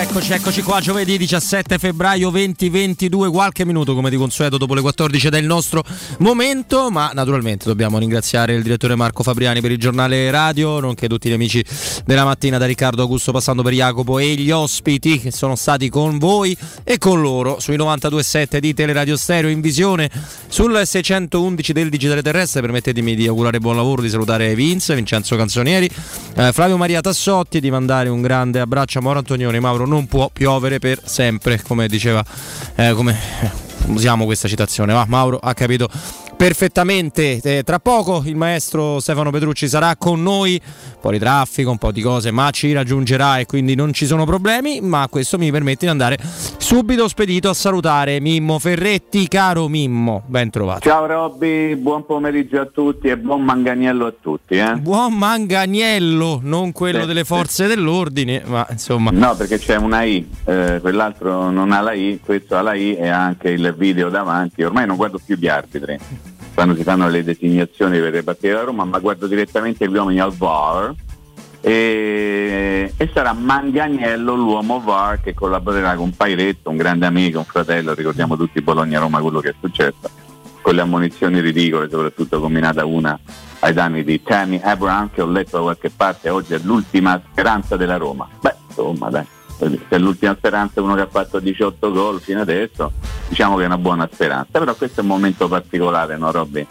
eccoci, eccoci qua giovedì 17 febbraio 2022, qualche minuto come di consueto dopo le 14 del nostro momento, ma naturalmente dobbiamo ringraziare il direttore Marco Fabriani per il giornale radio, nonché tutti gli amici della mattina da Riccardo Augusto passando per Jacopo e gli ospiti che sono stati con voi e con loro sui 92.7 di Teleradio Stereo. In visione sul 611 del Digitale Terrestre, permettetemi di augurare buon lavoro, di salutare Vince, Vincenzo Canzonieri, eh, Flavio Maria Tassotti, di mandare un grande abbraccio a Moro Antonioni, Mauro non può piovere per sempre, come diceva, eh, come usiamo questa citazione, va Mauro ha capito perfettamente. Eh, tra poco il maestro Stefano Petrucci sarà con noi, un po' di traffico, un po' di cose, ma ci raggiungerà e quindi non ci sono problemi, ma questo mi permette di andare subito spedito a salutare Mimmo Ferretti, caro Mimmo, ben trovato. Ciao Robby, buon pomeriggio a tutti e buon manganiello a tutti. Eh? Buon manganiello, non quello sì, delle forze sì. dell'ordine, ma insomma... No, perché c'è una I, eh, quell'altro non ha la I, questo ha la I e ha anche il video davanti, ormai non guardo più gli arbitri quando si fanno le designazioni per le partite da Roma, ma guardo direttamente gli uomini al VAR e, e, sarà Manganiello l'uomo VAR che collaborerà con Pairetto, un grande amico, un fratello, ricordiamo tutti Bologna-Roma quello che è successo, con le ammonizioni ridicole, soprattutto combinata una ai danni di Tammy Abraham che ho letto da qualche parte oggi è l'ultima speranza della Roma. Beh, insomma dai se l'ultima speranza è uno che ha fatto 18 gol fino adesso, diciamo che è una buona speranza, però questo è un momento particolare, no Robby?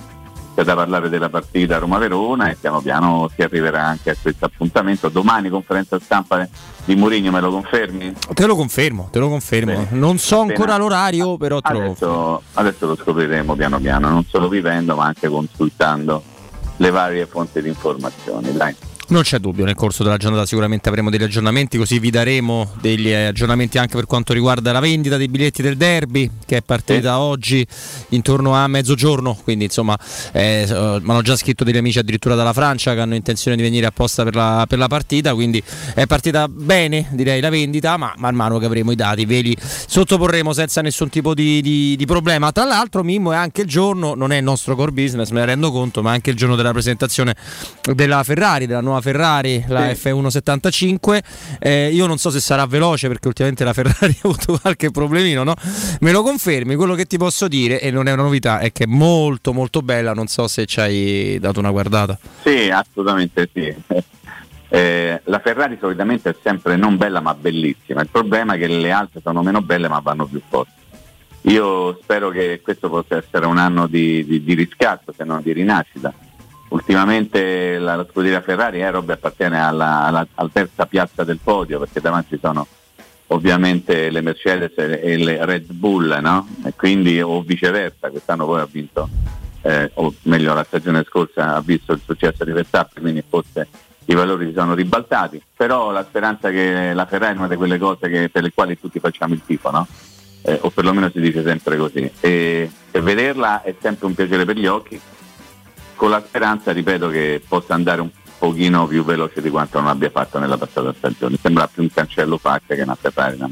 C'è da parlare della partita Roma-Verona e piano piano si arriverà anche a questo appuntamento. Domani conferenza stampa di Mourinho, me lo confermi? Te lo confermo, te lo confermo. Bene. Non so ancora l'orario, però te adesso, lo adesso lo scopriremo piano piano, non solo vivendo ma anche consultando le varie fonti di informazioni. Dai. Non c'è dubbio, nel corso della giornata sicuramente avremo degli aggiornamenti, così vi daremo degli aggiornamenti anche per quanto riguarda la vendita dei biglietti del derby, che è partita sì. oggi intorno a mezzogiorno, quindi insomma eh, mi hanno già scritto degli amici addirittura dalla Francia che hanno intenzione di venire apposta per la, per la partita, quindi è partita bene direi la vendita, ma man mano che avremo i dati ve li sottoporremo senza nessun tipo di, di, di problema. Tra l'altro Mimmo è anche il giorno, non è il nostro core business, me ne rendo conto, ma è anche il giorno della presentazione della Ferrari, della nuova Ferrari, la sì. F175. Eh, io non so se sarà veloce perché ultimamente la Ferrari ha avuto qualche problemino, no? Me lo confermi? Quello che ti posso dire, e non è una novità, è che è molto molto bella. Non so se ci hai dato una guardata. Sì, assolutamente sì. Eh, la Ferrari solitamente è sempre non bella ma bellissima. Il problema è che le altre sono meno belle ma vanno più forti. Io spero che questo possa essere un anno di, di, di riscatto, se non di rinascita ultimamente la, la scuderia Ferrari eh, Robby, appartiene alla, alla, alla, terza piazza del podio perché davanti sono ovviamente le Mercedes e le Red Bull no? e quindi o viceversa quest'anno poi ha vinto eh, o meglio la stagione scorsa ha visto il successo di Verstappen quindi forse i valori si sono ribaltati però la speranza che la Ferrari è una di quelle cose che, per le quali tutti facciamo il tifo no? eh, o perlomeno si dice sempre così e, e vederla è sempre un piacere per gli occhi con la speranza, ripeto, che possa andare un pochino più veloce di quanto non abbia fatto nella passata stagione. Sembra più un cancello faccia che una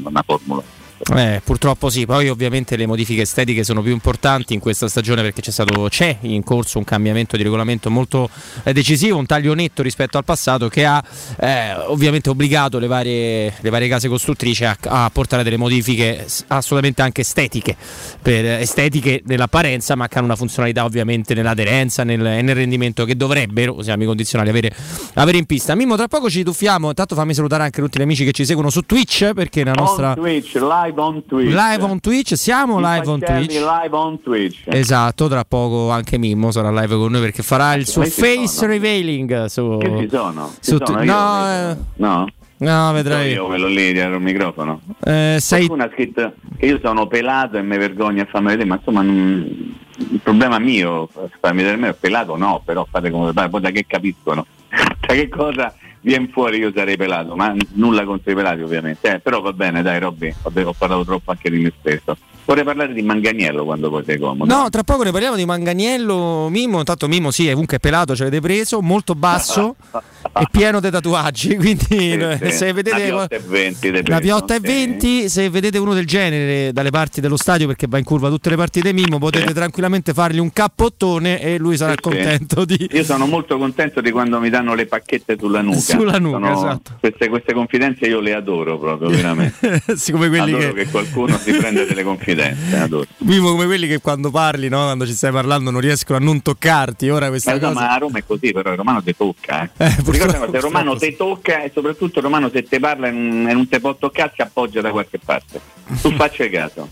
una formula eh, purtroppo sì, poi ovviamente le modifiche estetiche sono più importanti in questa stagione perché c'è stato c'è in corso un cambiamento di regolamento molto eh, decisivo, un taglio netto rispetto al passato che ha eh, ovviamente obbligato le varie, le varie case costruttrici a, a, portare delle modifiche assolutamente anche estetiche, per, estetiche nell'apparenza ma che hanno una funzionalità ovviamente nell'aderenza nel, e nel rendimento che dovrebbero, siamo i condizionali, avere, avere, in pista. Mimmo, tra poco ci tuffiamo, intanto fammi salutare anche tutti gli amici che ci seguono su Twitch perché la nostra... On Twitch, live live on Twitch. Live on Twitch, siamo live on Twitch. live on Twitch. Esatto, tra poco anche Mimmo sarà live con noi perché farà il suo face sono. revealing su Che ci sono? Ci su sono? No, eh... no. No, vedrai. Io quello lì dietro il microfono. Eh, sei... Qualcuno ha scritto che io sono pelato e mi vergogno a farmi vedere, ma insomma non... il problema mio, farmi vedere me è pelato no, però fate come pare, poi da che capiscono, da che cosa viene fuori io sarei pelato, ma nulla contro i pelati ovviamente, eh, però va bene dai Robby, ho parlato troppo anche di me stesso. Vorrei parlare di Manganiello quando poi sei comodo. No, tra poco ne parliamo di Manganiello. Mimo, intanto Mimo sì, è comunque pelato, ce l'avete preso, molto basso e pieno di tatuaggi. Quindi sì, sì. se vedete una piotta e 20, una piotta e 20 se vedete uno del genere dalle parti dello stadio, perché va in curva tutte le partite Mimo, potete tranquillamente fargli un cappottone e lui sarà contento di. Io sono molto contento di quando mi danno le pacchette sulla nuca. Sulla nuca, sono... esatto. Queste, queste, confidenze io le adoro proprio, veramente. sì, come quelli adoro che... che qualcuno si prende delle confidenze Adoro. Vivo come quelli che quando parli, no? quando ci stai parlando, non riescono a non toccarti. Ora questa ma, cosa... ma a Roma è così, però il romano ti tocca. Eh. Eh, se il romano ti tocca e soprattutto il romano se ti parla e non ti può toccare si appoggia da qualche parte. Tu faccia caso.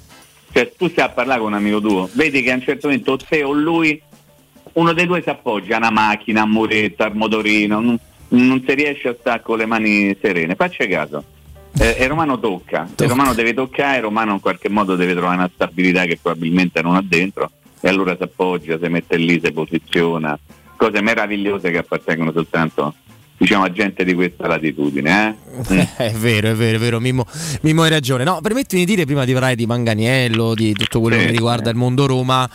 Cioè, tu stai a parlare con un amico tuo, vedi che a un certo momento o te o lui, uno dei due si appoggia a una macchina, a un muretto, al motorino, non, non si riesce a stare con le mani serene. Faccia caso eh, il Romano tocca, tocca, il Romano deve toccare, il Romano in qualche modo deve trovare una stabilità che probabilmente non ha dentro e allora si appoggia, si mette lì, si posiziona, cose meravigliose che appartengono soltanto diciamo a gente di questa latitudine. Eh? è vero, è vero, è vero, Mimmo, Mimmo hai ragione. No, permettimi di dire prima di parlare di Manganiello, di tutto quello sì, che riguarda sì. il mondo Roma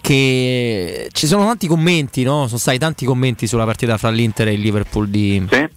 che ci sono tanti commenti, no? Sono stati tanti commenti sulla partita fra l'Inter e il Liverpool di, sì.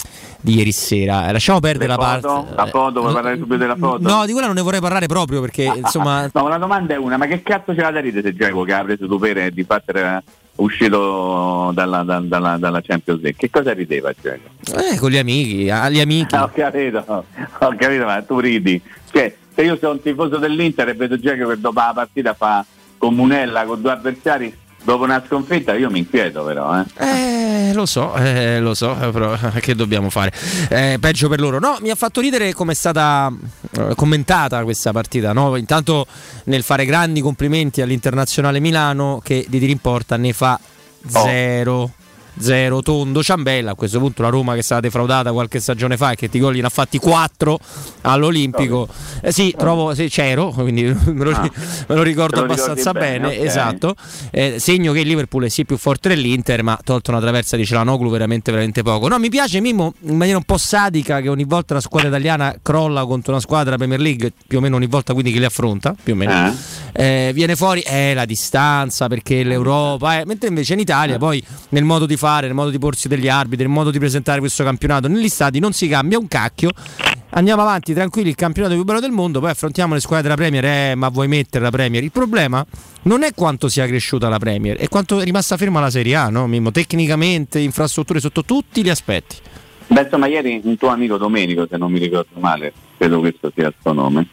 Di ieri sera. Lasciamo perdere la parte. La foto, vuoi parlare subito della foto? No, di quella non ne vorrei parlare proprio perché insomma. no, la domanda è una: ma che cazzo c'è da ridere se Giacomo che ha preso dovere di fattere uscito dalla, dalla, dalla, Champions League. Che cosa rideva Giacomo? Eh, con gli amici, agli amici. ho capito, ho capito, ma tu ridi. Cioè, se io sono un tifoso dell'Inter e vedo Giacomo che dopo la partita fa comunella con due avversari dopo una sconfitta io mi inquieto però eh, eh lo so eh, lo so eh, però che dobbiamo fare eh, peggio per loro no mi ha fatto ridere come è stata eh, commentata questa partita no? intanto nel fare grandi complimenti all'internazionale Milano che di Dirimporta ne fa oh. zero 0 Tondo Ciambella a questo punto la Roma che è stata defraudata qualche stagione fa e che ti gol ne ha fatti 4 all'Olimpico. Eh, sì trovo sì, c'ero quindi me lo, ah, me lo ricordo abbastanza bene, bene okay. esatto. Eh, segno che il Liverpool è sì più forte dell'Inter ma tolto una traversa di Celanoglu veramente veramente poco. No mi piace Mimmo in maniera un po' sadica che ogni volta la squadra italiana crolla contro una squadra Premier League più o meno ogni volta quindi che li affronta più o meno. Eh. Eh, viene fuori eh, la distanza perché l'Europa eh, mentre invece in Italia poi nel modo di fare, nel modo di porsi degli arbitri, nel modo di presentare questo campionato. Negli stati non si cambia un cacchio. Andiamo avanti tranquilli, il campionato più bello del mondo, poi affrontiamo le squadre della Premier, eh, ma vuoi mettere la Premier? Il problema non è quanto sia cresciuta la Premier, è quanto è rimasta ferma la Serie A, no? Mimmo? Tecnicamente, infrastrutture sotto tutti gli aspetti. Beh, insomma, ieri un tuo amico Domenico, se non mi ricordo male, credo questo sia il suo nome,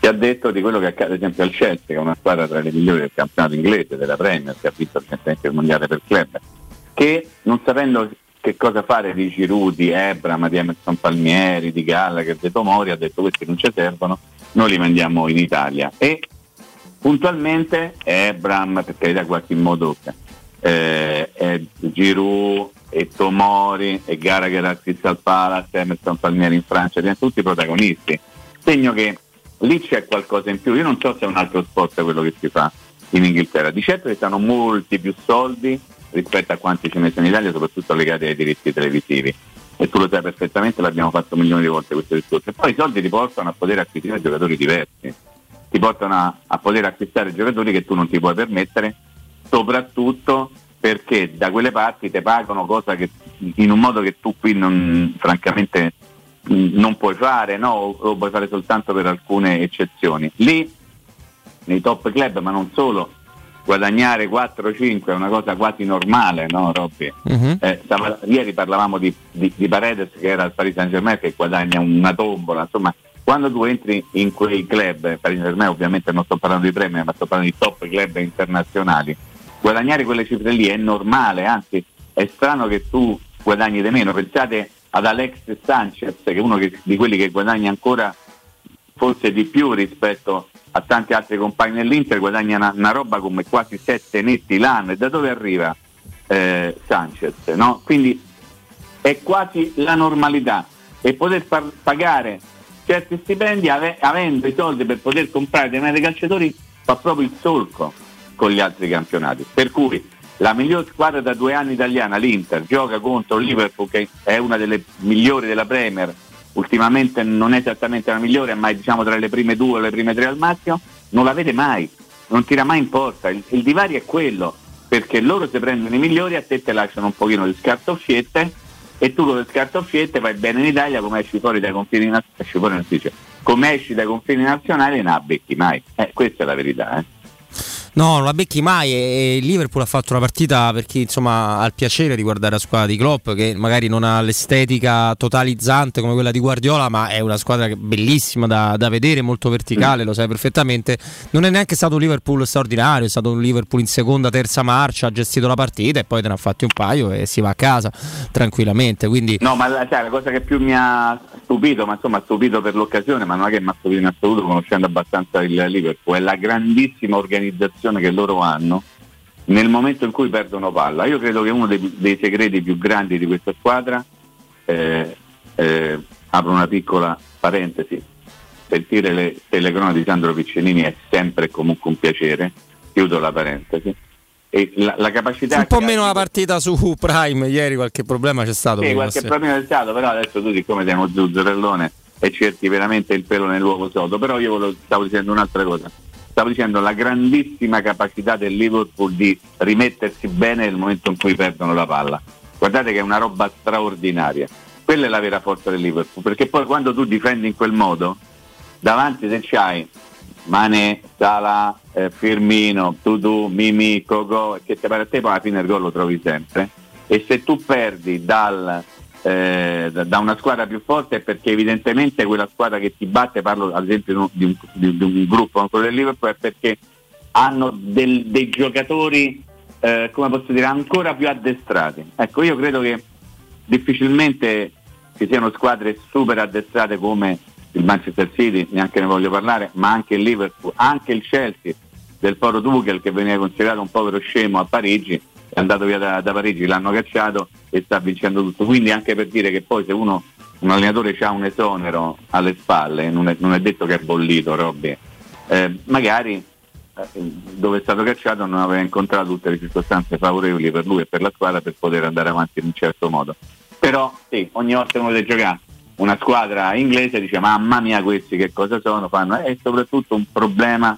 ti ha detto di quello che accade ad esempio al Chelsea, che è una squadra tra le migliori del campionato inglese, della Premier, che ha vinto recentemente il mondiale per club che non sapendo che cosa fare di Giroud, di Ebram, di Emerson Palmieri, di Gallagher, di Tomori, ha detto questi non ci servono, noi li mandiamo in Italia. E puntualmente Ebram, per carità qualche modo eh, è Giroud e Tomori e Gallagher al Crystal Palace, Emerson Palmieri in Francia, sono tutti protagonisti. Segno che lì c'è qualcosa in più. Io non so se è un altro sport quello che si fa in Inghilterra. Di certo ci stanno molti più soldi rispetto a quanti ce ne sono in Italia, soprattutto legati ai diritti televisivi. E tu lo sai perfettamente, l'abbiamo fatto milioni di volte questo discorso. E poi i soldi ti portano a poter acquisire giocatori diversi, ti portano a, a poter acquistare giocatori che tu non ti puoi permettere, soprattutto perché da quelle parti ti pagano cosa che in un modo che tu qui non, francamente non puoi fare, no? o puoi fare soltanto per alcune eccezioni. Lì nei top club, ma non solo, guadagnare 4-5 è una cosa quasi normale, no Robby? Uh-huh. Eh, stava, ieri parlavamo di, di, di, Paredes che era al Paris Saint Germain che guadagna una tombola, insomma quando tu entri in quei club, Paris Saint Germain ovviamente non sto parlando di premi, ma sto parlando di top club internazionali, guadagnare quelle cifre lì è normale, anzi è strano che tu guadagni di meno, pensate ad Alex Sanchez che è uno che, di quelli che guadagna ancora forse di più rispetto a tanti altri compagni dell'Inter, guadagna una, una roba come quasi 7 netti l'anno. E da dove arriva eh, Sanchez? No? Quindi è quasi la normalità e poter par- pagare certi stipendi ave- avendo i soldi per poter comprare dei calciatori fa proprio il solco con gli altri campionati. Per cui la miglior squadra da due anni italiana, l'Inter, gioca contro Liverpool che è una delle migliori della Premier ultimamente non è esattamente la migliore, ma è diciamo tra le prime due o le prime tre al massimo, non la vede mai, non tira mai in porta. Il, il divario è quello, perché loro si prendono i migliori, a te te lasciano un pochino di scartoffiette e tu con le scartoffiette vai bene in Italia come esci fuori dai confini nazionali, come esci dai confini nazionali non la mai. Eh, questa è la verità. Eh. No, non la becchi mai e il Liverpool ha fatto una partita per chi insomma ha il piacere di guardare la squadra di Klopp che magari non ha l'estetica totalizzante come quella di Guardiola ma è una squadra bellissima da, da vedere, molto verticale, mm. lo sai perfettamente. Non è neanche stato un Liverpool straordinario, è stato un Liverpool in seconda, terza marcia, ha gestito la partita e poi te ne ha fatti un paio e si va a casa tranquillamente. Quindi... No, ma la, cioè, la cosa che più mi ha stupito, ma insomma stupito per l'occasione, ma non è che mi ha stupito in assoluto conoscendo abbastanza il Liverpool, è la grandissima organizzazione che loro hanno nel momento in cui perdono palla. Io credo che uno dei, dei segreti più grandi di questa squadra, eh, eh, apro una piccola parentesi, sentire le telecronache di Sandro Piccinini è sempre e comunque un piacere, chiudo la parentesi. La, la capacità un po' meno la partita su Prime ieri qualche problema c'è stato sì, qualche problema c'è stato però adesso tu siccome sei uno zuzzerellone e cerchi veramente il pelo nel luogo sodo però io stavo dicendo un'altra cosa stavo dicendo la grandissima capacità del Liverpool di rimettersi bene nel momento in cui perdono la palla. Guardate che è una roba straordinaria. Quella è la vera forza del Liverpool, perché poi quando tu difendi in quel modo, davanti se c'hai Mane, Sala, eh, Firmino, Tudu, Mimi, Coco, che ti pare a te poi alla fine il gol lo trovi sempre. E se tu perdi dal eh, da una squadra più forte perché evidentemente quella squadra che ti batte, parlo ad esempio di un, di, di un gruppo quello del Liverpool, è perché hanno del, dei giocatori, eh, come posso dire, ancora più addestrati. Ecco, io credo che difficilmente ci siano squadre super addestrate come il Manchester City, neanche ne voglio parlare, ma anche il Liverpool, anche il Chelsea del Poro Tuchel che veniva considerato un povero scemo a Parigi, è andato via da, da, Parigi, l'hanno cacciato e sta vincendo tutto. Quindi anche per dire che poi se uno, un allenatore ha un esonero alle spalle, non è, non è detto che è bollito Robby, eh, magari eh, dove è stato cacciato non aveva incontrato tutte le circostanze favorevoli per lui e per la squadra per poter andare avanti in un certo modo. Però sì, ogni volta uno deve giocare una squadra inglese dice mamma mia questi che cosa sono, fanno, è soprattutto un problema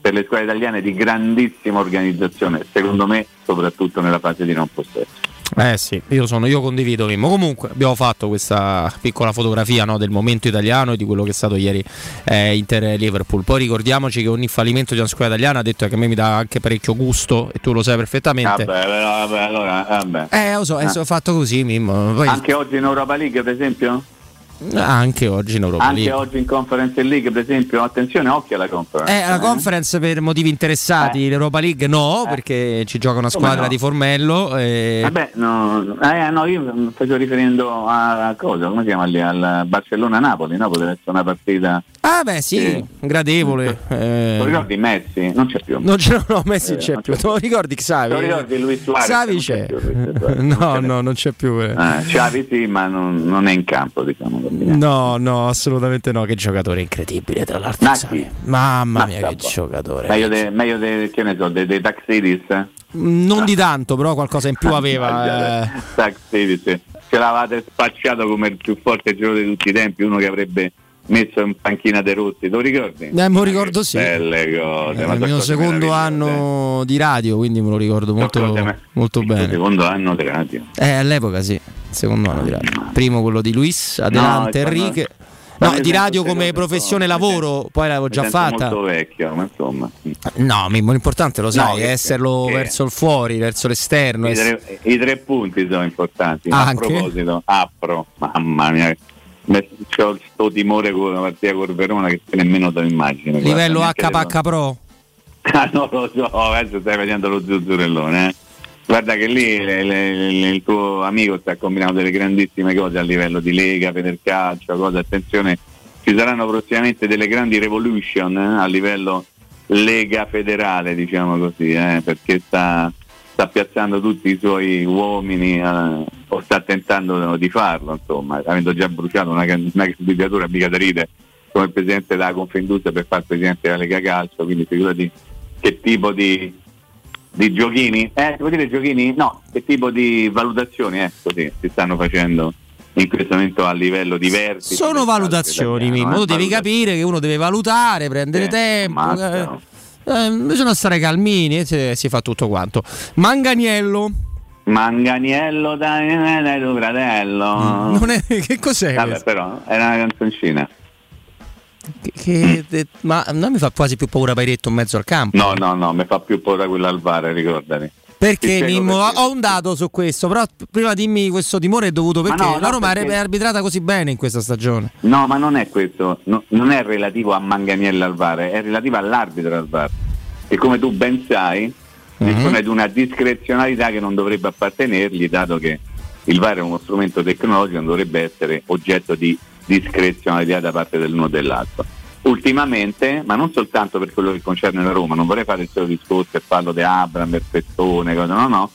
per le squadre italiane di grandissima organizzazione, secondo me soprattutto nella fase di non possesso. Eh sì, io, sono, io condivido Mimmo. Comunque abbiamo fatto questa piccola fotografia no, del momento italiano e di quello che è stato ieri eh, Inter-Liverpool. Poi ricordiamoci che ogni fallimento di una squadra italiana ha detto che a me mi dà anche parecchio gusto e tu lo sai perfettamente. Vabbè, vabbè, allora, vabbè. Eh, lo so, eh. ho fatto così Mimmo. Poi... Anche oggi in Europa League per esempio? Anche oggi in Europa Anche League. oggi in Conference League, per esempio, attenzione, occhio alla Conference. Eh, la Conference per motivi interessati, eh. l'Europa League no, eh. perché ci gioca una squadra no? di Formello. E... Vabbè, no, eh, no, io facevo riferendo a cosa, come si chiama lì? Al Barcellona-Napoli, no? Potrebbe essere una partita. Ah, beh, sì, eh. gradevole. Eh. Lo ricordi Messi? Non c'è più. Non c'è, no, Messi eh, c'è più. Te lo ricordi Xavi? Te lo ricordi Luis Suarez? Xavi c'è. no, no, non c'è più. Eh. Ah, Xavi sì, ma non, non, è in campo, diciamo. No, no no, assolutamente no. Che giocatore incredibile, tra l'altro. Naki. Mamma Mazza mia, che giocatore. Meglio, de, meglio de, che ne so, dei de Taxidis? Eh? Non di tanto, però qualcosa in più aveva. Eh. Taxidis, ce l'avate spacciato come il più forte giocatore di tutti i tempi, uno che avrebbe messo in panchina De Rossi, te lo ricordi? Eh, me lo ricordo sì. Belle cose. È il mio secondo anno di radio, quindi me lo ricordo molto, molto bene. secondo anno di radio? Eh, all'epoca sì, secondo anno di radio. Primo quello di Luis, adelante no, Enrique. No, di radio come professione lavoro, poi l'avevo già fatta. molto vecchio, ma insomma. No, Mimmo, l'importante lo sai, no, è esserlo che, verso il fuori, verso l'esterno. I tre, I tre, punti sono importanti. Ah, a proposito, Apro, mamma mia, ho sto timore con la partita con Verona che nemmeno te lo immagino. Livello HPH Pro? Ah, non lo so, adesso stai vedendo lo zuzzurellone, eh? Guarda che lì le, le, le, il tuo amico sta combinando delle grandissime cose a livello di Lega, Federcalcio, cose, attenzione, ci saranno prossimamente delle grandi revolution eh, a livello Lega federale, diciamo così, eh, perché sta, sta, piazzando tutti i suoi uomini eh, o sta tentando di farlo, insomma, avendo già bruciato una, una candidatura mica da ride come presidente della Confindustria per fare presidente della Lega Calcio, quindi figurati che tipo di di giochini? Eh, si può dire giochini? No, che tipo di valutazioni, ecco, sì, si stanno facendo in questo momento a livello diverso. Sono valutazioni, Mimmo. Tu devi capire che uno deve valutare, prendere sì, tempo. Eh, eh, bisogna stare calmini e si fa tutto quanto. Manganiello. Manganiello dai, tuo fratello. Non è, che cos'è? Vabbè, però era una canzoncina. Che, che, ma non mi fa quasi più paura Pairetto in mezzo al campo? No, no, no, mi fa più paura quella al bar, ricordati. Perché Mimmo, ho un dato su questo, però prima dimmi questo timore è dovuto perché no, la Roma perché... è arbitrata così bene in questa stagione. No, ma non è questo, no, non è relativo a Manganiello al VAR, è relativo all'arbitro al VAR. E come tu ben sai, dispone di una discrezionalità che non dovrebbe appartenergli, dato che il VAR è uno strumento tecnologico, non dovrebbe essere oggetto di discrezionalità da parte dell'uno o dell'altro ultimamente, ma non soltanto per quello che concerne la Roma, non vorrei fare il suo discorso e parlo di Abram, Perfettone, cosa, no, no,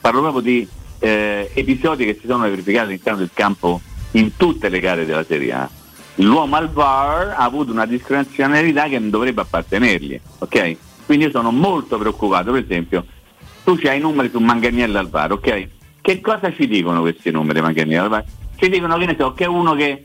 parlo proprio di eh, episodi che si sono verificati all'interno del campo in tutte le gare della Serie A. L'uomo al VAR ha avuto una discrezionalità che non dovrebbe appartenergli, ok? Quindi io sono molto preoccupato, per esempio, tu hai i numeri su Manganiello al VAR, ok? Che cosa ci dicono questi numeri Manganiello al VAR? Ci dicono che ne so, che è uno che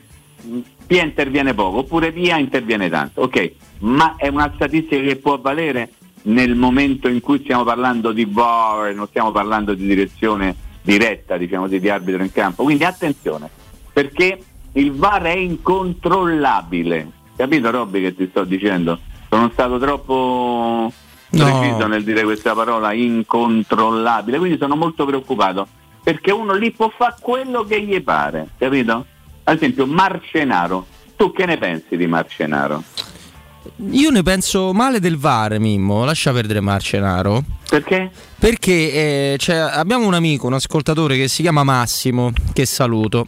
Pia interviene poco oppure Pia interviene tanto, ok, ma è una statistica che può valere nel momento in cui stiamo parlando di VAR, non stiamo parlando di direzione diretta, diciamo di arbitro in campo. Quindi attenzione, perché il VAR è incontrollabile. Capito Robby che ti sto dicendo? Sono stato troppo preciso no. nel dire questa parola incontrollabile, quindi sono molto preoccupato perché uno lì può fare quello che gli pare, capito? Ad esempio Marcenaro, tu che ne pensi di Marcenaro? Io ne penso male del VAR, Mimmo, lascia perdere Marcenaro. Perché? Perché eh, cioè, abbiamo un amico, un ascoltatore che si chiama Massimo, che saluto,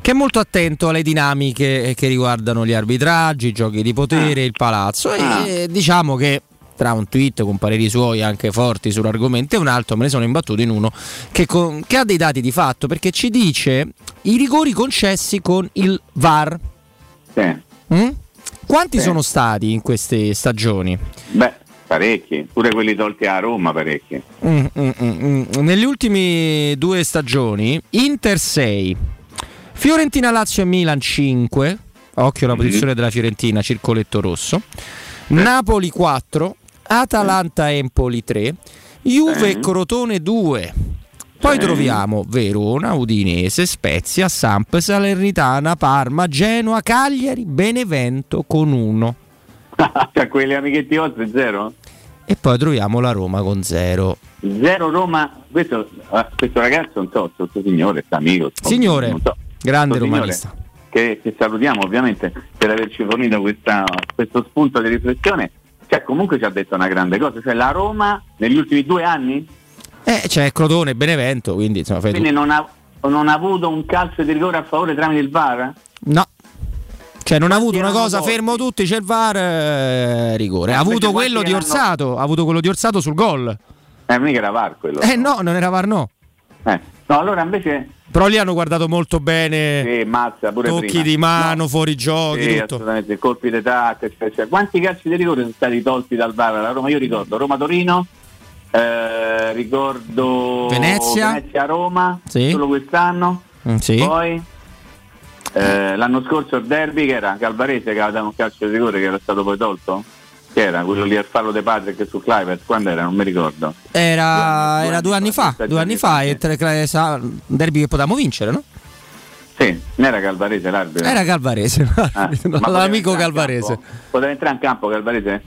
che è molto attento alle dinamiche che riguardano gli arbitraggi, i giochi di potere, ah. il palazzo ah. e diciamo che tra un tweet con pareri suoi anche forti sull'argomento e un altro me ne sono imbattuto in uno che, con, che ha dei dati di fatto perché ci dice i rigori concessi con il VAR. Sì. Mm? Quanti sì. sono stati in queste stagioni? Beh, parecchi, pure quelli tolti a Roma parecchi. Mm, mm, mm, mm. Nelle ultime due stagioni, Inter 6, Fiorentina Lazio e Milan 5, occhio alla mm-hmm. posizione della Fiorentina, circoletto rosso, Napoli 4, Atalanta Empoli 3, Juve eh. Crotone 2. Poi eh. troviamo Verona, Udinese, Spezia, Samp, Salernitana, Parma, Genoa, Cagliari, Benevento con 1. cioè quelli amichetti oltre 0? E poi troviamo la Roma con 0. 0 Roma, questo, eh, questo ragazzo non so, questo signore, amico. Signore, so, grande romanista. Che, che, salutiamo ovviamente per averci fornito questa, questo spunto di riflessione cioè comunque ci ha detto una grande cosa, cioè la Roma negli ultimi due anni? Eh, c'è Crotone, Benevento, quindi insomma, Quindi non ha, non ha, avuto un calcio di rigore a favore tramite il VAR? No. Cioè non ha avuto una cosa, fermo tutti, c'è il VAR, eh, rigore. Ha avuto quello di Orsato, ha avuto quello di Orsato sul gol. Eh, mica era VAR quello. Eh no, non era VAR no. Eh. No, allora invece però lì hanno guardato molto bene. Sì, mazza, tocchi prima. di mano, no. fuori giochi. Sì, tutto. assolutamente, colpi di tacca. Quanti calci di rigore sono stati tolti dal VAR alla Roma? Io ricordo Roma-Torino, eh, ricordo Venezia, Venezia-Roma, sì. solo quest'anno. Mm, sì. Poi eh, l'anno scorso il derby che era Calvarese che aveva dato un calcio di rigore che era stato poi tolto? Che era quello lì al fallo De Patrick su Clivert? Quando era? Non mi ricordo. Era, due, era due, anni, fa, due anni fa, e tre, un derby che potevamo vincere, no? Sì, non era Calvarese l'arbitro. Era Calvarese, ah, l'amico Calvarese. Poteva entrare in campo Calvarese?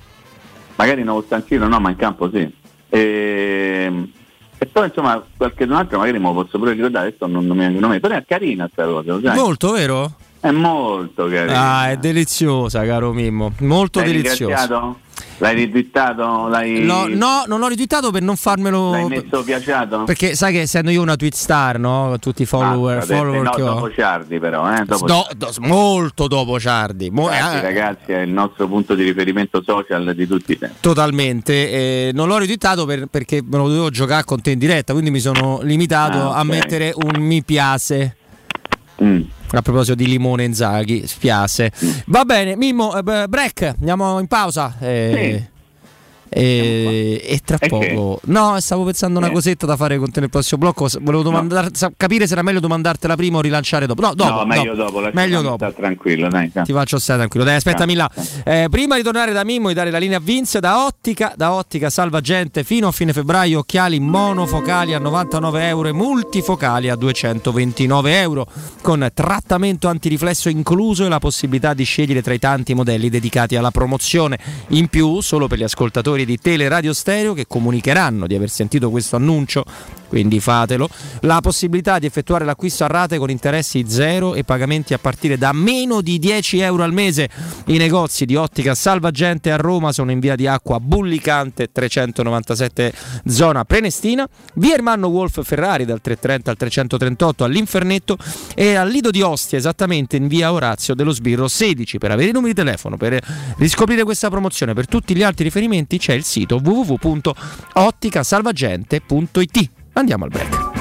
Magari non stanzino, no, ma in campo sì. E, e poi insomma qualche altro magari me lo posso pure ricordare, adesso non, non mi vengono nome, però è carina sta cosa, sai? Molto, vero? È molto carina. Ah, è deliziosa, caro Mimmo. Molto L'hai deliziosa. L'hai ritwittato? L'hai... No, no, non l'ho ritwittato per non farmelo. L'hai messo piaciato? Perché sai che essendo io una tweet star, no? Tutti i follower, ah, follower no, che dopo ho. Ciardi, però, eh? Dopo do, do, molto dopo Ciardi. Mo- ragazzi, eh, ragazzi, è il nostro punto di riferimento social di tutti i tempi. Totalmente. Eh, non l'ho ritwittato per, perché me lo dovevo giocare con te in diretta, quindi mi sono limitato ah, okay. a mettere un mi piace. Mm. A proposito di limone Inzaghi, spiace. Va bene, Mimmo, eh, break, andiamo in pausa. Eh, sì. E, e tra poco, no, stavo pensando una eh. cosetta da fare con te nel prossimo blocco. Volevo domandar, no. capire se era meglio domandartela prima o rilanciare dopo. No, dopo. No, meglio dopo. Meglio dopo. Tranquillo, dai. Ti faccio stare tranquillo. Dai, aspettami là. Eh, prima di tornare da Mimmo e dare la linea a Vince, da Ottica, da Ottica Salvagente fino a fine febbraio, occhiali monofocali a 99 euro e multifocali a 229 euro, con trattamento antiriflesso incluso e la possibilità di scegliere tra i tanti modelli dedicati alla promozione. In più, solo per gli ascoltatori di Tele Radio Stereo che comunicheranno di aver sentito questo annuncio quindi fatelo. La possibilità di effettuare l'acquisto a rate con interessi zero e pagamenti a partire da meno di 10 euro al mese. I negozi di Ottica Salvagente a Roma sono in via di Acqua Bullicante 397 zona Prenestina, via Ermanno Wolf Ferrari dal 330 al 338 all'Infernetto e al Lido di Ostia esattamente in via Orazio dello Sbirro 16. Per avere i numeri di telefono, per riscoprire questa promozione, per tutti gli altri riferimenti c'è il sito www.otticasalvagente.it. Andiamo al break.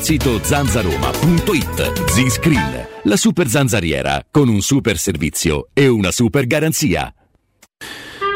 il sito zanzaroma.it. Z-Screen, la super zanzariera con un super servizio e una super garanzia.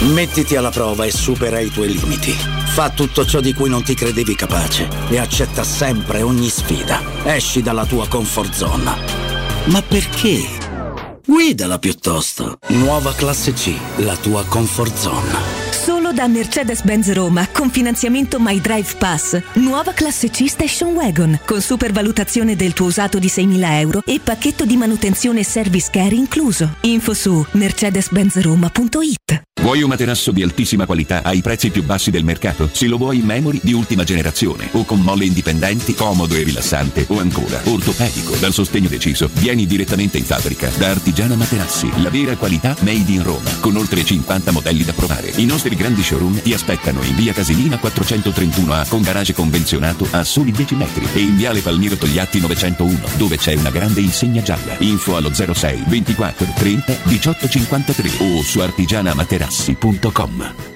Mettiti alla prova e supera i tuoi limiti. Fa tutto ciò di cui non ti credevi capace e accetta sempre ogni sfida. Esci dalla tua comfort zone. Ma perché? Guidala piuttosto. Nuova classe C, la tua comfort zone. Da Mercedes-Benz Roma con finanziamento My Drive Pass. Nuova classe C Station Wagon con supervalutazione del tuo usato di 6.000 euro e pacchetto di manutenzione e service care incluso. Info su mercedes-benzroma.it. Vuoi un materasso di altissima qualità ai prezzi più bassi del mercato? Se lo vuoi in memory di ultima generazione o con molle indipendenti, comodo e rilassante o ancora ortopedico dal sostegno deciso, vieni direttamente in fabbrica da Artigiana Materassi, la vera qualità made in Roma, con oltre 50 modelli da provare. I nostri grandi showroom ti aspettano in via Casilina 431A con garage convenzionato a soli 10 metri e in viale Palmiro Togliatti 901 dove c'è una grande insegna gialla. Info allo 06 24 30 18 53 o su artigianamaterassi.com.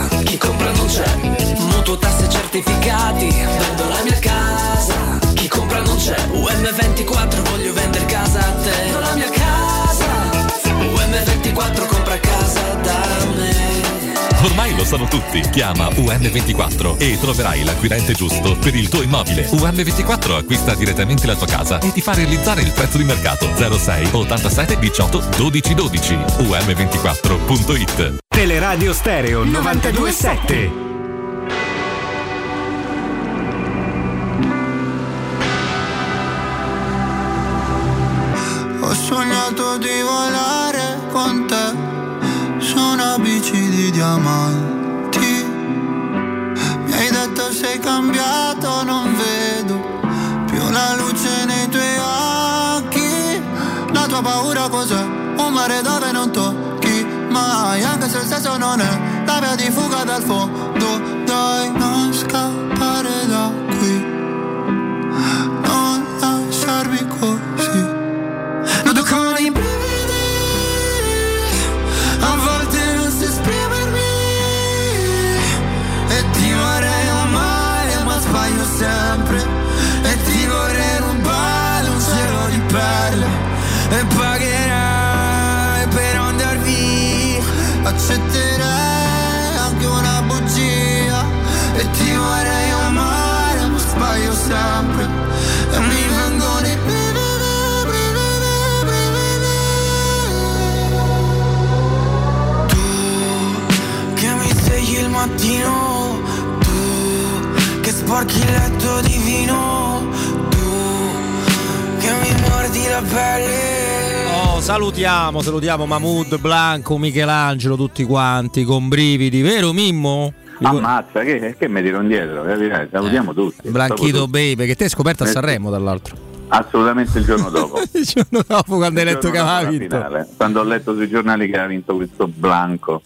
c'è. Mutuo tasse certificati, vendo la mia casa, chi compra non c'è. UM24 Ormai lo sanno tutti. Chiama UM24 e troverai l'acquirente giusto per il tuo immobile. UM24 acquista direttamente la tua casa e ti fa realizzare il prezzo di mercato 06 87 18 12 12. UM24.it Teleradio Stereo 927. Ho sognato di volare con te su una bici di diamanti. Mi hai detto sei cambiato, non vedo più la luce nei tuoi occhi. La tua paura cos'è? Un mare dove non tocchi mai, anche se il senso non è la via di fuga dal fondo. Accetterei anche una bugia E ti vorrei amare ma sbaglio sempre E mi vengono i brividi che mi svegli il mattino, tu che sporchi il letto di vino, tu che mi mordi la pelle. Salutiamo, salutiamo Mahmood, Blanco, Michelangelo, tutti quanti con brividi, vero Mimmo? Ammazza, che, che mi tiro indietro, capirai? Salutiamo tutti. Blanchito Baby, che te hai scoperto a Eh, Sanremo dall'altro. Assolutamente il giorno dopo. Il giorno dopo quando hai Il letto che aveva vinto. finale, Quando ho letto sui giornali che aveva vinto questo Blanco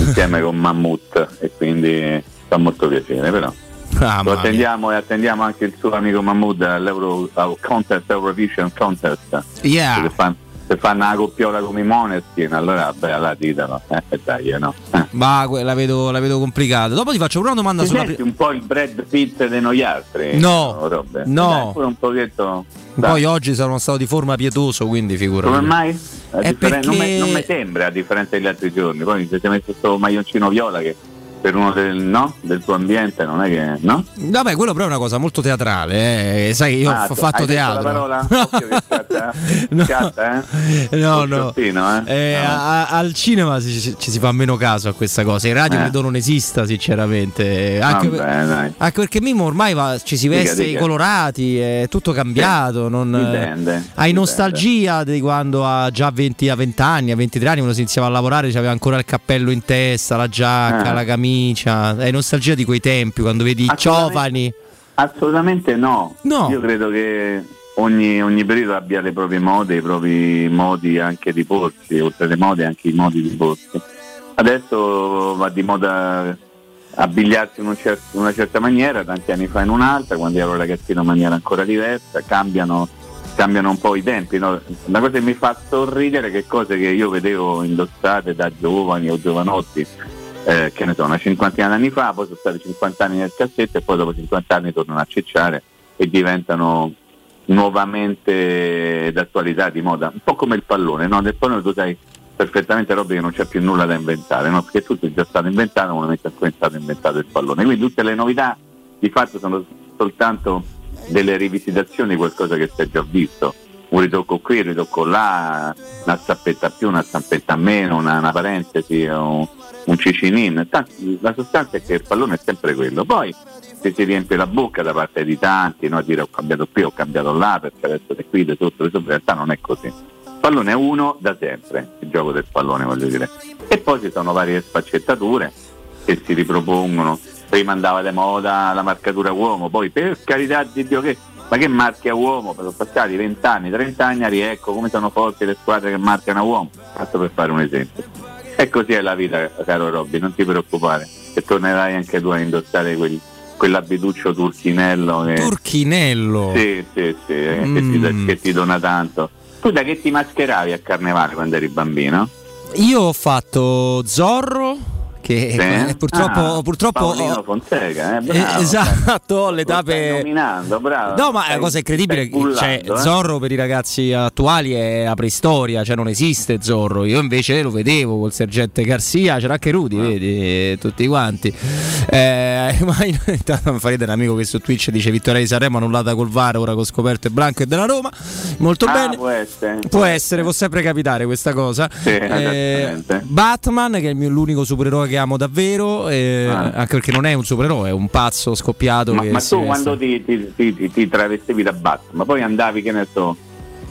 insieme con Mammut e quindi fa molto piacere, però. Ah, Lo mia. attendiamo e attendiamo anche il suo amico Mahmood all'Euro al contest Eurovision contest. Yeah. Se, fanno, una coppiola come i Moneskin, allora beh, allora ditelo. Eh, dai, no. Eh. Ma la vedo, la vedo complicata. Dopo ti faccio una domanda Ti sulla. senti un po' il Brad Pitt di noi altri? No, Robbe? no. Dai, un pochetto. dai. Poi oggi sono stato di forma pietoso, quindi figurati. Come mai? Differen- non, perché- mi, non mi sembra a differenza degli altri giorni. Poi ti hai messo questo maglioncino viola che per uno del, no? del tuo ambiente non è che. no? Vabbè, quello però è una cosa molto teatrale. eh. Sai, io Ah, ho fatto teatro. La parola? Scatta, No. scatta, eh? No, no. sciottino, eh? Eh, Ah. a- al cinema ci, ci- si fa meno caso a questa cosa. In radio Eh. credo non esista, sinceramente. Anche, Vabbè, dai. anche perché Mimo ormai va- ci si Dica, veste dica. i colorati, è tutto cambiato. non- Dipende, Hai dipende. nostalgia di quando a già 20, a 20 anni, a 23 anni, quando si iniziava a lavorare, c'aveva ancora il cappello in testa, la giacca, Eh. la camicia. Hai nostalgia di quei tempi quando vedi i giovani. Assolutamente no. No. Io credo che ogni, ogni periodo abbia le proprie mode, i propri modi anche di porsi, oltre alle mode anche i modi di porsi. Adesso va di moda abbigliarsi in, un cer- in una certa maniera, tanti anni fa in un'altra, quando ero ragazzino in maniera ancora diversa, cambiano, cambiano un po' i tempi. no? La cosa che mi fa sorridere è che cose che io vedevo indossate da giovani o giovanotti, eh, che ne so, una cinquantina d'anni fa, poi sono stati 50 anni nel cassetto e poi dopo 50 anni tornano a cicciare e diventano nuovamente d'attualità, di moda, un po' come il pallone, no? Nel pallone tu sai perfettamente roba che non c'è più nulla da inventare, no? perché tutto è già stato inventato, non è stato inventato il pallone. Quindi tutte le novità di fatto sono soltanto delle rivisitazioni di qualcosa che si è già visto. Un ritocco qui, un ritocco là, una zappetta più, una zappetta meno, una, una parentesi, un, un cicinin. La sostanza è che il pallone è sempre quello. Poi se si riempie la bocca da parte di tanti, no? dire ho cambiato qui, ho cambiato là, perché adesso è qui, di sotto, di sopra, in realtà non è così. Il pallone è uno da sempre, il gioco del pallone voglio dire. E poi ci sono varie sfaccettature che si ripropongono. Prima andava di moda la marcatura uomo, poi per carità di Dio che ma che marchia uomo? Sono passati 20 anni, 30 anni, a riecco come sono forti le squadre che marcano uomo, tanto per fare un esempio. E così è la vita, caro Robby, non ti preoccupare, che tornerai anche tu a indossare quel, quell'abituccio turchinello che, Turchinello. sì, sì, sì, eh, che, Mm. ti, che ti dona tanto. Tu da che ti mascheravi a carnevale quando eri bambino? Io ho fatto Zorro, che Sì? eh, purtroppo, Ah, purtroppo Paolino Fonseca, eh, Eh, bravo. esatto, ho le tappe. No, ma la cosa incredibile cioè, eh. Zorro per i ragazzi attuali è la preistoria, cioè non esiste Zorro. Io invece lo vedevo col sergente Garcia, c'era anche Rudy, vedi, tutti quanti. Eh, ma in- intanto mi fa ridere un amico che su Twitch dice Vittoria di Sanremo annullata col VAR, ora con scoperte Blanco e della Roma. Molto Ah, bene. può essere. Può essere, può sempre capitare questa cosa. Sì, Eh. Batman, che è l'unico supereroe che amo davvero, eh, Ah. anche perché non è un supereroe, è un pazzo scoppiato. Ma, ma tu quando ti, ti, ti- ti- ti travestivi da Batman, ma poi andavi, che ne so,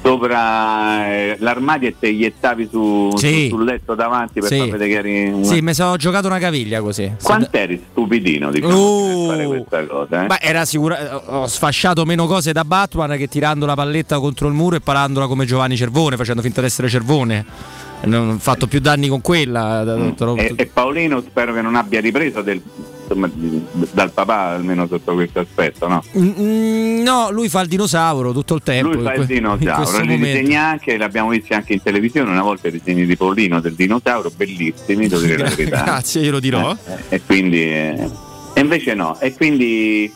sopra eh, l'armadio e te iettavi su, Sì. su- sul letto davanti per Sì. far vedere che eri un... Sì, mi sono giocato una caviglia così. Quant'eri stupidino diciamo, Oh. per fare questa cosa? Eh? Beh, era sicura. Ho sfasciato meno cose da Batman che tirando la palletta contro il muro e parandola come Giovanni Cervone, facendo finta di essere Cervone. Non ho fatto più danni con quella. Mm. E, e Paolino spero che non abbia ripreso del- insomma, dal papà almeno sotto questo aspetto, no? Mm, no, lui fa il dinosauro tutto il tempo. Lui fa il dinosauro, li disegna anche, l'abbiamo visto anche in televisione una volta i disegni di Paolino del dinosauro, bellissimi, devo dire la verità. Grazie, glielo dirò. Eh, e quindi eh, e invece no, e quindi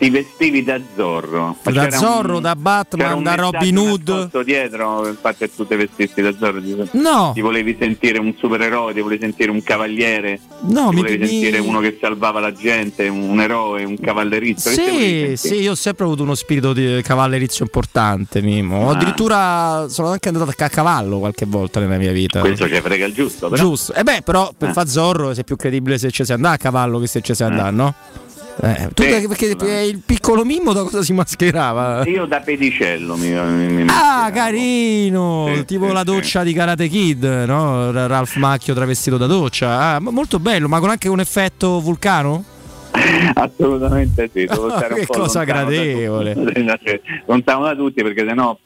ti vestivi da Zorro. Ma Da Zorro, un- da Batman, da Robin Hood. dietro, infatti tu ti vestissi da Zorro. Ti, No. ti volevi sentire un supereroe, ti volevi sentire un cavaliere, No, ti mi- volevi mi- sentire uno che salvava la gente, un eroe, un cavallerizzo. Sì, sì, io ho sempre avuto uno spirito di cavallerizio importante, Mimo. Ah. Addirittura sono anche andato a cavallo qualche volta nella mia vita. Questo ci frega il giusto, però. Giusto. E beh, però per Eh. fa Zorro sei più credibile se ci si andà a cavallo che se ci si andà, no? Eh, tu Sì, perché, perché il piccolo Mimmo da cosa si mascherava? Io da pedicello mi, mi, mi Ah, carino! Sì, tipo sì, la sì. doccia di Karate Kid, no? Ra- Ralph Macchio travestito da doccia. Ah, molto bello, ma con anche un effetto vulcano? Assolutamente sì, devo stare un Che po' cosa da gradevole. tutti. Lontano da tutti perché sennò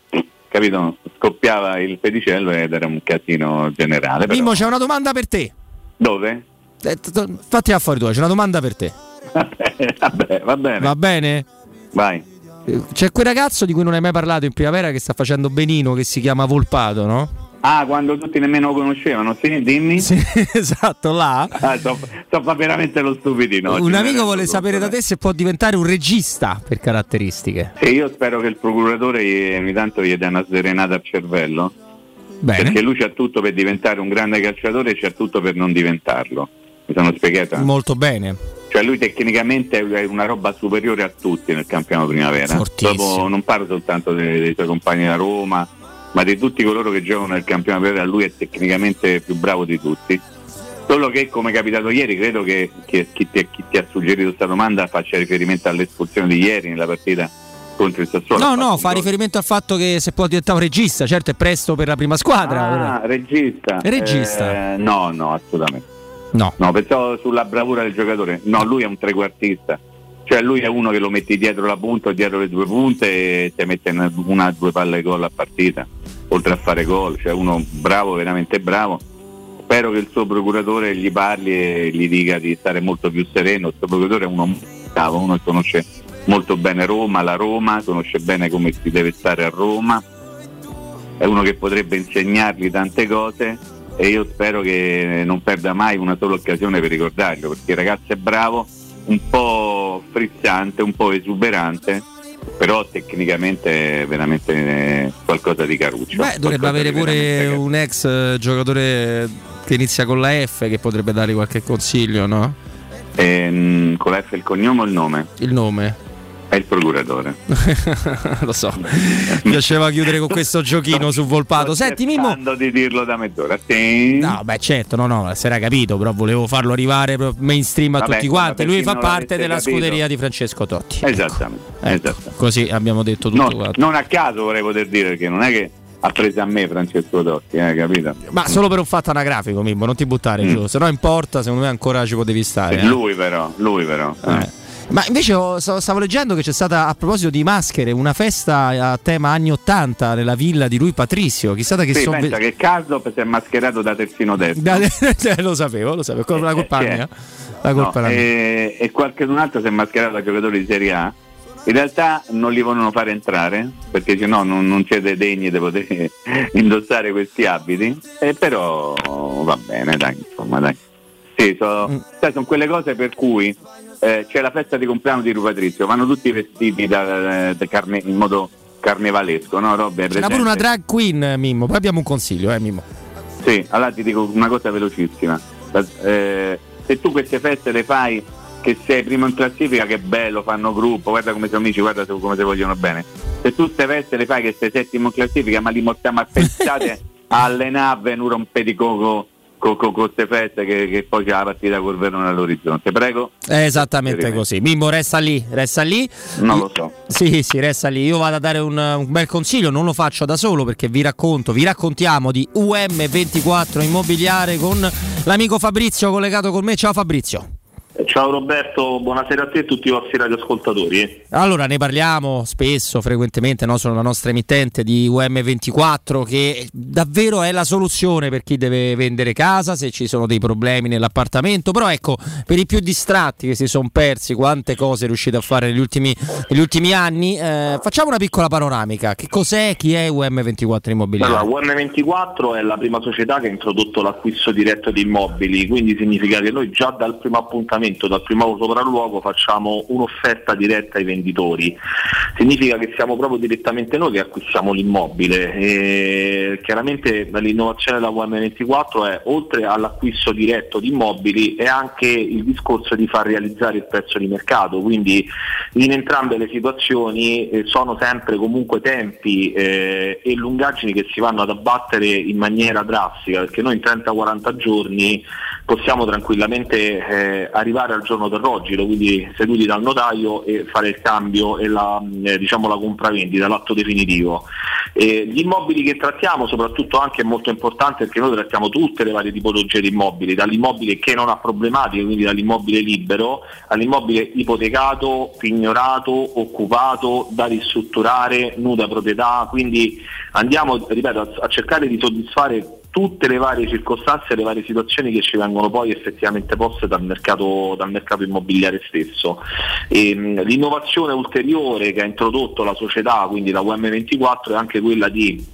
capito, scoppiava il pedicello ed era un casino generale. però- Mimmo, c'è una domanda per te. Dove? Eh, t- t- Fatti affari tuoi, c'è una domanda per te. Vabbè, va bene. Va bene? Vai. Eh, C'è quel ragazzo di cui non hai mai parlato in primavera che sta facendo benino, che si chiama Volpato, no? Ah, quando tutti nemmeno lo conoscevano, sì, dimmi. Sì, esatto, là. Ah, so, so fa veramente lo stupidino. un mi amico vuole sapere da dai. te se può diventare un regista per caratteristiche. Sì, io spero che il procuratore ogni tanto gli dia una serenata al cervello. Bene. Perché lui c'ha tutto per diventare un grande calciatore e c'ha tutto per non diventarlo. Mi sono spiegata? Molto bene. Cioè lui tecnicamente è una roba superiore a tutti nel campionato primavera. Dopo non parlo soltanto dei, dei suoi compagni da Roma, ma di tutti coloro che giocano nel campionato primavera, lui è tecnicamente più bravo di tutti. Solo che come è capitato ieri, credo che, che chi, ti, chi ti ha suggerito questa domanda faccia riferimento all'espulsione di ieri nella partita contro il Sassuolo. No, no, fa riferimento al fatto che se può diventare un regista, certo è presto per la prima squadra. Ah, regista. Regista. Eh, no, no, assolutamente. No. No, pensavo sulla bravura del giocatore. No, lui è un trequartista. Cioè lui è uno che lo metti dietro la punta dietro le due punte e ti mette una una o due palle gol a partita, oltre a fare gol. Cioè uno bravo, veramente bravo. Spero che il suo procuratore gli parli e gli dica di stare molto più sereno. Il suo procuratore è uno bravo, uno che conosce molto bene Roma, la Roma, conosce bene come si deve stare a Roma è uno che potrebbe insegnargli tante cose e io spero che non perda mai una sola occasione per ricordarlo, perché il ragazzo è bravo, un po' frizzante, un po' esuberante, però tecnicamente è veramente qualcosa di caruccio. Beh, dovrebbe avere pure un ex eh, giocatore che inizia con la F che potrebbe dare qualche consiglio, no? Ehm, con la F il cognome o il nome? Il nome. È il procuratore. Lo so. Mi piaceva chiudere con questo giochino su Volpato. Senti, Mimmo. Di dirlo da mezz'ora. Sì. No, beh, certo, no, no, si era capito, però volevo farlo arrivare mainstream a Vabbè, tutti quanti. Lui fa parte della capito. scuderia di Francesco Totti. Esattamente. Ecco, esattamente. così abbiamo detto tutto No, non a caso vorrei poter dire perché non è che ha preso a me Francesco Totti, eh, capito? Ma solo per un fatto anagrafico, Mimmo, non ti buttare Mm. giù, se no importa, secondo me ancora ci potevi stare. eh. Lui però, lui però. Eh. Ma invece ho- stavo leggendo che c'è stata, a proposito di maschere, una festa a tema anni 80 nella villa di lui Patrizio. Chissà da che Sì, son pensa ve- che Caldo si è mascherato da terzino destro. Da- lo sapevo, lo sapevo, con la colpa Chi è? mia. La colpa No, mia. e, e qualcun altro si è mascherato da giocatore di Serie A. In realtà non li vogliono fare entrare perché sennò non, non siete degni di poter indossare questi abiti. E però va bene, dai, insomma, dai. Sì, so- sai, sono quelle cose per cui eh, c'è la festa di compleanno di Patrizio, vanno tutti vestiti da, da carne- in modo carnevalesco, no? Robe C'era pure una drag queen, Mimmo. Poi abbiamo un consiglio, eh, Mimmo. Sì, allora ti dico una cosa velocissima. Eh, se tu queste feste le fai che sei primo in classifica, che bello, fanno gruppo, guarda come sono amici, guarda come si vogliono bene. Se tu queste feste le fai che sei settimo in classifica, ma li mortiamo a pensate a allenare, non rompete con queste feste che, che poi c'è la partita col Verona all'orizzonte. Prego. È esattamente così. Mimmo resta lì, resta lì. Non lo so. Sì, sì, resta lì. Io vado a dare un, un bel consiglio, non lo faccio da solo perché vi racconto, vi raccontiamo di UM24 Immobiliare con l'amico Fabrizio collegato con me. Ciao Fabrizio. Ciao Roberto, buonasera a te e a tutti i vostri radioascoltatori. Allora, ne parliamo spesso, frequentemente, no? sono la nostra emittente di UM24 che davvero è la soluzione per chi deve vendere casa, se ci sono dei problemi nell'appartamento, però ecco, per i più distratti che si sono persi quante cose riuscite a fare negli ultimi, negli ultimi anni, eh, facciamo una piccola panoramica. Che cos'è, chi è UM24 Immobiliare? Allora, UM24 è la prima società che ha introdotto l'acquisto diretto di immobili, quindi significa che noi già dal primo appuntamento, dal primo sopralluogo, facciamo un'offerta diretta ai venditori. Significa che siamo proprio direttamente noi che acquistiamo l'immobile. E chiaramente l'innovazione della UM24 è oltre all'acquisto diretto di immobili è anche il discorso di far realizzare il prezzo di mercato, quindi in entrambe le situazioni eh, sono sempre comunque tempi eh, e lungaggini che si vanno ad abbattere in maniera drastica, perché noi in 30-40 giorni possiamo tranquillamente eh, arrivare al giorno del rogito, quindi seduti dal notaio e fare il cambio e la, eh, diciamo la compravendita, l'atto definitivo. Eh, gli immobili che trattiamo soprattutto anche è molto importante perché noi trattiamo tutte le varie tipologie di immobili, dall'immobile che non ha problematiche, quindi dall'immobile libero, all'immobile ipotecato, pignorato, occupato, da ristrutturare, nuda proprietà, quindi andiamo ripeto, a cercare di soddisfare tutte le varie circostanze e le varie situazioni che ci vengono poi effettivamente poste dal mercato, dal mercato immobiliare stesso. E, mh, l'innovazione ulteriore che ha introdotto la società, quindi la UM24, è anche quella di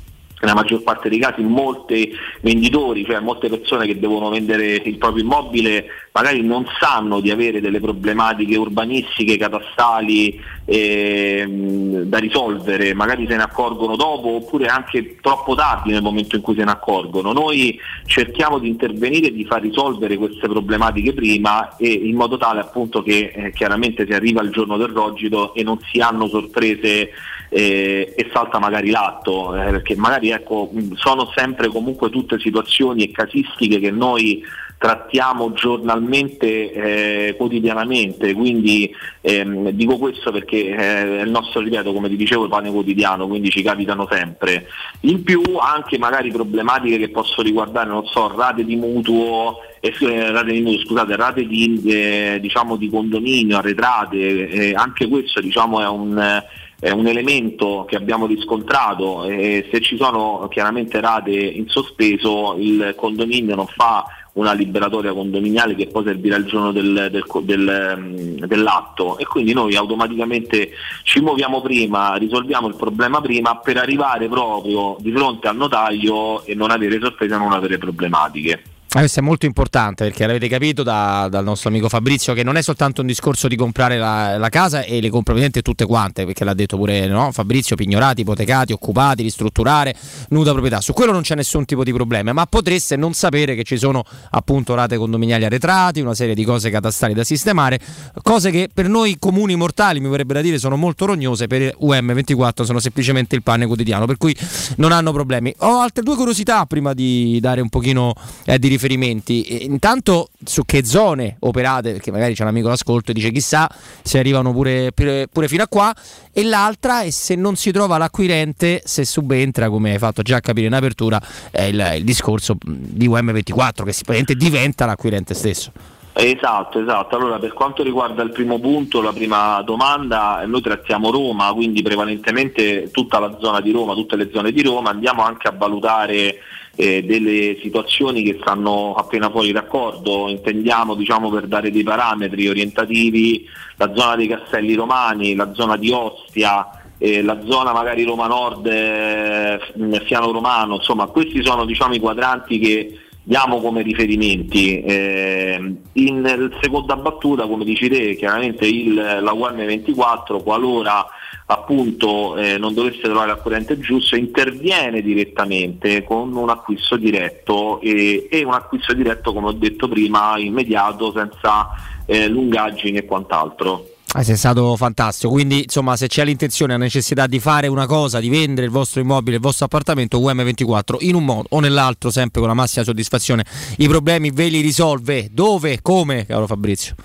nella maggior parte dei casi molti venditori, cioè molte persone che devono vendere il proprio immobile magari non sanno di avere delle problematiche urbanistiche, catastali ehm, da risolvere, magari se ne accorgono dopo oppure anche troppo tardi nel momento in cui se ne accorgono. Noi cerchiamo di intervenire e di far risolvere queste problematiche prima e in modo tale appunto che eh, chiaramente si arriva al giorno del rogito e non si hanno sorprese eh, e salta magari l'atto, eh, perché magari ecco, sono sempre comunque tutte situazioni e casistiche che noi trattiamo giornalmente, eh, quotidianamente, quindi ehm, dico questo perché eh, è il nostro, ripeto, come ti dicevo, il pane quotidiano, quindi ci capitano sempre. In più anche magari problematiche che possono riguardare, non so, rate di mutuo, eh, rate di mutuo, scusate, rate di, eh, diciamo, di condominio, arretrate, eh, anche questo diciamo, è un è un elemento che abbiamo riscontrato e se ci sono chiaramente rate in sospeso il condominio non fa una liberatoria condominiale che poi servirà il giorno del, del, del, dell'atto e quindi noi automaticamente ci muoviamo prima, risolviamo il problema prima per arrivare proprio di fronte al notaio e non avere sorprese, non avere problematiche. Eh, questo è molto importante perché l'avete capito da, dal nostro amico Fabrizio che non è soltanto un discorso di comprare la, la casa e le compra ovviamente tutte quante, perché l'ha detto pure no? Fabrizio, pignorati, ipotecati, occupati, ristrutturare, nuda proprietà. Su quello non c'è nessun tipo di problema, ma potreste non sapere che ci sono appunto rate condominiali arretrati, una serie di cose catastali da sistemare, cose che per noi comuni mortali, mi vorrebbe da dire, sono molto rognose, per UM24 sono semplicemente il pane quotidiano, per cui non hanno problemi. Ho altre due curiosità prima di dare un pochino eh, di riferimenti. Intanto su che zone operate, perché magari c'è un amico all'ascolto e dice chissà se arrivano pure, pure, fino a qua, e l'altra è se non si trova l'acquirente, se subentra, come hai fatto già capire in apertura, il, il discorso di UM24 che sicuramente diventa l'acquirente stesso. Esatto, esatto. Allora per quanto riguarda il primo punto, la prima domanda, noi trattiamo Roma, quindi prevalentemente tutta la zona di Roma, tutte le zone di Roma, andiamo anche a valutare eh, delle situazioni che stanno appena fuori d'accordo, intendiamo diciamo, per dare dei parametri orientativi la zona dei Castelli Romani, la zona di Ostia, eh, la zona magari Roma Nord, eh, Fiano Romano, insomma questi sono diciamo, i quadranti che diamo come riferimenti. Eh, in seconda battuta, come dici te, chiaramente il, la UM24, qualora appunto eh, non dovesse trovare l'acquirente giusto, interviene direttamente con un acquisto diretto e, e, un acquisto diretto, come ho detto prima, immediato, senza eh, lungaggini e quant'altro. Eh, sei stato fantastico, quindi insomma se c'è l'intenzione, la necessità di fare una cosa, di vendere il vostro immobile, il vostro appartamento, UM24 in un modo o nell'altro, sempre con la massima soddisfazione, i problemi ve li risolve. Dove? Come, caro Fabrizio?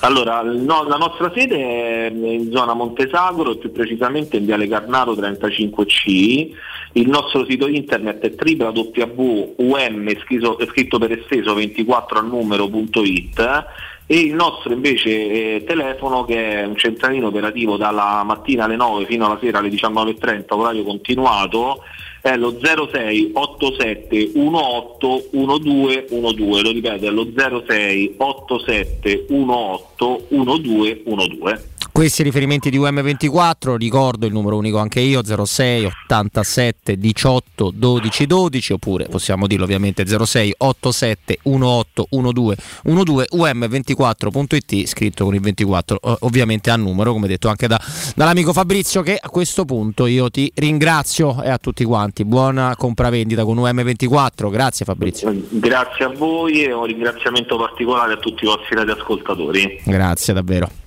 Allora, no, la nostra sede è in zona Montesagro, più precisamente in Viale Carnaro 35C. Il nostro sito internet è www.um scritto per esteso 24 a numero.it e il nostro invece eh, telefono che è un centralino operativo dalla mattina alle 9 fino alla sera alle 19.30 orario continuato è lo 06 87 18 12 12 lo ripeto è lo 06 87 18 12 12 questi riferimenti di UM24, ricordo il numero unico anche io 06 87 18 12 12 oppure possiamo dirlo ovviamente 06 87 18 12 12 um24.it scritto con il 24 ovviamente a numero come detto anche da, dall'amico Fabrizio che a questo punto io ti ringrazio e a tutti quanti. Buona compravendita con UM24 grazie Fabrizio. Grazie a voi e un ringraziamento particolare a tutti i vostri radioascoltatori. Grazie davvero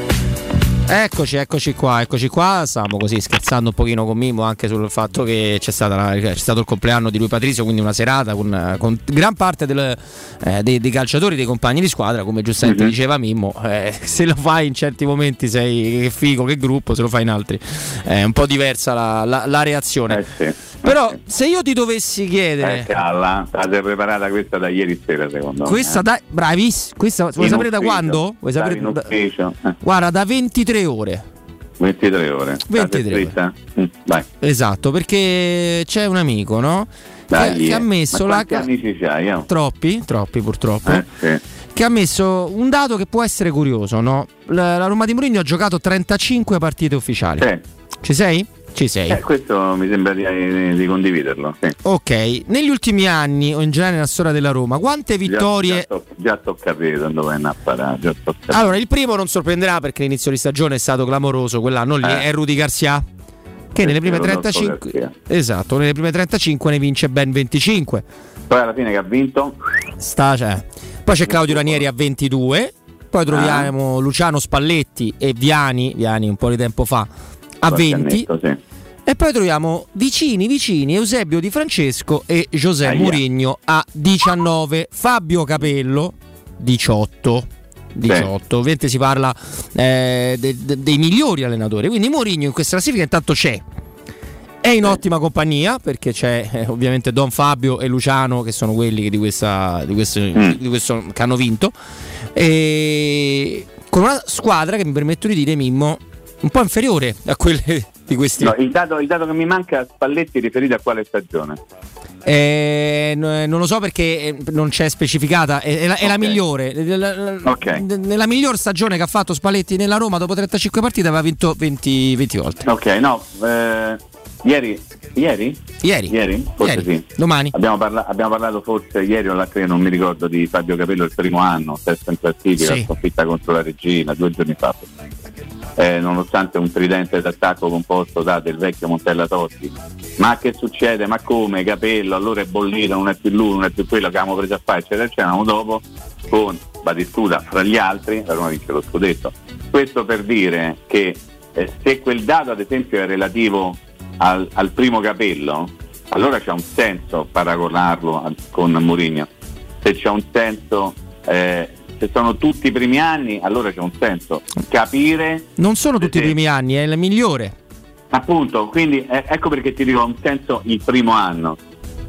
Eccoci, eccoci qua, eccoci qua. Stavamo così scherzando un pochino con Mimo anche sul fatto che c'è, la, c'è stato il compleanno di lui Patrizio, quindi una serata con, con gran parte del, eh, dei, dei, calciatori, dei compagni di squadra, come giustamente mm-hmm. diceva Mimmo. Eh, se lo fai in certi momenti sei che figo, che gruppo, se lo fai in altri è un po' diversa la, la, la reazione. Eh sì. Però se io ti dovessi chiedere... Eh, calla, state preparata questa da ieri sera secondo questa me. Da, bravissima, questa vuoi sapere da quando? Vuoi sapere da, eh. Guarda, da 23 ore. 23 ore. 23 ore. Mm, vai. Esatto, perché c'è un amico, no? Dai, che, che, ha messo Ma la amici c'hai? Oh? Troppi, troppi purtroppo. Eh, sì. Che ha messo un dato che può essere curioso, no? La, la Roma di Mourinho ha giocato 35 partite ufficiali. Sì. Ci sei? Ci sei. Eh, questo mi sembra di, di condividerlo. Sì. Ok, negli ultimi anni o in generale nella storia della Roma, quante vittorie. Già, sto capendo dove è a parare. Allora, il primo non sorprenderà perché l'inizio di stagione è stato clamoroso, quell'anno lì eh. è Rudy Garcia. Che nelle prime 35 esatto, nelle prime 35 ne vince ben 25. Poi alla fine che ha vinto? Sta, cioè. Poi c'è Claudio Ranieri a 22. Poi troviamo ah. Luciano Spalletti e Viani, Viani un po' di tempo fa a 20. sì. E poi troviamo vicini vicini Eusebio Di Francesco e José Mourinho a 19, Fabio Capello 18. 18. Ovviamente si parla eh, de, de, dei migliori allenatori. Quindi Mourinho in questa classifica intanto c'è. È in ottima compagnia perché c'è eh, ovviamente Don Fabio e Luciano che sono quelli di, questa, di, questo, mm. di questo, che hanno vinto. E con una squadra che mi permetto di dire Mimmo un po' inferiore a quelle di questi. No, il dato, il dato che mi manca a Spalletti riferito a quale stagione? Eh, non lo so perché eh, non c'è specificata, è, è, la, è okay. la, migliore. Okay. Nella miglior stagione che ha fatto Spalletti nella Roma dopo 35 partite aveva vinto 20, 20 volte. Ok, no. Eh, ieri, ieri? Ieri. Ieri? Forse ieri. sì. Domani. Abbiamo, parla- abbiamo, parlato forse ieri o l'altro non mi ricordo di Fabio Capello il primo anno, sesto in classifica, sì. sconfitta contro la regina due giorni fa eh, nonostante un tridente d'attacco composto da del vecchio Montella Totti. Ma che succede? Ma come? Capello, allora è bollito, non è più lui, non è più quello che abbiamo preso a fare, eccetera, eccetera. dopo con Batistuta fra gli altri, la Roma vince lo scudetto. Questo per dire che eh, se quel dato ad esempio è relativo al, al primo capello, allora c'è un senso paragonarlo con Mourinho. Se c'è un senso eh, se sono tutti i primi anni, allora c'è un senso capire. Non sono tutti i primi anni, è il migliore. Appunto, quindi eh, ecco perché ti dico un senso il primo anno.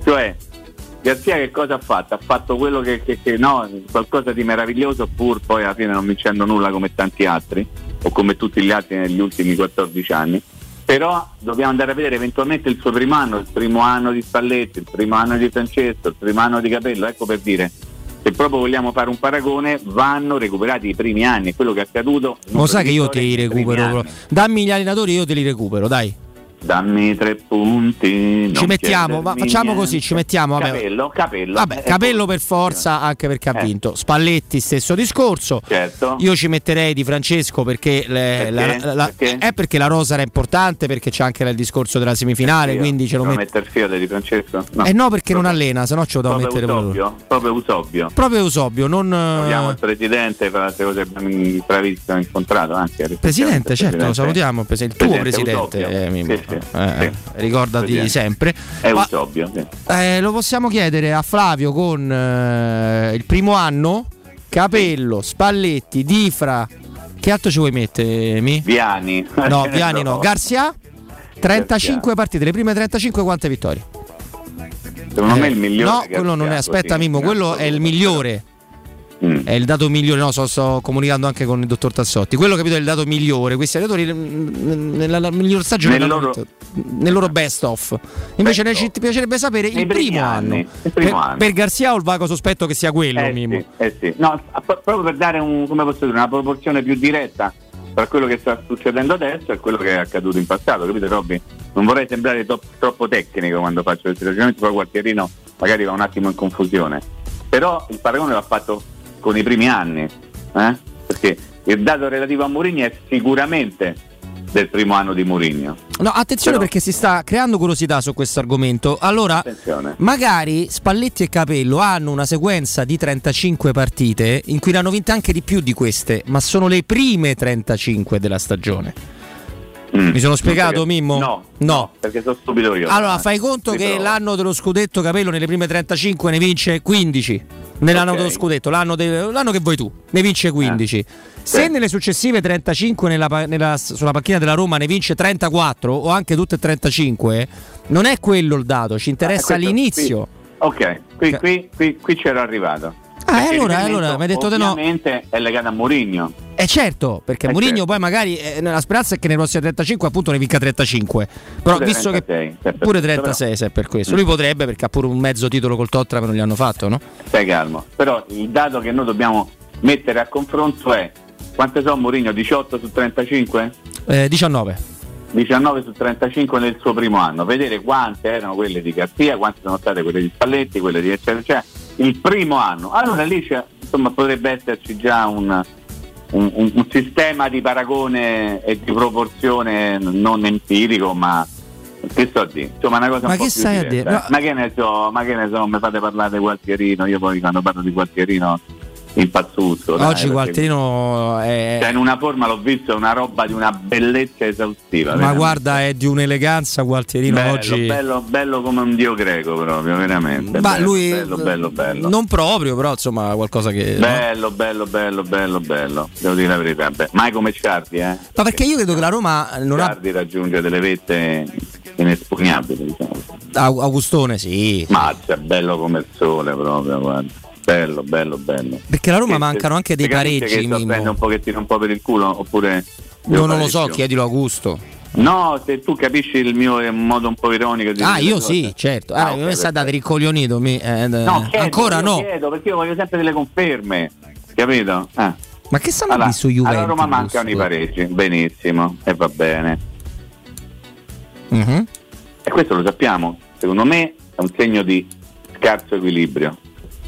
Cioè, Garzia che cosa ha fatto? Ha fatto quello che, che, che no, qualcosa di meraviglioso, pur poi alla fine non vincendo nulla come tanti altri, o come tutti gli altri negli ultimi 14 anni. Però dobbiamo andare a vedere eventualmente il suo primo anno, il primo anno di Spalletti, il primo anno di Francesco, il primo anno di Capello, ecco per dire se proprio vogliamo fare un paragone, vanno recuperati i primi anni, quello che è accaduto. Lo sai che io te li recupero. Dammi gli allenatori, io te li recupero, dai. Dammi tre punti. Ci mettiamo, chiedermi facciamo niente. così, ci mettiamo. Vabbè. Capello, capello. Vabbè, Eh, Capello per forza, anche perché ha Eh. vinto. Spalletti, stesso discorso. Certo. Io ci metterei di Francesco perché, le- Perché? la, la- Perché? è perché la rosa era importante, perché c'è anche il discorso della semifinale, quindi ce lo metto. mettere il fiore di Francesco? Eh no, perché non allena, se no ce lo devo proprio mettere proprio. Usobio, proprio Usobio. Proprio Eusobio, non. Salutiamo il eh, presidente per le cose che abbiamo incontrato anche. Presidente, certo, lo salutiamo. il tuo Presidente presidente, eh. Sì, sì, Eh, sì. ricordati Presidente. sempre. È Usobio. sì. Eh, lo possiamo chiedere a Flavio con eh, il primo anno, Capello, Spalletti, Difra. Che altro ci vuoi mettere, Mi? Viani. No, Viani no. Garcia? 35 partite, le prime 35 quante vittorie? Secondo me Eh, il migliore. No, quello non è. Aspetta, Mimmo, quello è il migliore. Mm. È il dato migliore, no, sto, sto comunicando anche con il dottor Tassotti. Quello capito è il dato migliore. Questi allenatori mm, nella, nella miglior stagione Nel loro- nel loro best of. Invece Best ne- ci piacerebbe sapere Nei il primo anni, anno. il primo per, anno. per Garzia ho il vago sospetto che sia quello, Eh sì, eh sì. No, proprio per dare un, dire, una proporzione più diretta tra quello che sta succedendo adesso e quello che è accaduto in passato, capite Robby? Non vorrei sembrare to- troppo tecnico quando faccio questi ragionamenti, poi qualcherino magari va un attimo in confusione. Però il paragone va fatto con i primi anni, eh? perché il dato relativo a Mourinho è sicuramente del primo anno di Mourinho. No, attenzione Però- perché si sta creando curiosità su questo argomento. Allora, Attenzione. magari Spalletti e Capello hanno una sequenza di 35 partite in cui ne hanno vinte anche di più di queste, ma sono le prime 35 della stagione. Mm. Mi sono spiegato, Perché- Mimmo? No, No. perché sono stupido io. Allora, Eh, fai conto che riprovo. l'anno dello scudetto Capello nelle prime 35 ne vince 15. Nell'anno Ok. dello scudetto, l'anno, de- l'anno che vuoi tu, ne vince 15. Se Sì. nelle successive 35 nella nella- sulla panchina della Roma ne vince 34 o anche tutte e 35, non è quello il dato, ci interessa Eh, questo- l'inizio. Ok, qui, qui, qui, qui c'ero arrivato. Ah, allora, allora, mi hai detto di no. Ovviamente è legato a Mourinho. Eh certo, perché Eh, Mourinho certo. poi magari eh, la speranza è che nei prossimi 35 appunto ne vinca 35. Però Pure visto 36, che sempre pure questo, 36 se è per questo. Lui potrebbe perché ha pure un mezzo titolo col Tottenham non gli hanno fatto, no? Stai calmo. Però il dato che noi dobbiamo mettere a confronto è quante sono Mourinho? 18 su 35? Eh, 19. 19 su 35 nel suo primo anno. Vedere quante erano quelle di Garzia, quante sono state quelle di Spalletti, quelle di eccetera, eccetera. Il primo anno. Allora lì insomma, potrebbe esserci già un, un- un- un sistema di paragone e di proporzione non empirico, ma che so a dire? Insomma, una cosa Ma un po' che più stai a diretta, dire? eh. No. Ma che ne so, ma che ne so, mi fate parlare di Gualtierino, io poi quando parlo di Gualtierino impazzuzzo. dai, Oggi perché- Gualterino è... cioè, in una forma l'ho visto, è una roba di una bellezza esaustiva. Ma veramente. guarda, è di un'eleganza Gualtierino bello, oggi. bello, bello come un dio greco proprio, veramente. Ma bello, lui bello, bello, bello. non proprio, però insomma qualcosa che no? Bello, bello, bello, bello, bello. Devo dire la verità. Beh, mai come Ciardi, eh? Ma perché io credo che la Roma non ha Ciardi raggiunge delle vette inespugnabili, diciamo. Au- Augustone, sì. Mazza, bello come il sole proprio, guarda. Bello, bello, bello. Perché la Roma Che- mancano anche dei pareggi, Che prende un pochettino un po' per il culo oppure No, non lo so, chiedilo a Augusto. No, se tu capisci il mio modo un po' ironico di Ah, io le cose. sì, certo. Ah, Ah, mi perfetto. date ricoglionito. Mi, eh, No, chiedo, ancora no. chiedo, perché io voglio sempre delle conferme, capito? Ah. Ma che stanno Allora, lì su Juventus? alla Roma mancano i pareggi, benissimo, e va bene. Mhm. E questo lo sappiamo, secondo me è un segno di scarso equilibrio.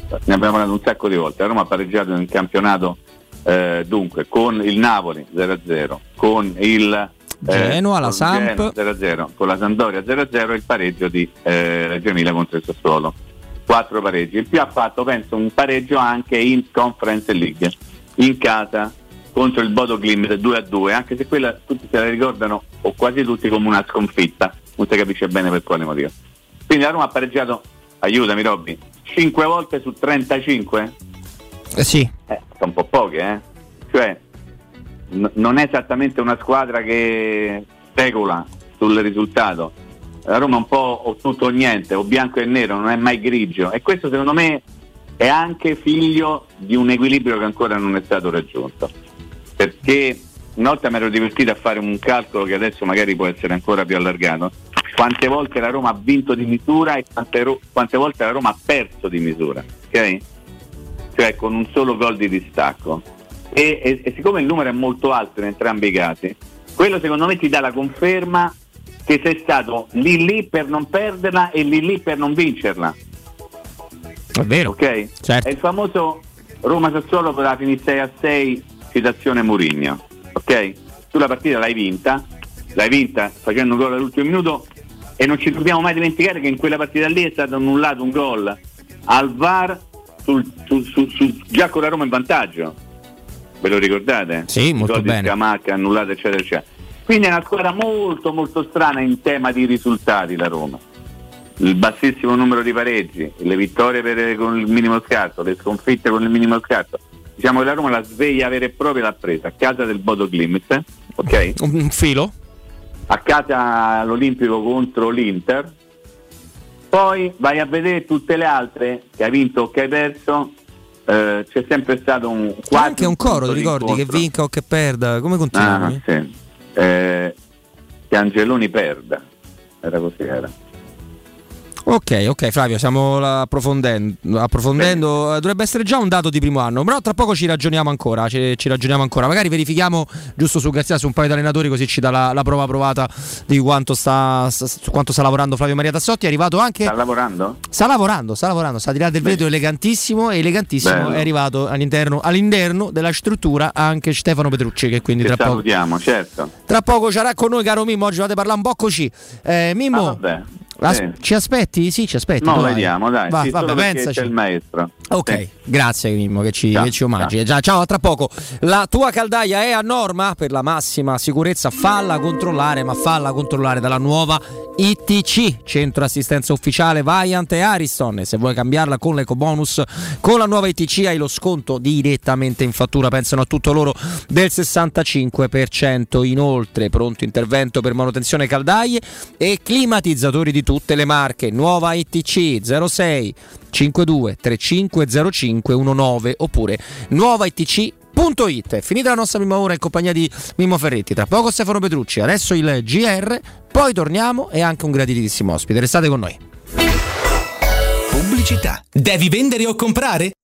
Ne abbiamo parlato un sacco di volte. La Roma ha pareggiato in campionato eh, dunque con il Napoli 0-0, con il eh, Genoa, la Samp. Genoa 0-0, con la Sampdoria 0-0 e il pareggio di eh, Reggio Emilia contro il Sassuolo. Quattro pareggi. In più ha fatto, penso, un pareggio anche in Conference League, in casa contro il Bodo Glimt 2-2, anche se quella tutti se la ricordano, o quasi tutti, come una sconfitta. Non si capisce bene per quale motivo. Quindi la Roma ha pareggiato, aiutami Robby, 5 volte su 35? Eh, sì. Eh, sono un po' poche, eh? Cioè, n- non è esattamente una squadra che specula sul risultato. La Roma è un po' o tutto o niente, o bianco e nero, non è mai grigio. E questo secondo me è anche figlio di un equilibrio che ancora non è stato raggiunto. Perché una volta mi ero divertito a fare un calcolo che adesso magari può essere ancora più allargato. Quante volte la Roma ha vinto di misura e quante, ro- quante volte la Roma ha perso di misura. Ok? cioè con un solo gol di distacco. E, e- e siccome il numero è molto alto in entrambi i casi, quello secondo me ti dà la conferma che sei stato lì lì per non perderla e lì lì per non vincerla. È vero. Ok? Certo. È il famoso Roma Sassuolo poteva finire 6 a 6 citazione Murigno. Ok? Tu la partita l'hai vinta, l'hai vinta facendo un gol all'ultimo minuto e non ci dobbiamo mai dimenticare che in quella partita lì è stato annullato un gol al VAR sul- sul- sul- sul- già con la Roma in vantaggio. Ve lo ricordate? Sì, molto bene. Scamacca annullato eccetera eccetera. Quindi è una squadra molto molto strana in tema di risultati la Roma il bassissimo numero di pareggi, le vittorie per- con il minimo scarto, le sconfitte con il minimo scarto. Diciamo che la Roma la sveglia vera e propria l'ha presa a casa del Bodo Glimt, ok? Un filo? A casa all'Olimpico contro l'Inter. Poi vai a vedere tutte le altre che hai vinto o che hai perso. eh, c'è sempre stato un quasi anche un coro, ti ricordi? Che vinca o che perda? Come continua? Ah, sì. Eh, che Angeloni perda. Era così era. Ok, ok Flavio, stiamo approfondendo, approfondendo. Dovrebbe essere già un dato di primo anno, però tra poco ci ragioniamo ancora, ci, ci ragioniamo ancora. Magari verifichiamo giusto su Garzia su un paio di allenatori così ci dà la, la prova provata di quanto sta, su quanto sta lavorando Flavio Maria Tassotti. È arrivato anche... Sta lavorando? Sta lavorando, sta lavorando, sta a tirare del vetro elegantissimo e elegantissimo Bello. è arrivato all'interno, all'interno della struttura anche Stefano Petrucci che quindi Che tra poco, salutiamo, certo. tra poco sarà con noi caro Mimmo, oggi a parlare un po' così. Eh, Mimmo, Ah, vabbè. As- Sì. ci aspetti? Sì, ci aspetti. No, vediamo, dai. Va- sì, vabbè, pensaci. c'è il maestro. Ok, Sì. grazie Mimmo che ci, Ciao, che ci omaggi. Ciao, a tra poco. La tua caldaia è a norma per la massima sicurezza. Falla controllare, ma falla controllare dalla nuova ITC, centro assistenza ufficiale Viant e Ariston. E se vuoi cambiarla con l'ecobonus, con la nuova ITC hai lo sconto direttamente in fattura. Pensano a tutto loro del 65%. Inoltre, pronto intervento per manutenzione caldaie e climatizzatori di tutte le marche. Nuova ITC 06 52 3505 19 oppure nuova ITC.it. È finita la nostra prima ora in compagnia di Mimmo Ferretti. Tra poco Stefano Petrucci, adesso il GR, poi torniamo e anche un graditissimo ospite. Restate con noi. Pubblicità. Devi vendere o comprare?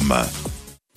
www.radioparleur.com.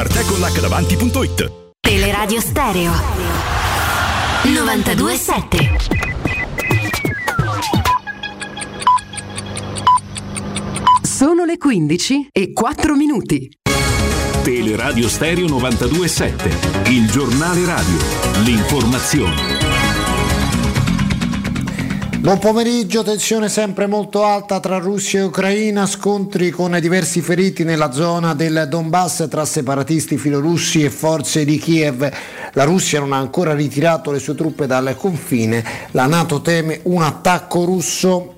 www.artecollacdavanti.it Teleradio Stereo 927 Sono le 15 e 4 minuti. Teleradio Stereo 927, il giornale radio, l'informazione. Buon pomeriggio, tensione sempre molto alta tra Russia e Ucraina, scontri con diversi feriti nella zona del Donbass tra separatisti filorussi e forze di Kiev. La Russia non ha ancora ritirato le sue truppe dal confine, la Nato teme un attacco russo.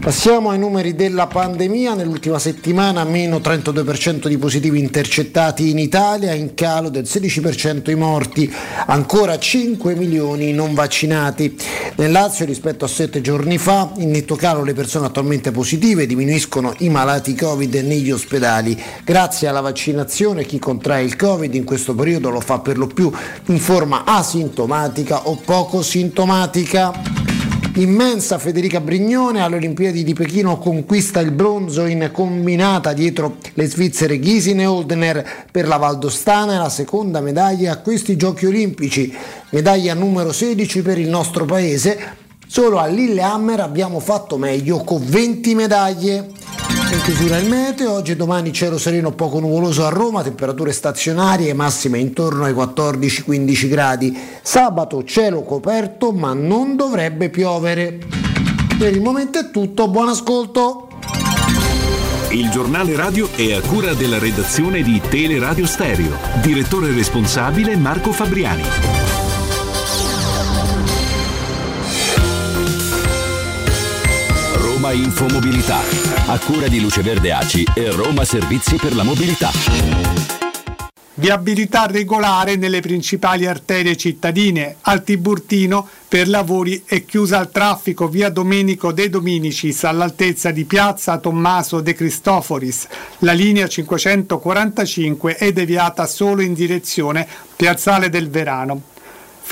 Passiamo ai numeri della pandemia, nell'ultima settimana meno 32% di positivi intercettati in Italia, in calo del 16% i morti, ancora 5 milioni non vaccinati. Nel Lazio rispetto a 7 giorni fa, in netto calo le persone attualmente positive, diminuiscono i malati Covid negli ospedali. Grazie alla vaccinazione chi contrae il Covid in questo periodo lo fa per lo più in forma asintomatica o poco sintomatica. Immensa Federica Brignone alle Olimpiadi di Pechino conquista il bronzo in combinata dietro le svizzere Ghisine e Oldner per la Valdostana la seconda medaglia a questi giochi olimpici, medaglia numero 16 per il nostro paese. Solo a Lillehammer abbiamo fatto meglio con 20 medaglie. In chiusura il meteo, oggi e domani cielo sereno poco nuvoloso a Roma, temperature stazionarie, massime intorno ai 14-15 gradi. Sabato cielo coperto ma non dovrebbe piovere. Per il momento è tutto, buon ascolto. Il giornale radio è a cura della redazione di Teleradio Stereo. Direttore responsabile Marco Fabriani. Roma Infomobilità. A cura di Luce Verde Aci e Roma Servizi per la Mobilità. Viabilità regolare nelle principali arterie cittadine. Al Tiburtino per lavori è chiusa al traffico via Domenico De Dominicis all'altezza di piazza Tommaso De Cristoforis. La linea 545 è deviata solo in direzione Piazzale del Verano.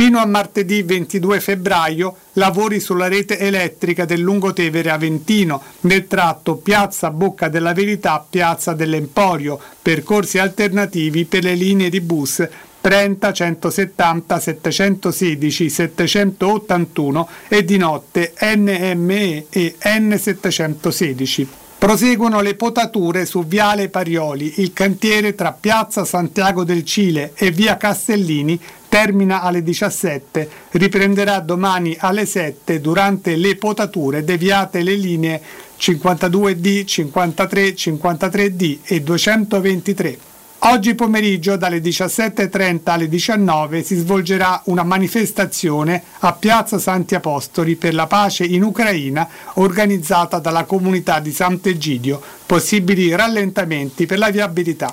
Fino a martedì 22 febbraio lavori sulla rete elettrica del Lungotevere Aventino nel tratto Piazza Bocca della Verità Piazza dell'Emporio, percorsi alternativi per le linee di bus 30, 170, 716, 781 e di notte NME e N716. Proseguono le potature su Viale Parioli, il cantiere tra Piazza Santiago del Cile e Via Castellini termina alle 17, riprenderà domani alle 7 durante le potature deviate le linee 52D, 53, 53D e 223. Oggi pomeriggio dalle 17.30 alle 19 si svolgerà una manifestazione a Piazza Santi Apostoli per la pace in Ucraina organizzata dalla comunità di Sant'Egidio. Possibili rallentamenti per la viabilità.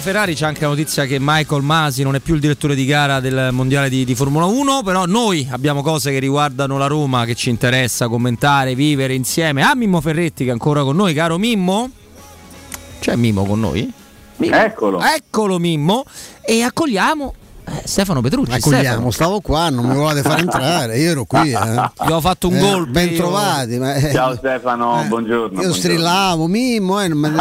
Alla Ferrari c'è anche la notizia che Michael Masi non è più il direttore di gara del mondiale di, di, Formula 1, però noi abbiamo cose che riguardano la Roma che ci interessa commentare, vivere insieme. Ah, Mimmo Ferretti che è ancora con noi, caro Mimmo? C'è Mimmo con noi? Mimmo. Eccolo. Eccolo Mimmo e accogliamo eh, Stefano Petrucci. Accogliamo, stavo qua, non mi volete far entrare, io ero qui. Eh. Io ho fatto un eh, gol. Ben trovati. Ma, eh, Ciao Stefano, buongiorno. Io buongiorno. strillavo, Mimmo, eh, non mi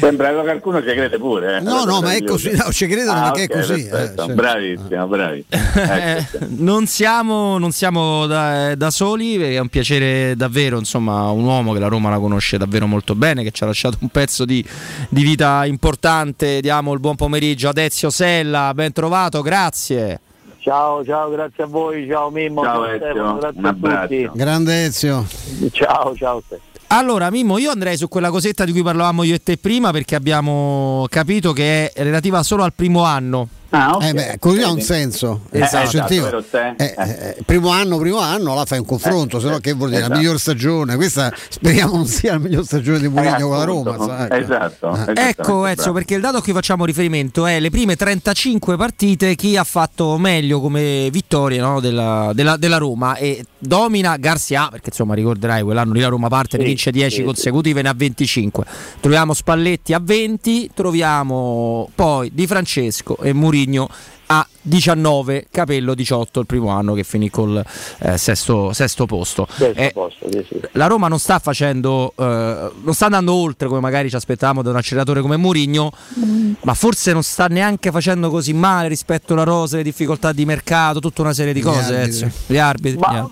Sembra che qualcuno ci crede pure. No, no, ma è così, no, ci credono ah, perché okay, è così. Cioè. Bravissimo, bravi. non siamo, non siamo da, da, soli, è un piacere davvero, insomma, un uomo che la Roma la conosce davvero molto bene, che ci ha lasciato un pezzo di, di vita importante. Diamo il buon pomeriggio pomeriggio a Dezio Sella, ben trovato, grazie. Ciao, ciao, grazie a voi, ciao Mimmo, ciao, ciao Stefano, grazie a tutti. Grande Ezio. Ciao, ciao. Allora, Mimmo, io andrei su quella cosetta di cui parlavamo io e te prima perché abbiamo capito che è relativa solo al primo anno. Ah, okay. eh beh, così ha un senso. Esatto. esatto eh, eh, primo anno, primo anno, là fai un confronto, se no che vuol dire esatto. la miglior stagione? Questa speriamo non sia la miglior stagione di Mourinho con la Roma. Ecco. Esatto, ecco Ezio, perché il dato a cui facciamo riferimento è le prime 35 partite chi ha fatto meglio come vittoria no, della, della, della, Roma e domina Garcia, perché insomma ricorderai quell'anno lì la Roma parte sì, ne vince 10 sì, consecutive, sì. ne ha 25. Troviamo Spalletti a 20, troviamo poi Di Francesco e Mourinho Mourinho a 19, Capello 18 il primo anno che finì col eh, sesto, sesto, posto. Eh, posto sì. La Roma non sta facendo, eh, non sta andando oltre come magari ci aspettavamo da un acceleratore come Mourinho, mm. ma forse non sta neanche facendo così male rispetto alla rosa, le difficoltà di mercato, tutta una serie di gli cose. Arbitri. Gli arbitri. Ma,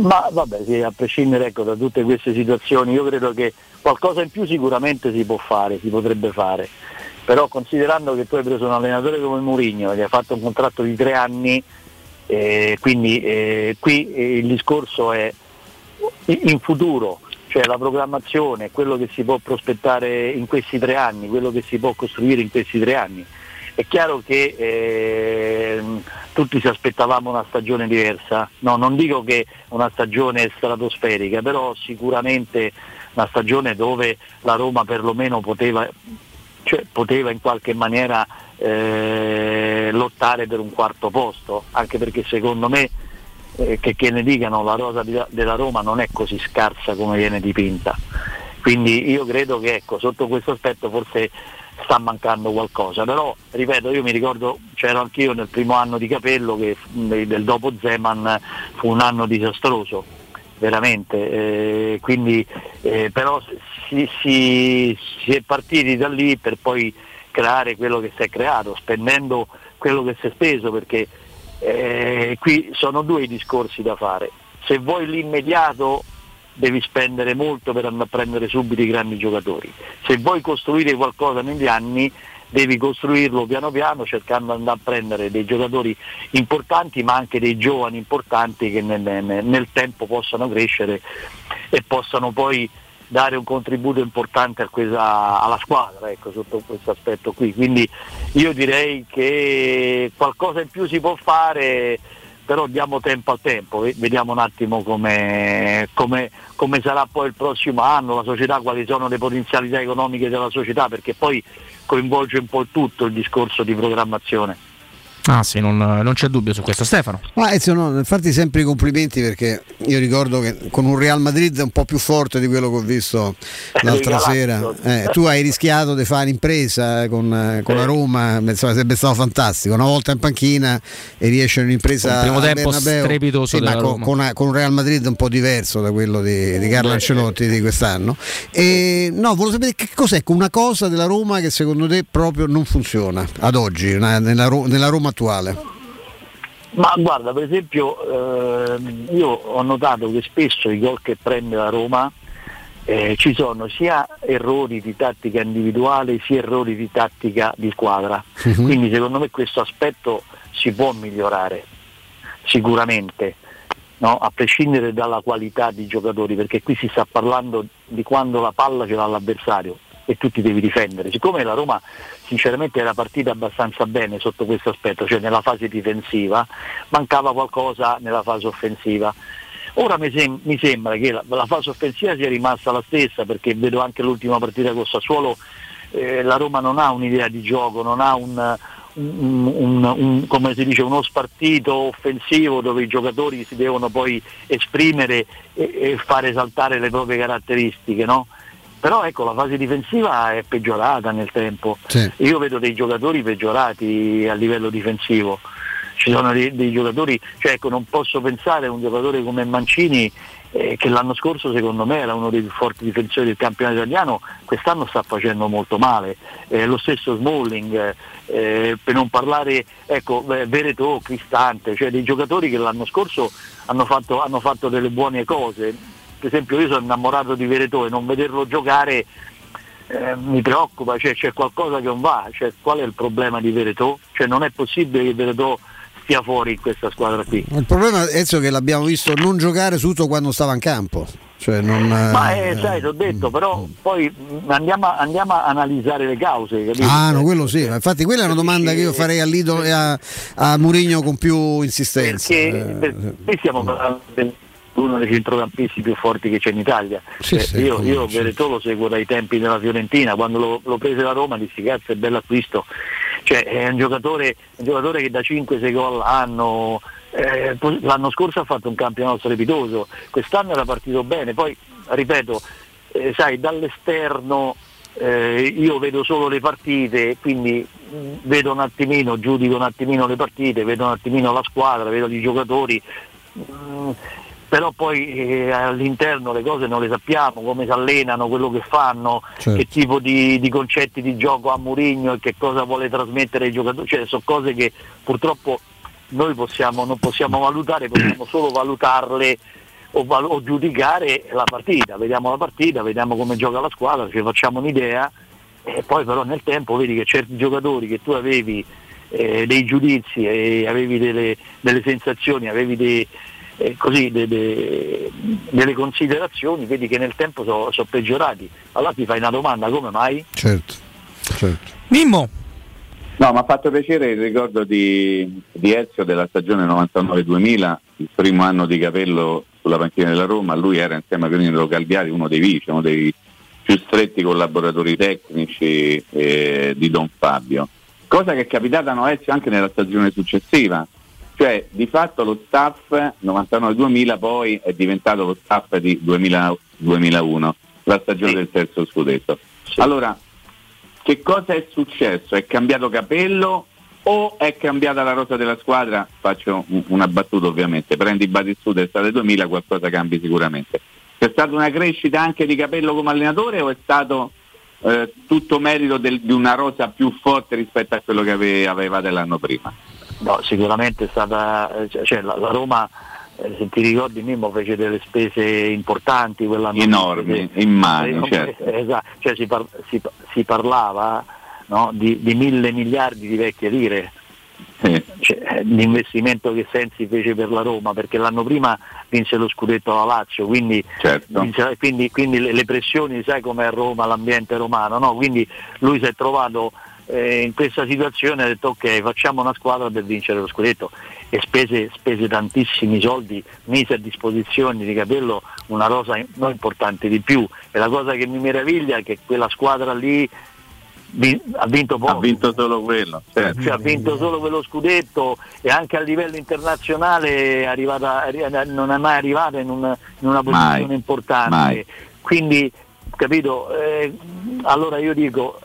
ma vabbè, sì, a prescindere ecco, da tutte queste situazioni, io credo che qualcosa in più sicuramente si può fare, si potrebbe fare però considerando che tu hai preso un allenatore come Mourinho, gli hai fatto un contratto di tre anni, eh, quindi eh, qui eh, il discorso è in futuro, cioè la programmazione, quello che si può prospettare in questi tre anni, quello che si può costruire in questi tre anni. È chiaro che eh, tutti ci aspettavamo una stagione diversa, no, non dico che una stagione stratosferica, però sicuramente una stagione dove la Roma perlomeno poteva, cioè, poteva in qualche maniera eh, lottare per un quarto posto, anche perché secondo me eh, che, che, ne dicano la rosa di, della Roma non è così scarsa come viene dipinta. Quindi io credo che ecco, sotto questo aspetto forse sta mancando qualcosa, però ripeto io mi ricordo, c'ero anch'io nel primo anno di Capello che del dopo Zeman fu un anno disastroso, veramente, eh, quindi eh, però si, si, si, è partiti da lì per poi creare quello che si è creato, spendendo quello che si è speso, perché eh, qui sono due i discorsi da fare. Se vuoi l'immediato devi spendere molto per andare a prendere subito i grandi giocatori. Se vuoi costruire qualcosa negli anni devi costruirlo piano piano cercando di andare a prendere dei giocatori importanti ma anche dei giovani importanti che nel, nel, nel tempo possano crescere e possano poi dare un contributo importante questa, alla squadra ecco, sotto questo aspetto qui. Quindi io direi che qualcosa in più si può fare però diamo tempo al tempo, vediamo un attimo come, come, come, sarà poi il prossimo anno, la società, quali sono le potenzialità economiche della società, perché poi coinvolge un po' tutto il discorso di programmazione. Ah sì, non, non, c'è dubbio su questo. Stefano. Ma Ezio, no, farti sempre i complimenti perché io ricordo che con un Real Madrid un po' più forte di quello che ho visto l'altra sera, eh, tu hai rischiato di fare un'impresa con, eh, con la Roma, insomma, sarebbe stato fantastico, una volta in panchina e riesce un'impresa... Un primo tempo Bernabeu, strepitoso sì, ma con, con, una, con, un Real Madrid un po' diverso da quello di, di Carlo Ancelotti di quest'anno. E, no, volevo sapere che cos'è una cosa della Roma che secondo te proprio non funziona ad oggi, nella, nella Roma attuale? Ma guarda, per esempio, ehm, io ho notato che spesso i gol che prende la Roma eh, ci sono sia errori di tattica individuale sia errori di tattica di squadra. Uh-huh. Quindi secondo me questo aspetto si può migliorare, sicuramente, no? a prescindere dalla qualità di giocatori, perché qui si sta parlando di quando la palla ce l'ha l'avversario e tu ti devi difendere. Siccome la Roma sinceramente era partita abbastanza bene sotto questo aspetto, cioè nella fase difensiva, mancava qualcosa nella fase offensiva. Ora mi, sem- mi sembra che la-, la, fase offensiva sia rimasta la stessa perché vedo anche l'ultima partita con Sassuolo, eh, la Roma non ha un'idea di gioco, non ha un, un, un, un, come si dice, uno spartito offensivo dove i giocatori si devono poi esprimere e, e fare esaltare le proprie caratteristiche. No? Però ecco la fase difensiva è peggiorata nel tempo. Sì. io vedo dei giocatori peggiorati a livello difensivo. Ci sono dei, dei giocatori cioè ecco non posso pensare a un giocatore come Mancini eh, che l'anno scorso secondo me era uno dei più forti difensori del campionato italiano quest'anno sta facendo molto male. Eh, lo stesso Smalling eh, per non parlare ecco Veretò, Cristante cioè dei giocatori che l'anno scorso hanno fatto, hanno fatto delle buone cose per esempio io sono innamorato di Veretò e non vederlo giocare eh, mi preoccupa, cioè, c'è qualcosa che non va, cioè, qual è il problema di Veretò? Cioè, non è possibile che Veretò stia fuori in questa squadra qui. Il problema è che l'abbiamo visto non giocare tutto quando stava in campo. Cioè non, Ma eh, sai, ti ho detto, però poi andiamo, andiamo, a analizzare le cause. Capito? Ah, no, quello sì, infatti quella è una domanda che io farei a Lido e a, a Murigno con più insistenza. Perché, perché stiamo parlando del uno dei centrocampisti più forti che c'è in Italia. Sì, eh, sì, io, io Veretò lo seguo dai tempi della Fiorentina, quando lo, lo prese la Roma dissi cazzo è bello acquisto. Cioè, è un giocatore, un giocatore che da 5-6 gol l'anno, eh, l'anno scorso ha fatto un campionato strepitoso, quest'anno era partito bene, poi ripeto, eh, sai, dall'esterno eh, io vedo solo le partite, quindi mh, vedo un attimino, giudico un attimino le partite, vedo un attimino la squadra, vedo i giocatori. Mh, però poi eh, all'interno le cose non le sappiamo, come si allenano, quello che fanno, certo. che tipo di, di, concetti di gioco ha Murigno e che cosa vuole trasmettere ai giocatori, cioè sono cose che purtroppo noi possiamo, non possiamo valutare, possiamo solo valutarle o, val- o, giudicare la partita, vediamo la partita, vediamo come gioca la squadra, ci facciamo un'idea. E poi però nel tempo vedi che certi giocatori che tu avevi eh, dei giudizi e avevi delle, delle sensazioni, avevi dei eh, così de, de, delle considerazioni, vedi che nel tempo sono so peggiorati. Allora ti fai una domanda, come mai? Certo, certo. Mimmo. No, mi ha fatto piacere il ricordo di, di Ezio della stagione 99-2000, il primo anno di Capello sulla panchina della Roma, lui era insieme a Granino Calviari uno dei vici, uno dei più stretti collaboratori tecnici eh, di Don Fabio. Cosa che è capitata a Noezio anche nella stagione successiva, cioè di fatto lo staff 99-2000 poi è diventato lo staff di 2000, 2001, la stagione Sì. del terzo scudetto. Allora, che cosa è successo? È cambiato capello o è cambiata la rosa della squadra? Faccio un- una battuta ovviamente, prendi Batistuta estate 2000 qualcosa cambi sicuramente. C'è stata una crescita anche di capello come allenatore o è stato eh, tutto merito del- di una rosa più forte rispetto a quello che ave- avevate l'anno prima? No, sicuramente è stata, eh, cioè, la, la Roma, eh, se ti ricordi Mimmo, fece delle spese importanti quell'anno. Enormi, immagino, Eh, certo. esatto, cioè si, par- si- si parlava no, di, di mille miliardi di vecchie lire. Cioè, eh, l'investimento che Sensi fece per la Roma perché l'anno prima vinse lo scudetto alla Lazio quindi, Certo. vinse- quindi, quindi le, le pressioni sai com'è a Roma l'ambiente romano no? quindi lui si è trovato eh, in questa situazione ha detto ok facciamo una squadra per vincere lo scudetto e spese, spese tantissimi soldi mise a disposizione di Capello una rosa in- non importante di più e la cosa che mi meraviglia è che quella squadra lì ha vinto poco Ha vinto solo quello, certo. cioè, ha vinto solo quello scudetto e anche a livello internazionale è arrivata- non è mai arrivata in, un- in una posizione Mai, importante. mai. Quindi, capito, eh, allora io dico,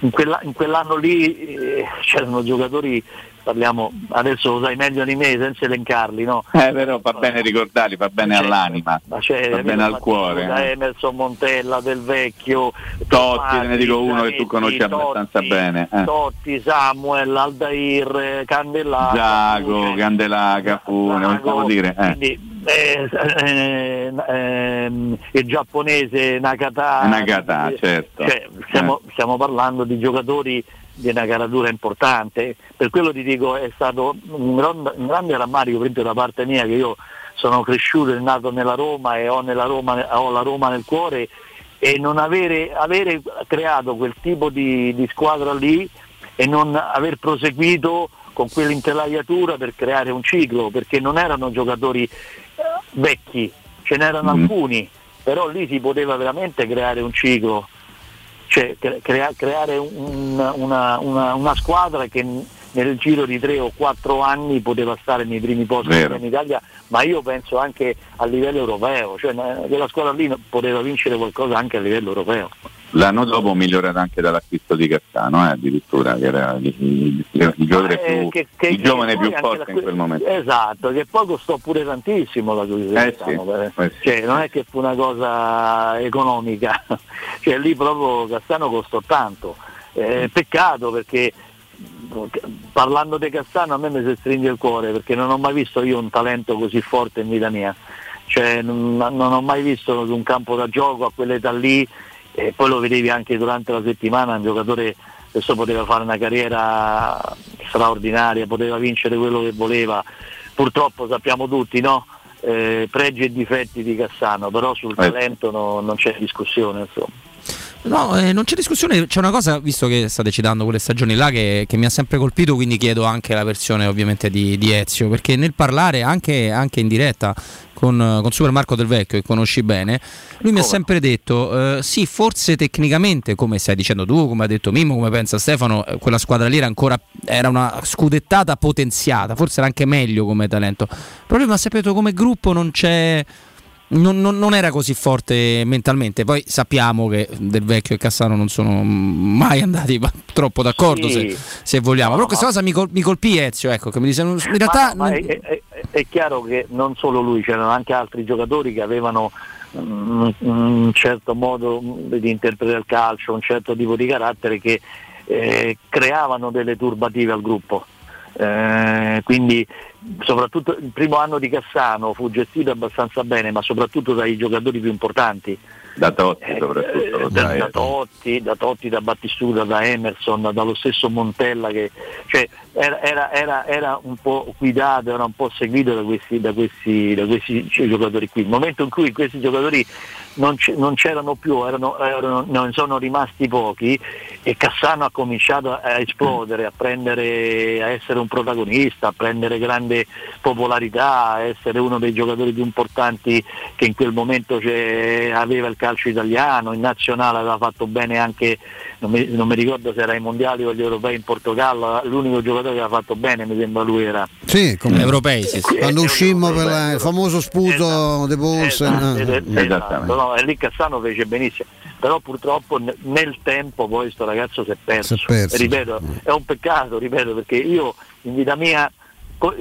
in, quella- in quell'anno lì eh, c'erano giocatori, parliamo, adesso lo sai meglio di me senza elencarli, no? Eh, però fa bene ricordarli, fa bene Cioè, all'anima, Ma c'è fa bene al Emilio cuore. Mattiuta, eh. Emerson Montella del Vecchio, Totti, te ne dico uno che tu conosci Totti, abbastanza bene. eh. Totti, Samuel, Aldair, eh, Candelaria. Giacomo, Candelà, Cafu, ne possiamo dire. eh. Quindi, eh, eh, ehm, il giapponese Nakata. Nakata, eh, certo. cioè, stiamo, stiamo parlando di giocatori di una caratura importante. Per quello ti dico è stato un grande, un grande rammarico per esempio, da parte mia che io sono cresciuto e nato nella Roma e ho, nella Roma, ho la Roma nel cuore e non avere, avere creato quel tipo di, di squadra lì e non aver proseguito con quell'intelaiatura per creare un ciclo, perché non erano giocatori eh, vecchi, ce n'erano Mm. alcuni, però lì si poteva veramente creare un ciclo, cioè cre- crea- creare un- una, una- una squadra che nel giro di tre o quattro anni poteva stare nei primi posti Vero. in Italia, ma io penso anche a livello europeo, cioè quella squadra lì poteva vincere qualcosa anche a livello europeo. L'anno dopo migliorato anche dall'acquisto di Cassano, eh, addirittura, che era il, il- il giocatore Eh, più, che- che- il giovane più forte in quel momento. Esatto, che poi costò pure tantissimo la Giuseppe Eh sì, Cassano, eh. eh sì. Cioè, non è che fu una cosa economica, cioè lì proprio Cassano costò tanto. Eh, peccato perché parlando di Cassano a me mi si stringe il cuore perché non ho mai visto io un talento così forte in vita mia. Cioè, non, non ho mai visto su un campo da gioco a quell'età lì e poi lo vedevi anche durante la settimana, un giocatore questo poteva fare una carriera straordinaria, poteva vincere quello che voleva. Purtroppo sappiamo tutti, no? Eh, pregi e difetti di Cassano, però sul Eh. talento no- non c'è discussione. Insomma. No, eh, non c'è discussione, c'è una cosa, visto che state citando quelle stagioni là, che, che mi ha sempre colpito, quindi chiedo anche la versione ovviamente di, di Ezio, perché nel parlare anche, anche in diretta con, con Super Marco Del Vecchio, che conosci bene, lui mi ha sempre detto, eh, sì, forse tecnicamente, come stai dicendo tu, come ha detto Mimmo, come pensa Stefano, eh, quella squadra lì era ancora, era una scudettata potenziata, forse era anche meglio come talento, però lui mi ha sempre detto come gruppo non c'è... Non, non- non era così forte mentalmente. Poi sappiamo che Del Vecchio e Cassano non sono mai andati troppo d'accordo, Sì. se, se vogliamo. Però questa cosa mi, col- mi colpì Ezio, ecco, che mi dice, in realtà... Non- è, è- è chiaro che non solo lui, c'erano anche altri giocatori che avevano mm, un certo modo mm, di interpretare il calcio, un certo tipo di carattere che eh, creavano delle turbative al gruppo. Eh, quindi soprattutto il primo anno di Cassano fu gestito abbastanza bene, ma soprattutto dai giocatori più importanti. da Totti soprattutto. lo da, da Totti, da Totti, da Battistuta, da Emerson, dallo stesso Montella che cioè, era, era- era- era un po' guidato, era un po' seguito da questi, da questi- da questi giocatori qui. Il momento in cui questi giocatori non, c- non c'erano più, erano, erano- ne sono rimasti pochi e Cassano ha cominciato a esplodere, a prendere, a essere un protagonista, a prendere grande popolarità, a essere uno dei giocatori più importanti che in quel momento aveva il calcio italiano, in nazionale aveva fatto bene anche, non mi, non mi ricordo se era ai mondiali o agli europei in Portogallo, l'unico giocatore che aveva fatto bene mi sembra lui era. Sì, come europei, sì, sì. Quando uscimmo per la- il famoso sputo De. Esatto, eh, ed- esatto, no, e lì Cassano fece benissimo, però purtroppo ne- nel tempo poi sto ragazzo si è perso. Si è perso. Ripeto, è un peccato, ripeto, perché io in vita mia,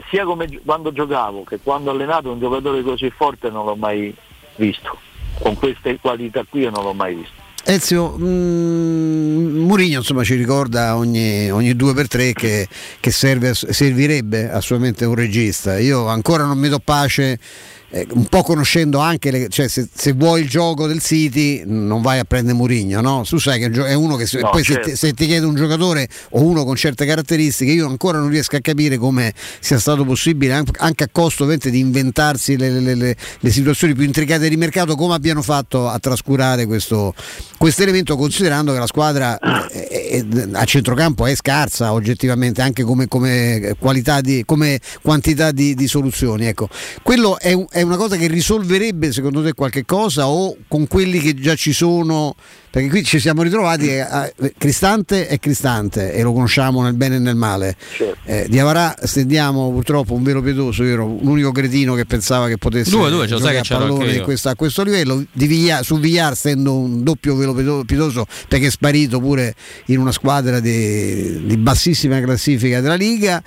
sia come quando giocavo che quando ho allenato un giocatore così forte non l'ho mai visto. Con queste qualità qui io non l'ho mai visto. Ezio, mm, Mourinho insomma ci ricorda ogni, ogni due per tre che, che serve servirebbe assolutamente un regista. Io ancora non mi do pace. Eh, un po' conoscendo anche le, cioè se, se vuoi il gioco del City non vai a prendere Mourinho no? tu sai che è è uno che se, No, poi se certo. ti, se ti chiede un giocatore o uno con certe caratteristiche io ancora non riesco a capire come sia stato possibile anche, a costo ovviamente, di inventarsi le, le- le- le situazioni più intricate di mercato come abbiano fatto a trascurare questo elemento considerando che la squadra eh, eh, a centrocampo è scarsa oggettivamente anche come, come qualità di, come quantità di, di soluzioni ecco. quello è, un- è una cosa che risolverebbe secondo te qualche cosa o con quelli che già ci sono? Perché qui ci siamo ritrovati eh, a- Cristante è Cristante e lo conosciamo nel bene e nel male. Eh, di Avarà stendiamo purtroppo un velo pietoso io ero l'unico cretino che pensava che potesse Due, due, ce lo sai giocare che a pallone a questo livello. Di Villar- su Villar stendo un doppio velo pieto- pietoso perché è sparito pure in una squadra di, di bassissima classifica della Liga.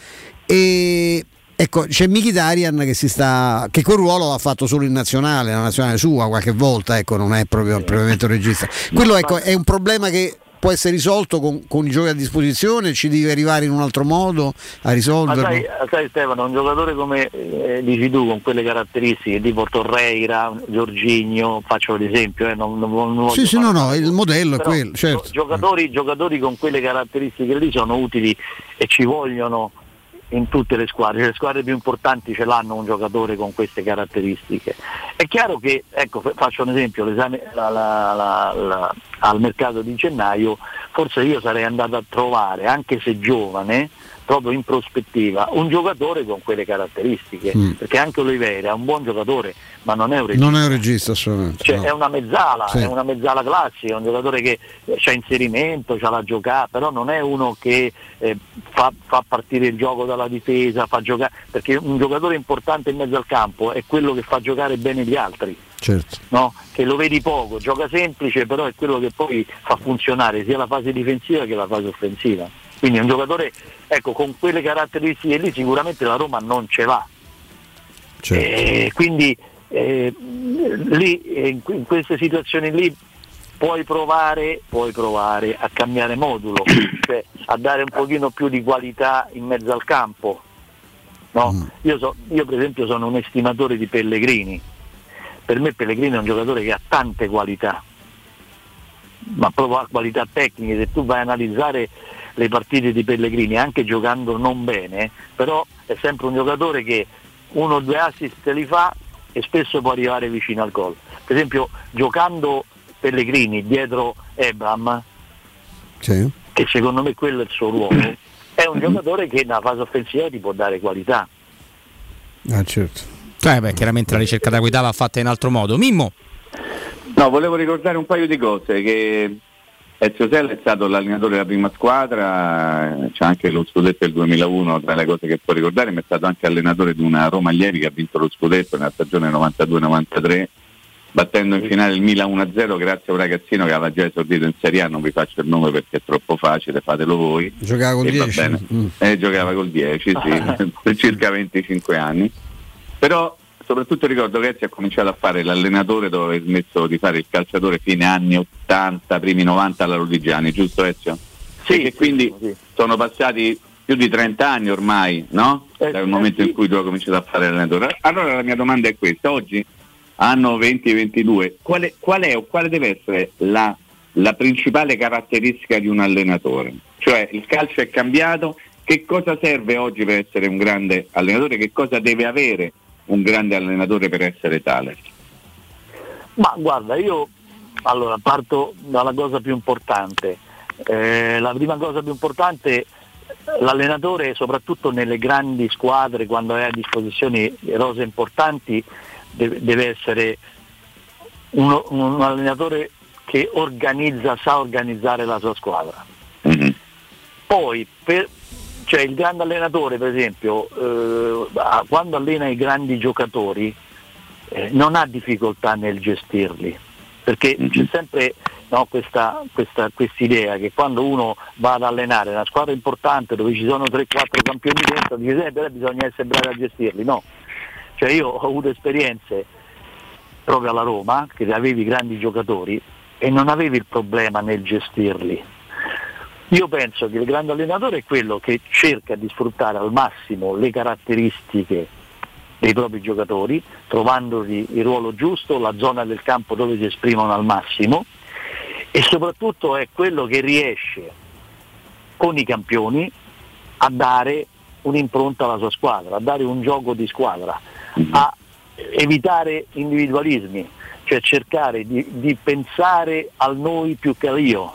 E ecco c'è Mkhitaryan che si sta che quel ruolo l'ha fatto solo in nazionale la nazionale sua qualche volta ecco non è proprio propriamente un regista. Quello ecco è un problema che può essere risolto con, con i giochi a disposizione ci devi arrivare in un altro modo a Ma risolverlo sai, sai Stefano, un giocatore come eh, dici tu, con quelle caratteristiche, tipo Torreira, Giorginio, faccio l'esempio, eh, non, non, non sì sì no no il modello è quello certo. gio- Giocatori, giocatori con quelle caratteristiche lì sono utili e ci vogliono in tutte le squadre, le squadre più importanti ce l'hanno un giocatore con queste caratteristiche. È chiaro che, ecco, fa- faccio un esempio, la- la- la- al mercato di gennaio, forse io sarei andato a trovare, anche se giovane, proprio in prospettiva, un giocatore con quelle caratteristiche, Mm. perché anche Oliveira è un buon giocatore, ma non è un regista. non è un regista assolutamente Cioè, no. è una mezzala, Sì. è una mezzala classica, è un giocatore che c'ha inserimento, c'ha la giocata, però non è uno che eh, fa, fa partire il gioco dalla difesa, fa giocare, perché un giocatore importante in mezzo al campo è quello che fa giocare bene gli altri, certo no? che lo vedi poco, gioca semplice, però è quello che poi fa funzionare sia la fase difensiva che la fase offensiva. Quindi è un giocatore ecco, con quelle caratteristiche lì sicuramente la Roma non ce l'ha. E quindi eh, lì, eh, in, queste situazioni lì puoi provare, puoi provare a cambiare modulo, cioè a dare un pochino più di qualità in mezzo al campo. no? Io, so- io per esempio sono un estimatore di Pellegrini, per me Pellegrini è un giocatore che ha tante qualità, ma proprio ha qualità tecniche, se tu vai a analizzare le partite di Pellegrini, anche giocando non bene, però è sempre un giocatore che uno o due assist li fa e spesso può arrivare vicino al gol. Per esempio giocando Pellegrini dietro Ebram, Sì. che secondo me quello è il suo ruolo, è un giocatore che nella fase offensiva ti può dare qualità. Ah, certo. Eh beh, chiaramente la ricerca da guida va fatta in altro modo. Mimmo, No, volevo ricordare un paio di cose, che Ezio Sella è stato l'allenatore della prima squadra, c'è anche lo scudetto del 2001 tra le cose che può ricordare, ma è stato anche allenatore di una Roma Allievi che ha vinto lo scudetto nella stagione 92-93, battendo in finale il Milan 1-0 grazie a un ragazzino che aveva già esordito in Serie A, non vi faccio il nome perché è troppo facile, fatelo voi. giocava col E va 10 bene. Mm. Eh, giocava col 10, sì, per circa 25 anni. Però soprattutto ricordo che Ezio ha cominciato a fare l'allenatore dopo aver smesso di fare il calciatore fine anni 80, primi 90 alla Rodigiani, giusto Ezio? Sì. E quindi sono passati più di 30 anni ormai, no? Dal momento in cui tu hai cominciato a fare l'allenatore. Allora la mia domanda è questa, oggi hanno 20-22, quale, qual è o quale deve essere la, la principale caratteristica di un allenatore? Cioè il calcio è cambiato, che cosa serve oggi per essere un grande allenatore? Che cosa deve avere un grande allenatore per essere tale? Ma guarda, io allora parto dalla cosa più importante. Eh, la prima cosa più importante, l'allenatore soprattutto nelle grandi squadre, quando è a disposizione rose importanti, deve, essere uno- un allenatore che organizza, sa organizzare la sua squadra. Poi per- cioè il grande allenatore per esempio eh, quando allena i grandi giocatori eh, non ha difficoltà nel gestirli. Perché c'è sempre no, questa idea che quando uno va ad allenare una squadra importante dove ci sono 3-4 campioni dentro dice sempre bisogna essere bravi a gestirli. No. Cioè io ho avuto esperienze proprio alla Roma che avevi grandi giocatori e non avevi il problema nel gestirli io penso che il grande allenatore è quello che cerca di sfruttare al massimo le caratteristiche dei propri giocatori, trovandogli il ruolo giusto, la zona del campo dove si esprimono al massimo e soprattutto è quello che riesce con i campioni a dare un'impronta alla sua squadra, a dare un gioco di squadra, a evitare individualismi, cioè cercare di, di pensare al noi più che al io,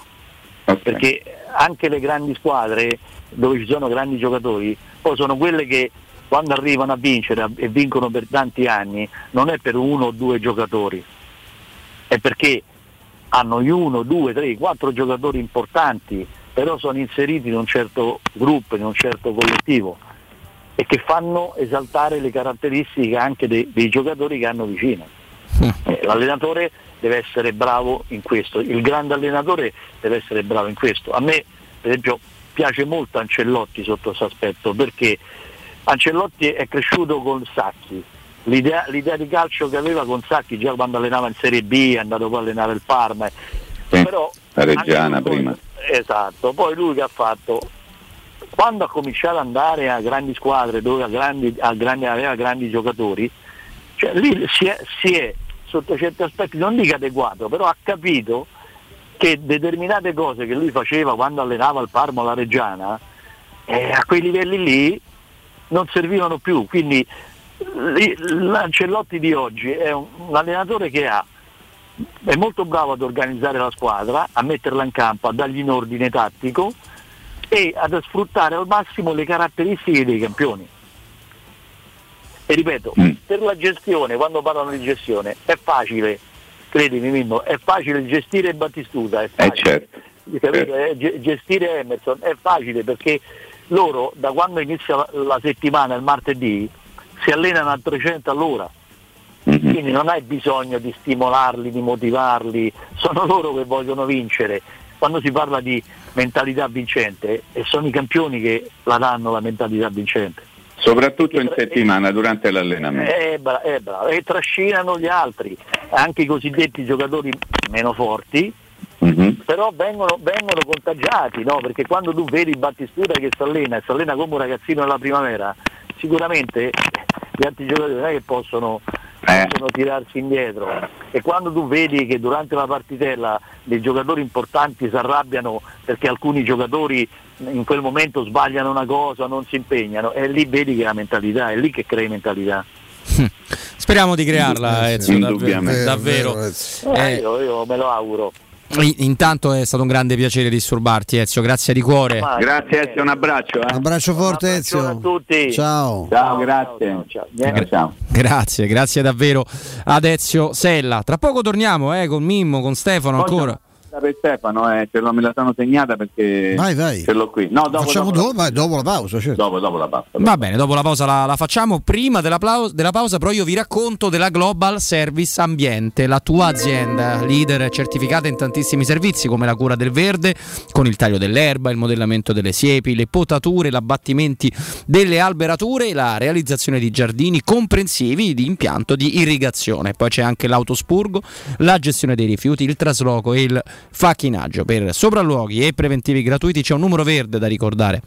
perché anche le grandi squadre dove ci sono grandi giocatori poi sono quelle che quando arrivano a vincere e vincono per tanti anni non è per uno o due giocatori, è perché hanno gli uno, due, tre, quattro giocatori importanti, però sono inseriti in un certo gruppo, in un certo collettivo e che fanno esaltare le caratteristiche anche dei, dei giocatori che hanno vicino. Eh, L'allenatore deve essere bravo in questo, il grande allenatore deve essere bravo in questo. A me per esempio piace molto Ancellotti sotto questo aspetto perché Ancellotti è cresciuto con Sacchi, l'idea, l'idea di calcio che aveva con Sacchi già quando allenava in Serie B, è andato poi a allenare il Parma, eh. però La Reggiana lui- prima. Esatto, poi lui che ha fatto quando ha cominciato ad andare a grandi squadre dove ha grandi- ha grandi- aveva grandi giocatori, cioè lì si è, si è, sotto certi aspetti non dico adeguato, però ha capito che determinate cose che lui faceva quando allenava il Parma o la Reggiana, eh, a quei livelli lì non servivano più. Quindi l'Ancellotti di oggi è un, un allenatore che ha è molto bravo ad organizzare la squadra, a metterla in campo, a dargli un ordine tattico e ad sfruttare al massimo le caratteristiche dei campioni. E ripeto, per la gestione, quando parlano di gestione, è facile, credimi Mimmo, è facile gestire Battistuta, è facile. Capito? Eh, ge- gestire Emerson è facile perché loro da quando inizia la, settimana, il martedì, si allenano a 300 all'ora. Quindi non hai bisogno di stimolarli, di motivarli, sono loro che vogliono vincere. Quando si parla di mentalità vincente, e sono i campioni che la danno la mentalità vincente. Soprattutto in settimana, durante l'allenamento. Eh, bra- eh, bravo. E trascinano gli altri, anche i cosiddetti giocatori meno forti, però vengono, vengono contagiati, no? perché quando tu vedi Battistuta che si allena e si allena come un ragazzino nella primavera, sicuramente gli altri giocatori non è che possono, possono tirarsi indietro e quando tu vedi che durante la partitella dei giocatori importanti si arrabbiano perché alcuni giocatori in quel momento sbagliano una cosa, non si impegnano, e lì vedi che la mentalità, è lì che crei mentalità. Speriamo di crearla, Ezio, davvero. Indubbiamente. davvero. Eh, io, io me lo auguro. In- Intanto è stato un grande piacere disturbarti, Ezio. Grazie di cuore. Grazie Ezio, un abbraccio. eh. Un abbraccio forte Ezio. a tutti. Ciao. Ciao, grazie. Ciao, ciao. Grazie, grazie davvero ad Ezio Sella. Tra poco torniamo eh, con Mimmo, con Stefano ancora. Per Stefano, eh, ce l'ho, me la sono segnata perché Vai, vai. ce l'ho qui. No, dopo, Facciamo dopo, dopo, vai, dopo la pausa, certo. dopo, dopo la pausa. Va bene, dopo la pausa la, la facciamo. Prima della, plau- della pausa, però, io vi racconto della Global Service Ambiente, la tua azienda, leader certificata in tantissimi servizi come la cura del verde, con il taglio dell'erba, il modellamento delle siepi, le potature, l'abbattimenti delle alberature e la realizzazione di giardini comprensivi di impianto di irrigazione. Poi c'è anche l'autospurgo, la gestione dei rifiuti, il trasloco e il facchinaggio. Per sopralluoghi e preventivi gratuiti c'è un numero verde da ricordare.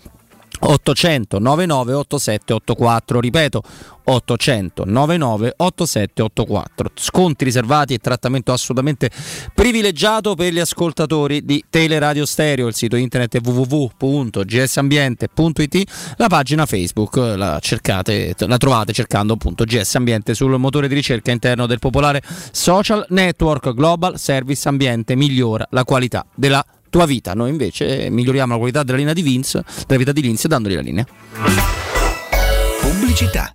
800 99 8784 ripeto 800 99 8784 sconti riservati e trattamento assolutamente privilegiato per gli ascoltatori di Teleradio Stereo il sito internet è www.gsambiente.it la pagina Facebook la cercate la trovate cercando appunto GS Ambiente sul motore di ricerca interno del popolare social network Global Service Ambiente migliora la qualità della tua vita. Noi invece miglioriamo la qualità della linea di Vince, della vita di Linz, dandogli la linea. Pubblicità.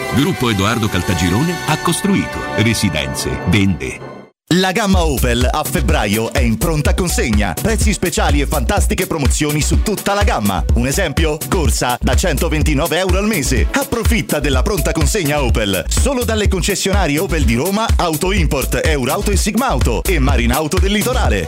Gruppo Edoardo Caltagirone ha costruito residenze, vende. La gamma Opel a febbraio è in pronta consegna. Prezzi speciali e fantastiche promozioni su tutta la gamma. Un esempio? Corsa da 129 euro al mese. Approfitta della pronta consegna Opel. Solo dalle concessionarie Opel di Roma, Auto Import, Eurauto e Sigmauto e Marinauto del Litorale.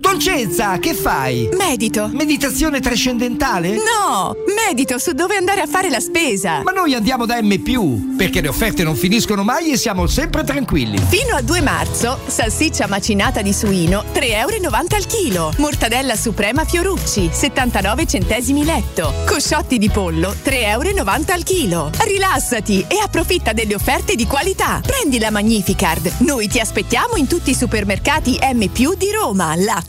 Dolcezza, che fai? Medito. Meditazione trascendentale? No, medito su dove andare a fare la spesa. Ma noi andiamo da M, perché le offerte non finiscono mai e siamo sempre tranquilli. Fino a 2 marzo, salsiccia macinata di suino 3,90 euro al chilo. Mortadella suprema Fiorucci 79 centesimi letto. Cosciotti di pollo 3,90 euro al chilo. Rilassati e approfitta delle offerte di qualità. Prendi la Magnificard. Noi ti aspettiamo in tutti i supermercati M di Roma, Lazio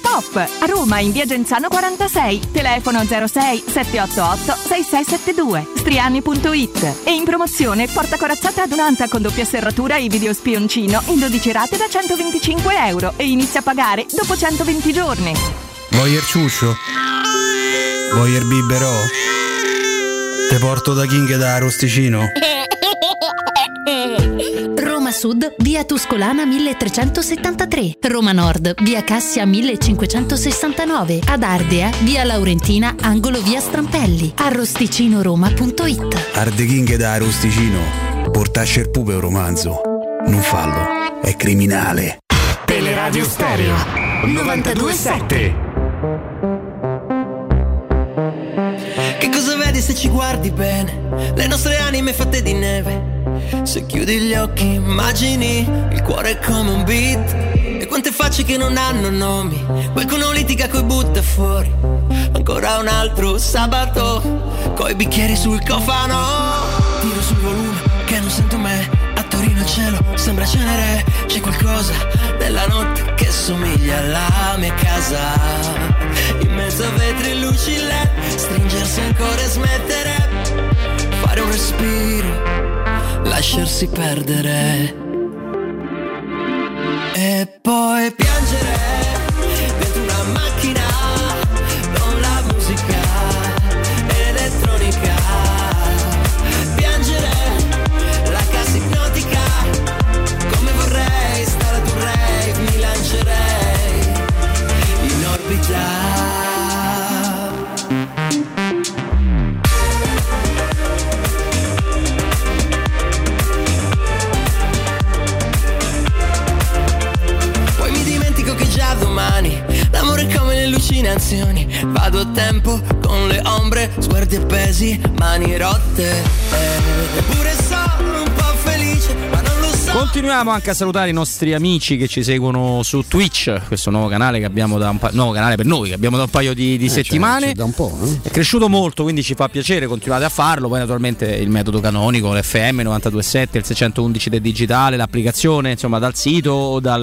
top! A Roma in via Genzano 46, telefono 06 788 6672, striani.it e in promozione porta corazzata adunata con doppia serratura e video spioncino in 12 rate da 125 euro e inizia a pagare dopo 120 giorni. Vuoi il ciuscio? Vuoi il biberò? Te porto da King da Rosticino? Roma Sud, via Tuscolana 1373. Roma Nord, via Cassia 1569. Ad Ardea, via Laurentina, angolo via Strampelli. Arrosticinoroma.it Arde King da Rosticino. Portasce il pupe un romanzo. Non fallo, è criminale. Teleradio Stereo. 927 se ci guardi bene? Le nostre anime fatte di neve. Se chiudi gli occhi, immagini il cuore come un beat. E quante facce che non hanno nomi. Qualcuno litiga coi butta fuori. Ancora un altro sabato, coi bicchieri sul cofano. Tiro sul volume che non sento me. A Torino il cielo sembra cenere. C'è qualcosa nella notte che somiglia alla mia casa. Mezzo a vetri e luci LED, stringersi ancora e smettere. Fare un respiro, lasciarsi perdere. E poi piangere dentro una macchina con la musica elettronica. Piangere la casa ipnotica, come vorrei stare ad un rave, mi lancerei in orbita. Allucinazioni. Vado a tempo con le ombre, sguardi appesi, mani rotte. Eppure sono un po' felice, ma non lo so. Continuiamo anche a salutare i nostri amici che ci seguono su Twitch, questo nuovo canale che abbiamo da un paio, nuovo canale per noi che abbiamo da un paio di, di Eh, settimane. c'è da un po', eh. È cresciuto molto, quindi ci fa piacere, continuate a farlo. Poi naturalmente il metodo canonico, l'FM 927, il 611 del digitale, l'applicazione, insomma, dal sito o dal-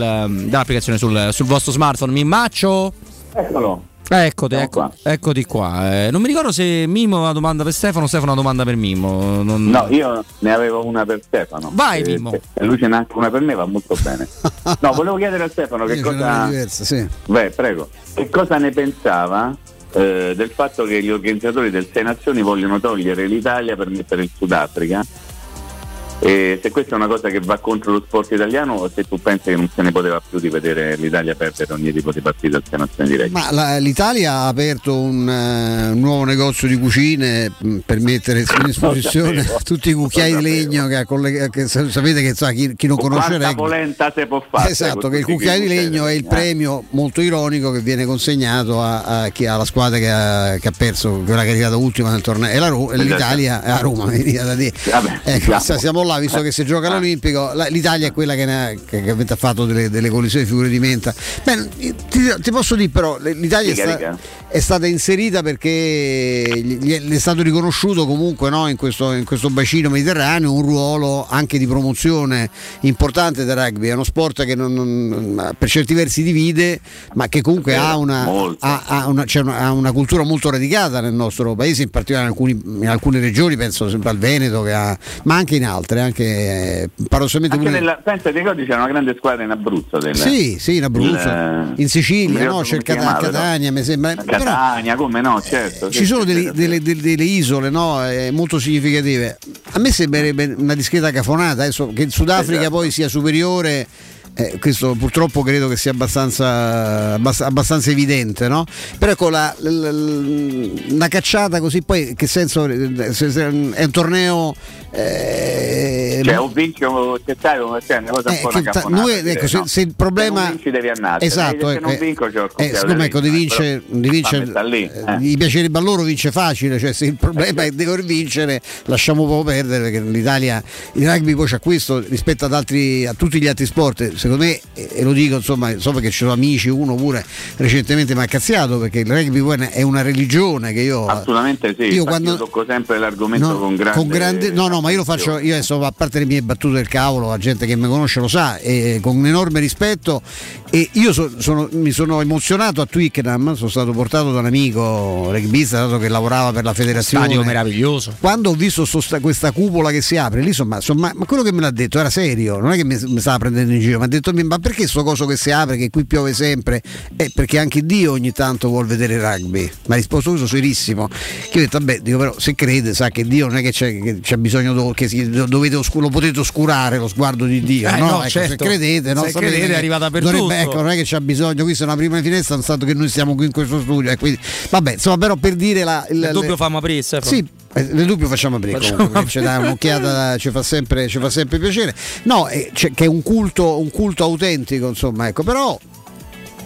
dall'applicazione sul, sul vostro smartphone. Mi immaccio? Eccolo. Eccoti, ecco- eccoti qua. Eh, non mi ricordo se Mimo ha una domanda per Stefano o Stefano ha una domanda per Mimo. Non- No, io ne avevo una per Stefano. Vai, Eh, Mimmo. E lui ce n'ha anche una per me, va molto bene. No, volevo chiedere a Stefano che Io cosa. diversa, sì. Beh, prego. Che cosa ne pensava eh, del fatto che gli organizzatori del Sei Nazioni vogliono togliere l'Italia per mettere il Sudafrica? E se questa è una cosa che va contro lo sport italiano o se tu pensi che non se ne poteva più di vedere l'Italia perdere ogni tipo di partita al Sei Nazioni direi. Ma la- l'Italia ha aperto un, eh, un nuovo negozio di cucine mh, per mettere a disposizione sapevo. tutti i cucchiai di legno che, ha collega- che sa- sapete che sa, chi, chi non conosce rugby- polenta si può fare? Esatto, che il cucchiaio di legno è il cucchiai? premio molto ironico che viene consegnato a, a chi ha la squadra che ha, che ha perso, quella che è arrivata ultima nel torneo, e la e l'Italia è a Roma, mi viene da dire. Vabbè, Ecco, siamo. Là, visto che si gioca all'Olimpico, l'Italia è quella che, ha, che, che ha fatto delle, delle collisioni di figure di menta. Beh, ti, ti posso dire però, l'Italia è, Dica, sta- dica. È stata inserita perché gli, è stato riconosciuto comunque no, in, questo, in questo bacino mediterraneo un ruolo anche di promozione importante del rugby. È uno sport che non- non- per certi versi divide, ma che comunque ha una, ha- ha una- c'è una- ha una cultura molto radicata nel nostro paese, in particolare in, alcuni- in alcune regioni, penso sempre al Veneto, che ha- ma anche in altre, anche eh, paradossalmente Anche pure- nella, pensa ricordi c'era una grande squadra in Abruzzo del, Sì, sì, in Abruzzo, il- in Sicilia, no? c'è il Catania, mi sembra. Però- Catania, come no, certo. ci sono delle, delle- delle- delle isole no, eh, molto significative. A me sembrerebbe una discreta cafonata adesso che il Sudafrica Esatto. poi sia superiore. Eh, questo purtroppo credo che sia abbastanza, abbast- abbastanza evidente, no? Però ecco la, l- l- una cacciata così poi che senso eh, se- se- è un torneo eh, Cioè, o vinci o c'è sai, o c'è una cosa un eh, una ta- noi, ecco, se, no? se il problema Se non vinci devi andare. esatto se eh, non eh, vinco il eh, siccome di ecco di legno, vince, di vince- lì, eh, eh. gli piacerebbe a loro vince facile cioè se il problema è devo vincere lasciamo poco perdere perché l'Italia il rugby poi c'ha questo rispetto ad altri a tutti gli altri sport secondo me e lo dico insomma so perché ci sono amici uno pure recentemente mi ha cazziato perché il rugby è una religione che io Assolutamente sì, io quando- io tocco sempre l'argomento No, con grande... grande- no, no, ma io lo faccio, io adesso a parte le mie battute del cavolo, la gente che mi conosce lo sa, e con un enorme rispetto. E io so- sono- mi sono emozionato a Twickenham, sono stato portato da un amico rugbista dato che lavorava per la federazione. Stadio meraviglioso. Quando ho visto sto sta- questa cupola che si apre, lì insomma, insomma, ma quello che me l'ha detto era serio, non è che mi, mi stava prendendo in giro, mi ha detto ma perché sto coso che si apre, che qui piove sempre? Eh, perché anche Dio ogni tanto vuol vedere rugby. Mi ha risposto questo serissimo. Che ho detto, vabbè, dico, però se crede, sa che Dio non è che c'è, che c'è bisogno do- che si- dovete oscu- lo potete oscurare lo sguardo di Dio. Eh, no? no, Ecco, certo. Se credete, no? Se sapete credete arrivata per dovrebbe- tutto. Ecco, non è che c'è bisogno, questa è una prima finestra, non stato che noi stiamo qui in questo studio. e quindi- vabbè, insomma, però per dire la. il- Il dubbio le- fammi aprire, Stefano. Sì, eh, nel dubbio facciamo aprire Facciamo comunque, perché ci dà un'occhiata, ci fa sempre, ci fa sempre piacere. No, eh, c'è- che è un culto, un culto autentico, insomma, ecco, però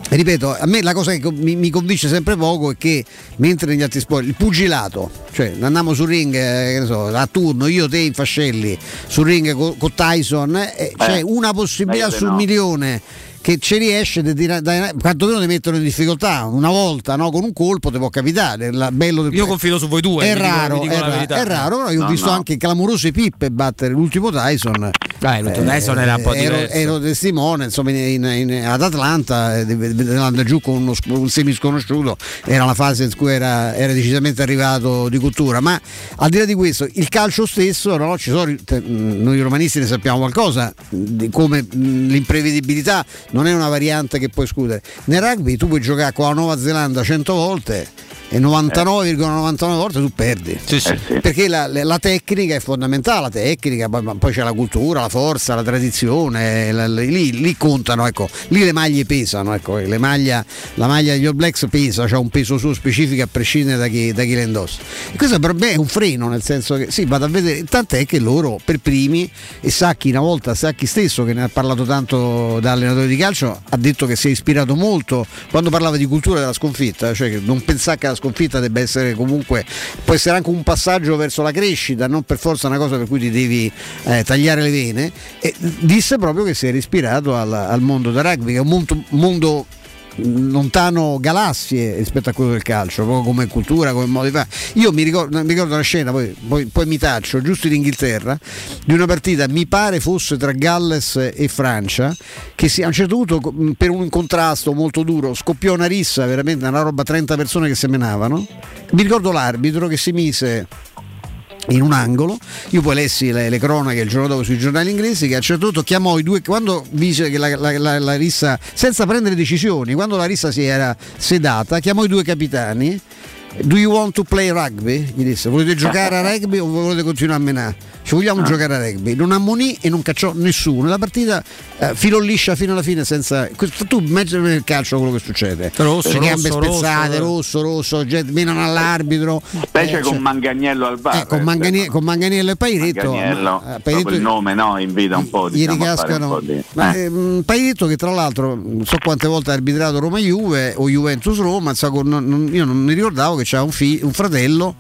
ripeto, a me la cosa che mi, mi, convince sempre poco è che mentre negli altri sport, il pugilato, cioè andiamo sul ring eh, so, a turno, io te in fascelli, sul ring con, con Tyson, eh, c'è eh, una possibilità sul no. milione che ci riesce quantomeno di metterlo in difficoltà una volta no? con un colpo ti può capitare del... io confido su voi due è raro, dico, dico è, ra- è, raro però io no, ho visto no. anche clamorose pippe battere l'ultimo Tyson Dai, l'ultimo eh, Tyson era un po' ero, ero testimone insomma in, in, in, ad Atlanta andando giù con uno, un semi sconosciuto era la fase in cui era, era, decisamente arrivato di cultura ma al di là di questo il calcio stesso no? Ci sono, noi romanisti ne sappiamo qualcosa di come l'imprevedibilità non è una variante che puoi escludere. Nel rugby tu puoi giocare con la Nuova Zelanda 100 volte e 99,99 volte tu perdi. Sì, sì. Eh, Perché la, la, tecnica è fondamentale, la tecnica, poi, poi, c'è la cultura, la forza, la tradizione, la, lì, lì, contano, ecco. lì le maglie pesano, ecco. le maglia, la maglia degli All Blacks pesa, ha un peso suo specifico a prescindere da chi, da chi la indossa. E questo per me è un freno, nel senso che sì, vado a vedere, tant'è che loro per primi, e Sacchi una volta, Sacchi stesso che ne ha parlato tanto da allenatore di calcio, ha detto che si è ispirato molto quando parlava di cultura della sconfitta, cioè che non pensava che la sconfitta debba essere comunque, può essere anche un passaggio verso la crescita, non per forza una cosa per cui ti devi eh, tagliare le vene. E disse proprio che si era ispirato al, al mondo del rugby, che è un mondo, mondo lontano galassie rispetto a quello del calcio, proprio come cultura, come modo di fare. Io mi ricordo, mi ricordo una scena, poi, poi, poi, mi taccio, giusto in Inghilterra, di una partita, mi pare fosse tra Galles e Francia, che si, a un certo punto per un contrasto molto duro scoppiò una rissa, veramente una roba 30 persone che semenavano. Mi ricordo l'arbitro che si mise in un angolo. Io poi lessi le, le, cronache il giorno dopo sui giornali inglesi che a un certo punto chiamò i due, quando dice che la, la, la, la rissa, senza prendere decisioni, quando la rissa si era sedata, chiamò i due capitani. Do you want to play rugby? Gli disse, volete giocare a rugby o volete continuare a menare? ci vogliamo ah. giocare a rugby, non ammonì e non cacciò nessuno, la partita eh, filo liscia fino alla fine senza... Tu immagini nel calcio quello che succede, rosso, le gambe rosso, spezzate, rosso, rosso, rosso gente, menano all'arbitro. Specie eh, con cioè, Manganiello al bar. Eh, con, Manganiello, con Manganiello e Pairetto. Manganiello, eh, Pairetto il nome no, invita un po' di... Gli diciamo, ricascano. Di, Ma, eh. ehm, Pairetto che tra l'altro non so quante volte ha arbitrato Roma-Juve o Juventus-Roma, so, non, io non mi ricordavo che c'era un, fi, un fratello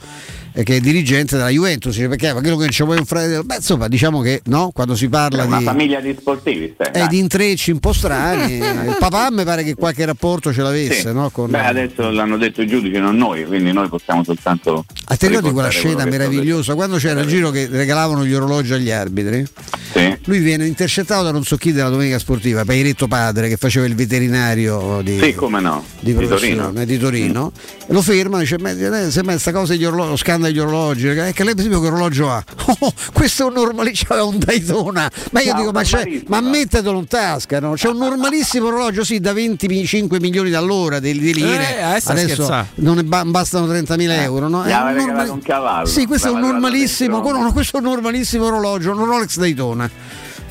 che è dirigente della Juventus, perché quello che c'è un fratello, beh insomma diciamo che no, quando si parla una di... Una famiglia di sportivi. Stai, eh, di intrecci un po' strani, il papà mi pare che qualche rapporto ce l'avesse. Sì. No? Con... Beh, adesso l'hanno detto i giudici, non noi, quindi noi possiamo soltanto... A te ricordi quella scena meravigliosa, quando c'era il giro che regalavano gli orologi agli arbitri? Sì. Lui viene intercettato da non so chi della domenica sportiva, Pairetto padre che faceva il veterinario di, sì, no. di, di Torino, di Torino. Mm. lo ferma e dice: Sembra questa cosa degli orologi, lo scandalo degli orologi, è che lei per esempio che orologio ha? Oh, questo è un normalissimo, c'è un Daytona. Ma io no, dico, ma, ma mettetelo in tasca, no? C'è un normalissimo orologio, sì, da 25 milioni d'all'ora di, di lire. Eh, adesso non ba- bastano 30.000 eh, euro, no? È un, normal- un cavallo. Sì, questo è un normalissimo, no, questo è un normalissimo orologio, un Rolex Daytona.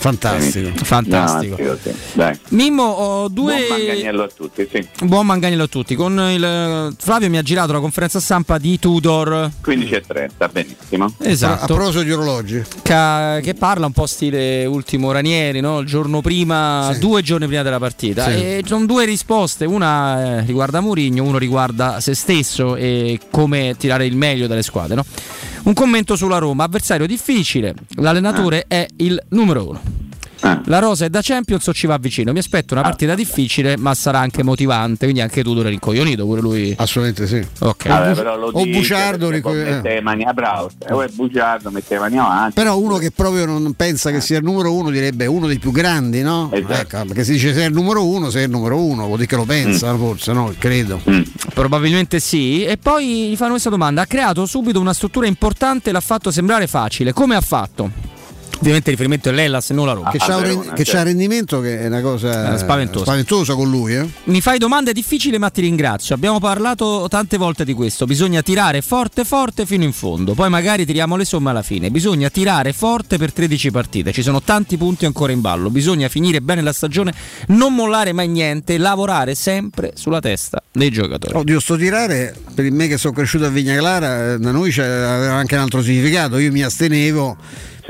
Fantastico, fantastico. No, sì. Mimmo, ho due. Buon manganiello a tutti, sì. Buon manganiello a tutti. Con il... Flavio mi ha girato la conferenza stampa di Tudor. 15 e 30, benissimo. Esatto. A proposito di orologi. Ca... Che parla un po' stile ultimo Ranieri, no? Il giorno prima, sì. due giorni prima della partita. Sì. E sono due risposte. Una eh, riguarda Mourinho, uno riguarda se stesso e come tirare il meglio dalle squadre, no? Un commento sulla Roma, avversario difficile, l'allenatore ah. è il numero uno. Ah. La rosa è da Champions o ci va vicino? Mi aspetto una partita difficile, ma sarà anche motivante. Quindi anche tu rincoglionito pure lui. Assolutamente sì. Okay. Vabbè, però lo o Buciardo rincoglionito. Mette mani a bravo. O è Buciardo, mette mani avanti. Però uno che proprio non pensa che sia il numero uno direbbe uno dei più grandi, no? Esatto. Ecco, perché si dice se è il numero uno, se è il numero uno, vuol dire che lo pensa, mm. forse, no? Credo. Mm. Probabilmente sì. E poi gli fanno questa domanda: ha creato subito una struttura importante e l'ha fatto sembrare facile. Come ha fatto? Ovviamente il riferimento è l'Ellas e non la Roma. Che, c'ha, un, re- che c'ha rendimento che è una cosa eh, spaventosa. spaventosa con lui. Eh? Mi fai domande difficili ma ti ringrazio. Abbiamo parlato tante volte di questo. Bisogna tirare forte forte fino in fondo. Poi magari tiriamo le somme alla fine. Bisogna tirare forte per 13 partite. Ci sono tanti punti ancora in ballo. Bisogna finire bene la stagione, non mollare mai niente, lavorare sempre sulla testa dei giocatori. Oddio, sto tirare per me che sono cresciuto a Vigna Clara, da noi c'era anche un altro significato. Io mi astenevo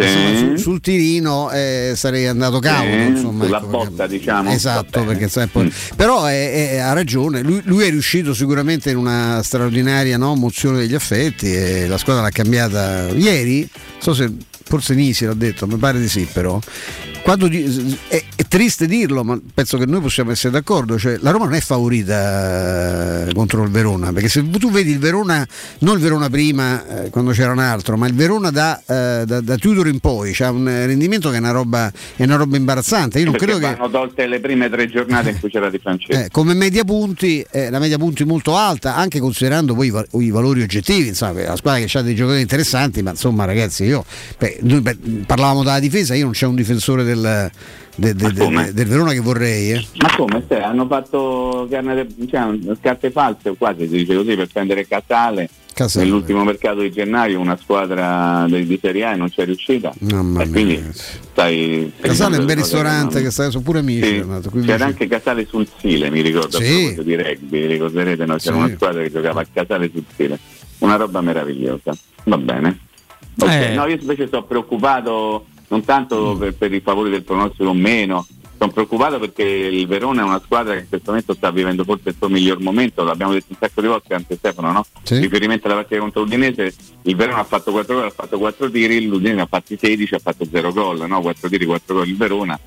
Sì. Su- sul tirino eh, sarei andato cauto. Sì, insomma, sulla ecco, botta, diciamo. Esatto, perché sai, poi- però è- è- ha ragione, lui, lui è riuscito sicuramente in una straordinaria no, mozione degli affetti e la squadra l'ha cambiata ieri, so se forse Nisi l'ha detto, mi pare di sì però. Quando triste dirlo, ma penso che noi possiamo essere d'accordo, cioè la Roma non è favorita eh, contro il Verona, perché se tu vedi il Verona, non il Verona prima eh, quando c'era un altro, ma il Verona da, eh, da, da Tudor in poi, c'ha un rendimento che è una roba, è una roba imbarazzante. Io non Perché credo che vanno tolte le prime tre giornate in cui c'era Di Francesco. eh, come media punti, eh, la media punti molto alta, anche considerando poi i, va- i valori oggettivi, insomma, la squadra che ha dei giocatori interessanti, ma insomma ragazzi, io beh, noi beh, parlavamo della difesa, io non c'è un difensore del, de- de- de- del Verona che vorrei. Eh. Ma come? Se hanno fatto carne cioè, carte false, quasi si dice così, per prendere Casale. Casale. Nell'ultimo mercato di gennaio una squadra di, di Serie A non c'è riuscita. Mamma e quindi stai. Casale è un bel ristorante che sta, sono pure amici. Sì, Renato, C'era vicino. anche Casale sul Sile, mi ricordo, Sì. di rugby, ricorderete, no? c'era Sì. una squadra che giocava a Casale sul Sile. Una roba meravigliosa. Va bene. Ok, Eh. No, io invece sono preoccupato non tanto per, per i favori del pronostico o meno, sono preoccupato perché il Verona è una squadra che in questo momento sta vivendo forse il suo miglior momento, l'abbiamo detto un sacco di volte anche Stefano, no? Sì. Riferimento alla partita contro l'Udinese, il Verona ha fatto 4 gol, ha fatto 4 tiri, l'Udinese ha fatto 16, ha fatto 0 gol, no? 4 tiri, 4 gol il Verona.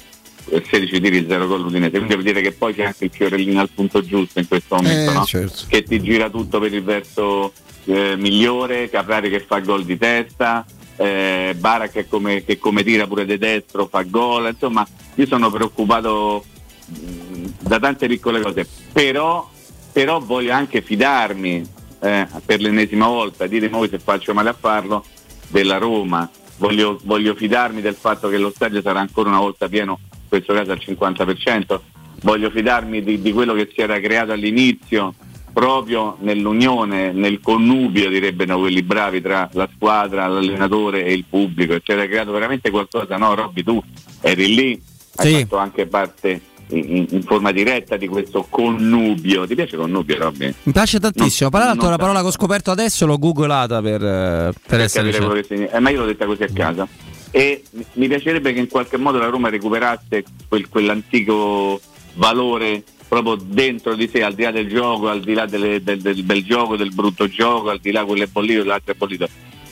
eh, 16 tiri 0 gol l'Udinese quindi vuol dire che poi c'è anche il fiorellino al punto giusto in questo momento Eh, no? certo. che ti gira tutto per il verso eh, migliore Caprari che fa gol di testa eh, Barak che come, che come tira pure di destro fa gol insomma io sono preoccupato mh, da tante piccole cose. Però, però voglio anche fidarmi eh, per l'ennesima volta dite voi se faccio male a farlo della Roma. Voglio, voglio fidarmi del fatto che lo stadio sarà ancora una volta pieno in questo caso al 50% voglio fidarmi di, di quello che si era creato all'inizio proprio nell'unione, nel connubio direbbero quelli bravi tra la squadra, l'allenatore e il pubblico, si era creato veramente qualcosa, no Robby tu eri lì, hai Sì. fatto anche parte in, in forma diretta di questo connubio, ti piace connubio Robby? Mi piace tantissimo. No, Tra l'altro, la parola che ho scoperto adesso l'ho googolata per, eh, per per essere capire certo. che significa. Eh, ma io l'ho detta così a casa. E mi piacerebbe che in qualche modo la Roma recuperasse quel- quell'antico valore proprio dentro di sé, al di là del gioco, al di là delle- del, del bel gioco, del brutto gioco, al di là quello è bollito e l'altro è bollito.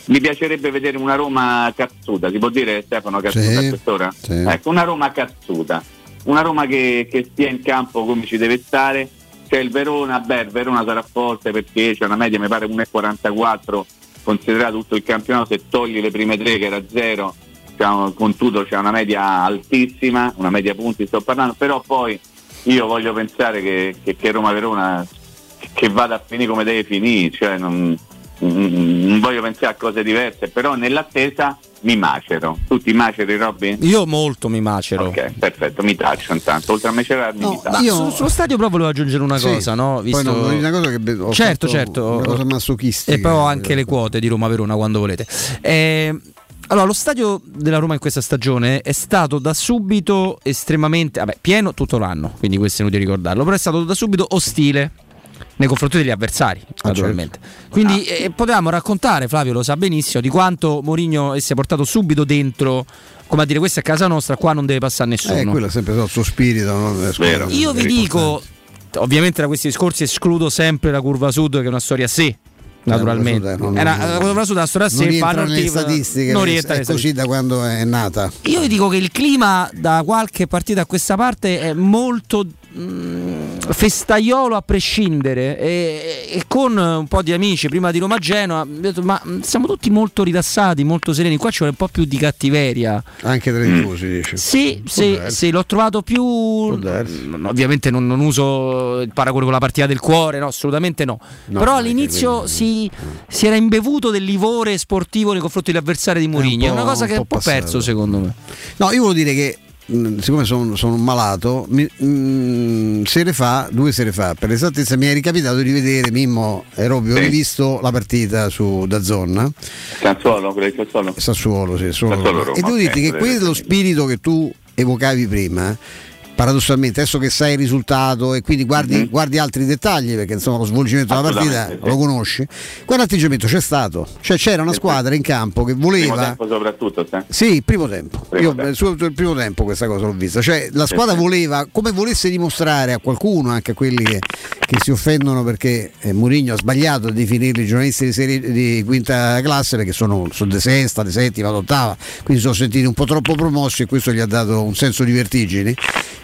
Mi piacerebbe vedere una Roma cazzuta, si può dire Stefano cazzuta Sì, a quest'ora? sì. Ecco, una Roma cazzuta, una Roma che, che stia in campo come ci deve stare. C'è il Verona, beh, il Verona sarà forte perché c'è una media, mi pare 1,44 considerato tutto il campionato, se togli le prime tre che era zero, con tutto c'è una media altissima, una media punti sto parlando, però poi io voglio pensare che, che, che Roma-Verona che vada a finire come deve finire, cioè non, mm, non voglio pensare a cose diverse, però nell'attesa mi macero. Tu ti maceri Robby? Io molto mi macero. Ok, perfetto, mi taccio intanto, oltre a macerarmi mi taccio. Su- sullo stadio però volevo aggiungere una Sì. cosa, no? Poi Visto... no, una cosa che ho certo, fatto certo. una cosa masochistica. E poi ho anche le quote di Roma Verona quando volete. Eh, allora, lo stadio della Roma in questa stagione è stato da subito estremamente vabbè, pieno tutto l'anno, quindi questo è inutile ricordarlo, però è stato da subito ostile nei confronti degli avversari, Ah, naturalmente. certo. Quindi eh, potevamo raccontare, Flavio lo sa benissimo, di quanto Mourinho si è portato subito dentro, come a dire, questa è casa nostra, qua non deve passare nessuno. Eh, quello è sempre stato il suo spirito. no? Squadre. Io vi dico, ovviamente da questi discorsi escludo sempre la curva sud, che è una storia a sé. Naturalmente, eh, Era, non- la una storia a sé. non rientra nelle statistiche, non è- rientra è nelle così da quando è nata. io vi dico che il clima da qualche partita a questa parte è molto festaiolo a prescindere e, e con un po' di amici prima di Roma Genoa detto, ma mm, siamo tutti molto rilassati, molto sereni, qua c'è un po' più di cattiveria. Anche tra i tifosi, dice. Sì, sì, sì, l'ho trovato più. mm, Ovviamente non, non uso il paragone con la partita del cuore, no, assolutamente no. No, Però all'inizio si, si era imbevuto del livore sportivo nei confronti degli avversari di Mourinho. È, po'- una cosa che è un po' perso, secondo me. No, io volevo dire che siccome sono, sono un malato, mi, mh, sere fa, due sere fa, per esattezza mi è ricapitato di vedere Mimmo e Robby, ho Sì. rivisto la partita su da zona Sassuolo, quello di Sassuolo? Sassuolo, sì, solo- Sassuolo Roma, e devo dirti che quello quello spirito che tu evocavi prima paradossalmente adesso che sai il risultato e quindi guardi, Mhm. guardi altri dettagli perché insomma lo svolgimento della partita sì. lo conosci quell'atteggiamento c'è stato cioè c'era una squadra in campo che Primo voleva tempo soprattutto, sì, il primo tempo. Primo Io eh, su- il primo tempo questa cosa l'ho vista. Cioè, la squadra voleva, come volesse dimostrare a qualcuno, anche a quelli che, che si offendono perché eh, Mourinho ha sbagliato a definirli giornalisti di, serie, di quinta classe perché sono, sono di sesta, di settima, di ottava, quindi sono sentiti un po' troppo promossi e questo gli ha dato un senso di vertigini.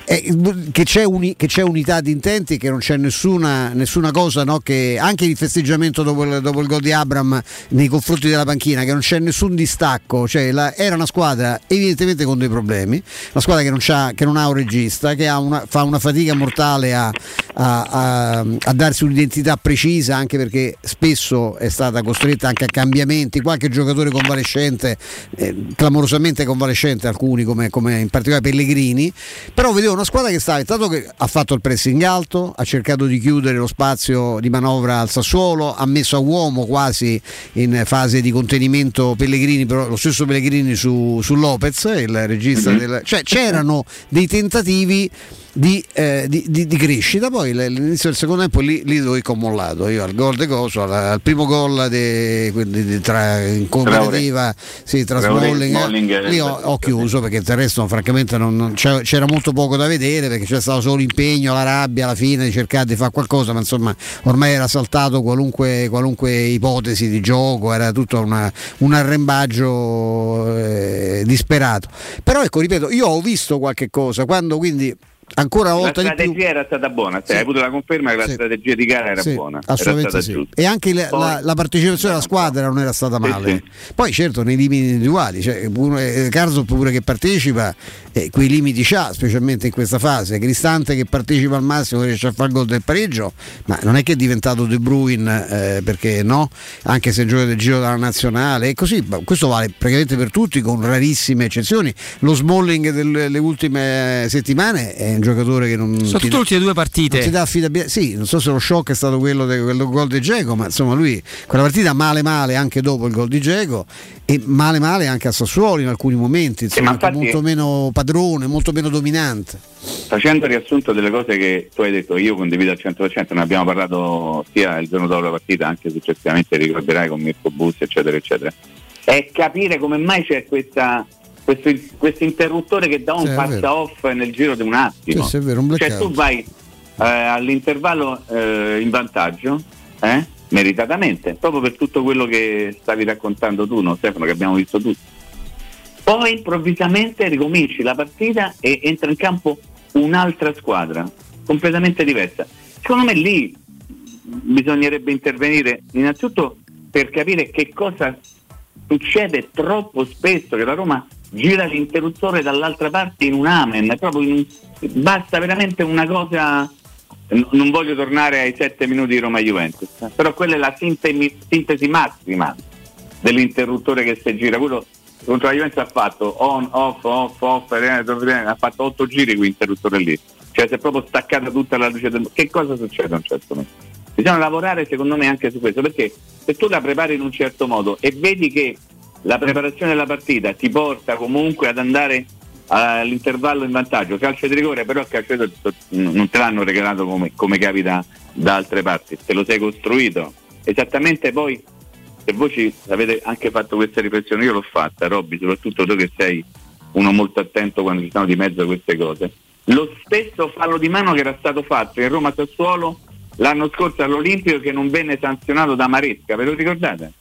Che, c'è che c'è unità di intenti, che non c'è nessuna, nessuna cosa, no, che anche il festeggiamento dopo il, dopo il gol di Abram nei confronti della panchina, che non c'è nessun distacco, cioè la- era una squadra evidentemente con dei problemi, una squadra che non, che non ha un regista, che ha una- fa una fatica mortale a, a- a- a darsi un'identità precisa, anche perché spesso è stata costretta anche a cambiamenti, qualche giocatore convalescente, eh, clamorosamente convalescente alcuni come, come in particolare Pellegrini, però vedevo una squadra che stava, intanto che ha fatto il pressing alto, ha cercato di chiudere lo spazio di manovra al Sassuolo, ha messo a uomo quasi in fase di contenimento Pellegrini, però lo stesso Pellegrini su, su Lopez, il regista Mhm. del... cioè c'erano dei tentativi di, eh, di- di- di crescita. Poi l- l'inizio del secondo tempo lì, lì dove ho mollato. Io al gol de Coso, al, al primo gol de- di- tra, in cooperativa sì, tra Smalling, eh, e- lì ho, ho chiuso perché del resto francamente non- non- c'era, c'era molto poco da vedere perché c'era stato solo l'impegno, la rabbia alla fine di cercare di fare qualcosa, ma insomma ormai era saltato qualunque, qualunque ipotesi di gioco, era tutto una- un arrembaggio eh, disperato. Però ecco, ripeto, io ho visto qualche cosa quando quindi ancora una La volta più strategia era stata buona, cioè, hai avuto la conferma che la strategia di gara era Sì, buona, era assolutamente sì. giusta. E anche la, Poi- la- la partecipazione della squadra non era stata male. Poi certo nei limiti individuali, cioè, eh, Carzo pure che partecipa, eh, quei limiti c'ha, specialmente in questa fase. Cristante che partecipa al massimo riesce a fare il gol del pareggio, ma non è che è diventato De Bruyne eh, perché no, anche se gioca del giro della nazionale e così, ma questo vale praticamente per tutti con rarissime eccezioni. Lo Smalling delle ultime settimane è un giocatore che non Soprattutto ti- le ultime due partite. si dà affidabilità. Sì, non so se lo shock è stato quello del quello gol di Geco, ma insomma lui quella partita male male anche dopo il gol di Geco e male male anche a Sassuolo in alcuni momenti, insomma, infatti- molto meno padrone, molto meno dominante. Facendo riassunto delle cose che tu hai detto, io condivido al 100%, ne abbiamo parlato sia il giorno dopo la partita, anche successivamente, ricorderai con Mirko Bussi, eccetera, eccetera, è capire come mai c'è questa, questo, questo interruttore che dà un Sì, vero. off nel giro di un attimo. Sì, sì, è vero, un cioè tu vai eh, all'intervallo eh, in vantaggio, eh, meritatamente, proprio per tutto quello che stavi raccontando tu, no, Stefano, che abbiamo visto tutti. Poi improvvisamente ricominci la partita e entra in campo un'altra squadra, completamente diversa. Secondo me lì bisognerebbe intervenire innanzitutto per capire che cosa succede troppo spesso che la Roma gira l'interruttore dall'altra parte in un amen, in basta veramente una cosa non voglio tornare ai sette minuti di Roma Juventus, però quella è la sintesi, sintesi massima dell'interruttore che si gira. Quello contro la Juventus ha fatto on, off, off, off, eh, ha fatto otto giri quell'interruttore lì. Cioè si è proprio staccata tutta la luce del Che cosa succede a un certo punto? Bisogna lavorare secondo me anche su questo, perché se tu la prepari in un certo modo e vedi che la preparazione della partita ti porta comunque ad andare all'intervallo in vantaggio, calcio di rigore, però il calcio di rigore non te l'hanno regalato come, come capita da altre parti, te lo sei costruito. Esattamente poi, se voi ci avete anche fatto questa riflessione, io l'ho fatta, Robby, soprattutto tu che sei uno molto attento quando ci sono di mezzo queste cose. Lo stesso fallo di mano che era stato fatto in Roma Sassuolo l'anno scorso all'Olimpico che non venne sanzionato da Maresca, ve lo ricordate?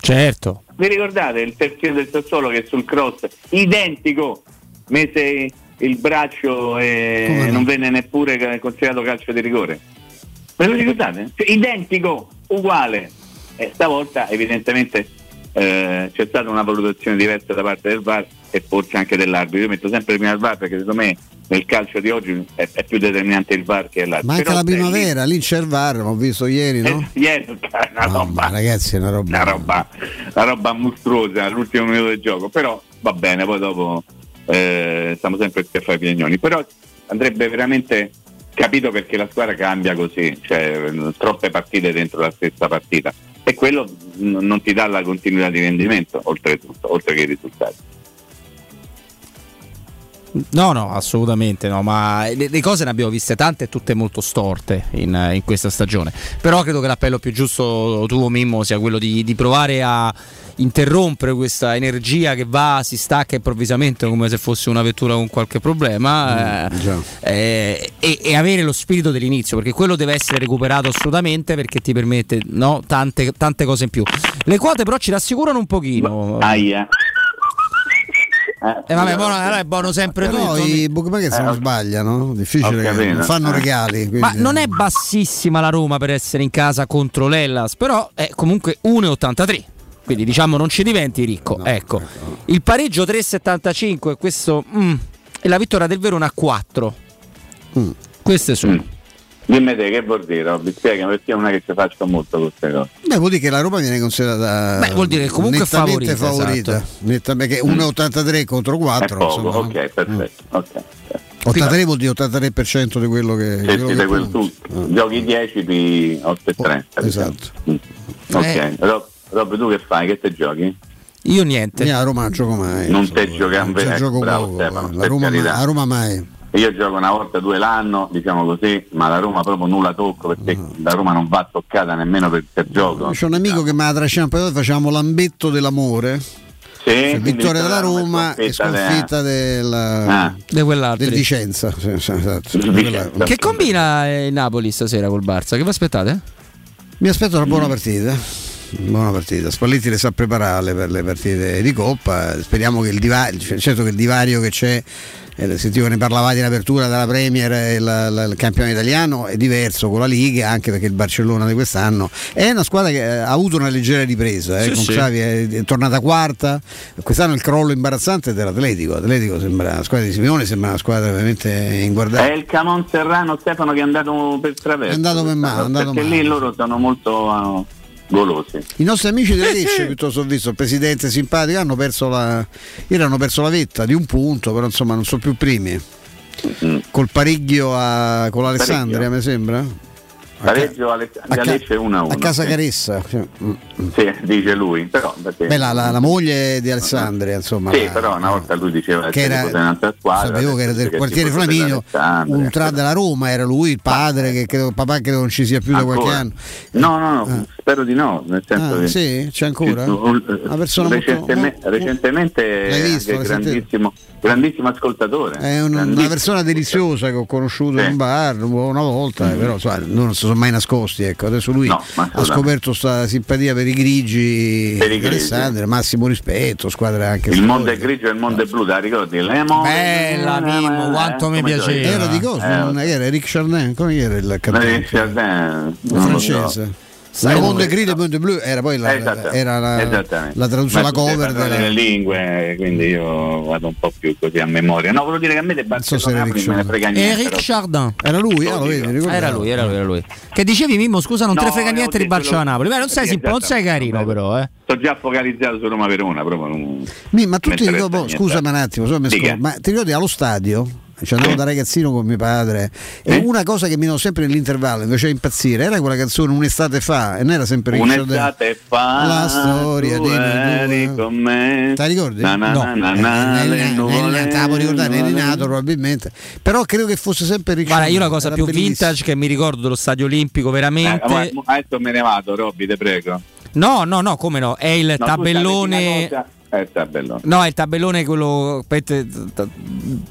Certo. Vi ricordate il terzino del Sassuolo che sul cross identico mise il braccio e non venne neppure considerato calcio di rigore? Ve lo ricordate? Cioè, identico, uguale. E stavolta evidentemente eh, c'è stata una valutazione diversa da parte del VAR e forse anche dell'arbitro. Io metto sempre prima il VAR perché secondo me nel calcio di oggi è, è più determinante il VAR che l'arbitro. Ma anche Però la stai lì- primavera, lì c'è il VAR, l'ho visto ieri, no? eh, ieri, una roba, ragazzi, è una roba. una roba, una roba mostruosa all'ultimo minuto del gioco, però va bene, poi dopo eh, stiamo sempre a fare i piagnoni, però andrebbe veramente capito perché la squadra cambia così, cioè troppe partite dentro la stessa partita e quello non ti dà la continuità di rendimento oltretutto, oltre che i risultati. No, no, assolutamente no, ma le, le cose ne abbiamo viste tante e tutte molto storte in, in questa stagione. Però credo che l'appello più giusto tuo, Mimmo, sia quello di, di provare a interrompere questa energia che va, si stacca improvvisamente come se fosse una vettura con qualche problema Mm, eh, eh, e, e avere lo spirito dell'inizio, perché quello deve essere recuperato assolutamente perché ti permette no, tante, tante cose in più. Le quote però ci rassicurano un pochino. Aia. Eh, vabbè, buono, allora è buono sempre tu. No, i bookmaker se non sbagliano, difficile non fanno Eh. regali. quindi- Ma non è bassissima la Roma per essere in casa contro l'Ellas, però è comunque 1,83. Quindi diciamo non ci diventi ricco. ecco. Il pareggio 3,75, questo mm, e la vittoria del Verona a 4. Mm. Queste sono. Dimmi te che vuol dire, Robby, spiegami perché non è che ci faccio molto queste cose. Beh, vuol dire che la Roma viene considerata Beh, vuol dire che comunque è nettamente favorita, favorita. esatto. Netta- perché 1,83 contro 4 è poco, ok, perfetto. ok. 83 vuol dire 83% di quello che, di Se quello ti che quel tu giochi 10 di 8,30. esatto. diciamo. Mm. Ok, Eh. Rob, Rob, tu che fai? Che te giochi? Io niente. Io a Roma non gioco mai. Non te giochi Non ci gioco bravo poco, Stefano, la Roma, a Roma mai. Io gioco una volta, due l'anno, diciamo così, ma la Roma proprio nulla tocco perché la Roma non va toccata nemmeno per, per gioco. C'è un amico che mi ha trascinato poi facciamo l'ambetto dell'amore. Sì, Cioè, vittoria della Roma e sconfitta della, Ah. Di quell'altro. del Vicenza. Sì, sì, esatto. Vicenza. Che combina eh, il Napoli stasera col Barça? Che vi aspettate? Mi aspetto una buona partita. Buona partita. Spalletti le sa preparare per le partite di Coppa. Speriamo che il divario, certo che il divario che c'è, eh, sentivo ne parlavate in apertura dalla Premier la- la- il campione italiano è diverso con la Liga, anche perché il Barcellona di quest'anno è una squadra che eh, ha avuto una leggera ripresa. eh, Sì, con sì. Xavi è, è tornata quarta. Quest'anno il crollo imbarazzante è dell'Atletico. Atletico sembra la squadra di Simeone sembra una squadra veramente È inguardabile. il Camon Serrano Stefano che è andato per traverso. È andato per mano, è andato perché male. lì loro sono molto golosi. I nostri amici del Lecce, piuttosto ho visto il presidente simpatico, hanno perso la. Ieri hanno perso la vetta di un punto, però insomma non sono più primi. Col pareggio a- con l'Alessandria, mi sembra. Pareggio alle, a ca- a Lecce 1 a 1. A casa sì. Caressa. Cioè, mm. Sì, dice lui, però perché- Beh, la, la- la moglie di Alessandria, insomma. Sì, la- però una volta lui diceva che era, un'altra squadra. sapevo che era del quartiere Flaminio, un tra della Roma, era lui il padre, che credo, papà credo non ci sia più da qualche Ancora? anno. No, no, no, spero di no, nel senso Ah, che sì, c'è ancora? Un- Una persona recentemente, molto- recentemente L'hai visto, grandissimo, grandissimo ascoltatore. È un- una persona deliziosa che ho conosciuto in un bar una volta, eh, però insomma, non si sono mai nascosti. Ecco. Adesso lui. No, ha scoperto sta simpatia per i grigi Per i grigi. Alessandria, massimo rispetto, squadra anche Il mondo è grigio e il mondo è blu, la ricordi? Lemon, Bella, Mimmo, quanto mi come piaceva. Era di cosa? Eh, Non era Eric Chardin, come era il cantante? Eric Chardin, non lo so. francese. Il mondo è grigio e il mondo è blu era poi la, era la, la traduzione, la cover parlare della, le lingue, quindi io vado un po' più così a memoria. No, volevo dire che a me so era Barcellona Napoli Eric me ne frega niente. Eric però- Chardin. Era lui, ah. Era lui, era lui, era lui. Che dicevi Mimmo, scusa, non te ne No, frega niente di Barcellona Napoli. Beh, non sei, simp- non sei esatto. carino però, eh. Sto già focalizzato su Roma Verona, proprio non... Mi- ma tu ti ricordi, scusami un attimo, so, ma ti ricordi allo stadio? Ci andavo da ragazzino con mio padre e una cosa che mi dava sempre nell'intervallo mi faceva impazzire era quella canzone Un'estate fa e non era sempre. Un'estate fa La storia di noi eri con me Te la ricordi? Na, na, na, na, na, Eh, le eh, nuvole- eh, te la puoi ricordare, eri nato probabilmente però credo che fosse sempre Rick Guarda, io la cosa più vintage che mi ricordo dello stadio olimpico, Eh, veramente. ma adesso me ne vado, Robby, te prego. No, no, no, come no? È il No, tabellone. Eh, il tabellone. No, è il tabellone quello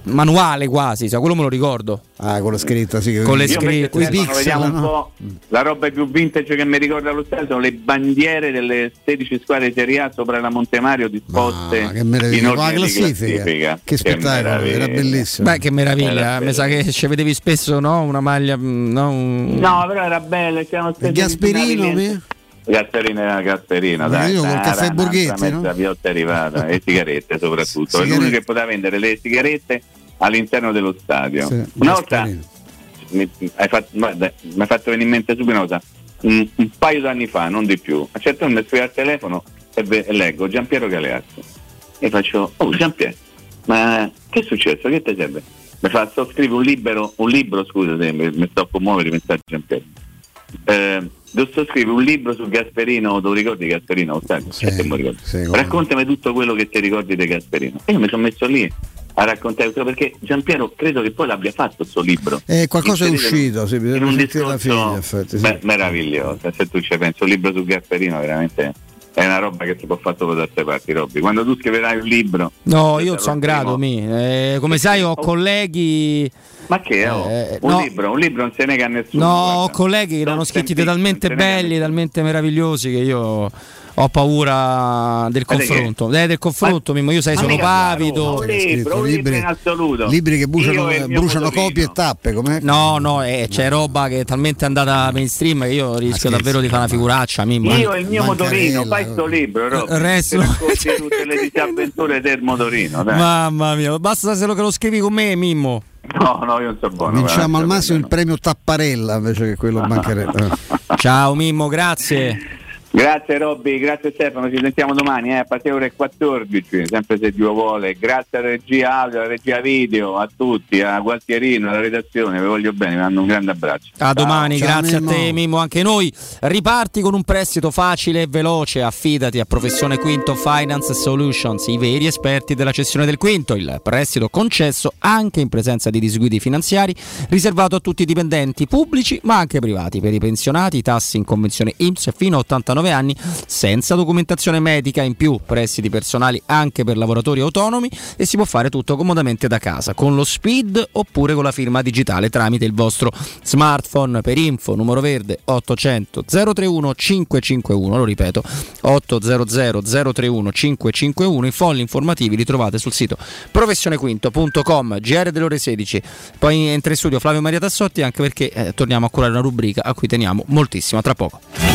manuale quasi, cioè, quello me lo ricordo. Ah, con la scritta, sì. Con le Io scritte. Pixel, vediamo un no? po'. La roba più vintage che mi ricorda lo stadio sono le bandiere delle 16 squadre di Serie A sopra la Montemario disposte Ah, che meraviglia, in ordine di classifica. Che spettacolo, meraviglia. era bellissimo. Beh, che meraviglia, Era mi sa che ci vedevi spesso, no? Una maglia, mm, no? un- No, però era bello, c'erano spesso Gasperino, mi? Gasperino era Gasperino, Ma dai. io dai, caffè un'altra no? piotta arrivata e sigarette soprattutto. È Sigarette. l'unico che poteva vendere le sigarette all'interno dello stadio. Sì, Una volta mi hai fatto, guarda, mi hai fatto venire in mente subito una cosa. Un, un paio d'anni fa, non di più, a un certo punto mi scrivo al telefono e, ve- e leggo Giampiero Galeazzo e faccio, oh Giampiero, ma che è successo? Che ti serve? Mi fa, sto scrivere un libro, un libro, scusa se mi, mi sto a commuovere pensare a Giampiero. Eh, devo sto scrivere un libro su Gasperino, tu ricordi Gasperino? Sì, te sì. Raccontami tutto quello che ti ricordi di Gasperino. E io mi sono messo lì a raccontare perché Giampiero credo che poi l'abbia fatto il suo libro. Eh, qualcosa è uscito, sì, bisogna un sentire la fine, in effetti, sì. me- meraviglioso. Se tu ci pensi, un libro su Gasperino veramente è una roba che si può fare solo da queste parti, Robby. Quando tu scriverai un libro. No, io sono grato, mi. Eh, come sai ho colleghi... Ma che? oh? Eh, un no. libro, un libro non se nega a nessuno. No, guarda. ho colleghi che l'hanno scritti talmente belli, talmente meravigliosi che io ho paura del confronto. Eh, del confronto, Mimmo, io sai, Ma sono pavido. Un libro, libro assoluto. Libri che bruciano, bruciano copie e tappe, com'è? No, no, eh, c'è roba che è talmente andata mainstream che io rischio davvero di fare una figuraccia. Mimmo. Io e il mio motorino, fai sto libro. Eh, resto- Ti racconti tutte le disavventure del motorino, dai. Mamma mia, basta se lo che lo scrivi con me, Mimmo. No, no, io non so buono. Vinciamo al massimo il premio Tapparella invece che quello bancherebbe. Ciao Mimmo, grazie. Grazie Robby, grazie Stefano, ci sentiamo domani eh, a partire ore 14, sempre se Dio vuole. Grazie alla regia audio, alla regia video, a tutti, a Gualtierino, alla redazione, vi voglio bene, vi mando un grande abbraccio. A domani, Ciao, grazie Mimmo. a te Mimmo, anche noi. Riparti con un prestito facile e veloce, affidati a Professione Quinto Finance Solutions, i veri esperti della cessione del quinto, il prestito concesso anche in presenza di disguidi finanziari, riservato a tutti i dipendenti pubblici ma anche privati, per i pensionati, tassi in convenzione IMSS fino a 89 anni, senza documentazione medica, in più prestiti personali anche per lavoratori autonomi e si può fare tutto comodamente da casa, con lo speed oppure con la firma digitale tramite il vostro smartphone. Per info numero verde 800 031 551 lo ripeto 800 031 551 i folli informativi li trovate sul sito professionequinto.com GR delle ore 16 poi entra in studio Flavio Maria Tassotti anche perché eh, torniamo a curare una rubrica a cui teniamo moltissimo. A tra poco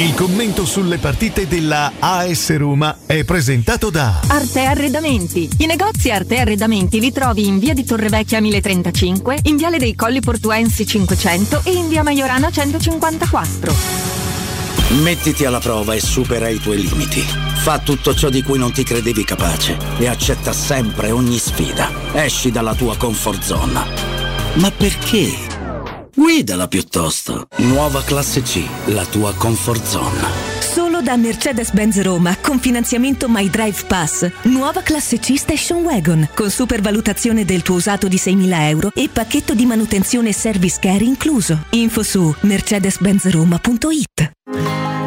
Il commento sulle partite della AS Roma è presentato da Arte Arredamenti. I negozi Arte Arredamenti li trovi in via di Torrevecchia 1035, in viale dei Colli Portuensi 500 e in via Maiorana 154. Mettiti alla prova e supera i tuoi limiti. Fa tutto ciò di cui non ti credevi capace e accetta sempre ogni sfida. Esci dalla tua comfort zone. Ma perché? Guidala piuttosto. Nuova classe C, la tua comfort zone. Solo da Mercedes-Benz Roma con finanziamento My Drive Pass. Nuova classe C Station Wagon con supervalutazione del tuo usato di 6.000 euro e pacchetto di manutenzione e service care incluso. Info su mercedes-benzroma.it.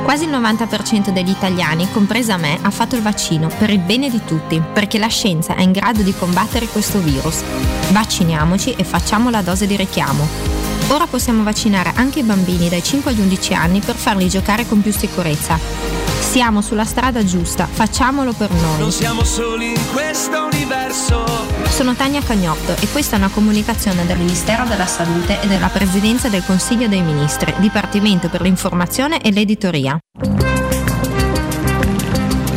Quasi il 90% degli italiani, compresa me, ha fatto il vaccino per il bene di tutti, perché la scienza è in grado di combattere questo virus. Vacciniamoci e facciamo la dose di richiamo. Ora possiamo vaccinare anche i bambini dai 5 agli 11 anni per farli giocare con più sicurezza. Siamo sulla strada giusta, facciamolo per noi. Non siamo soli in questo universo. Sono Tania Cagnotto e questa è una comunicazione del Ministero della Salute e della Presidenza del Consiglio dei Ministri, Dipartimento per l'informazione e l'editoria.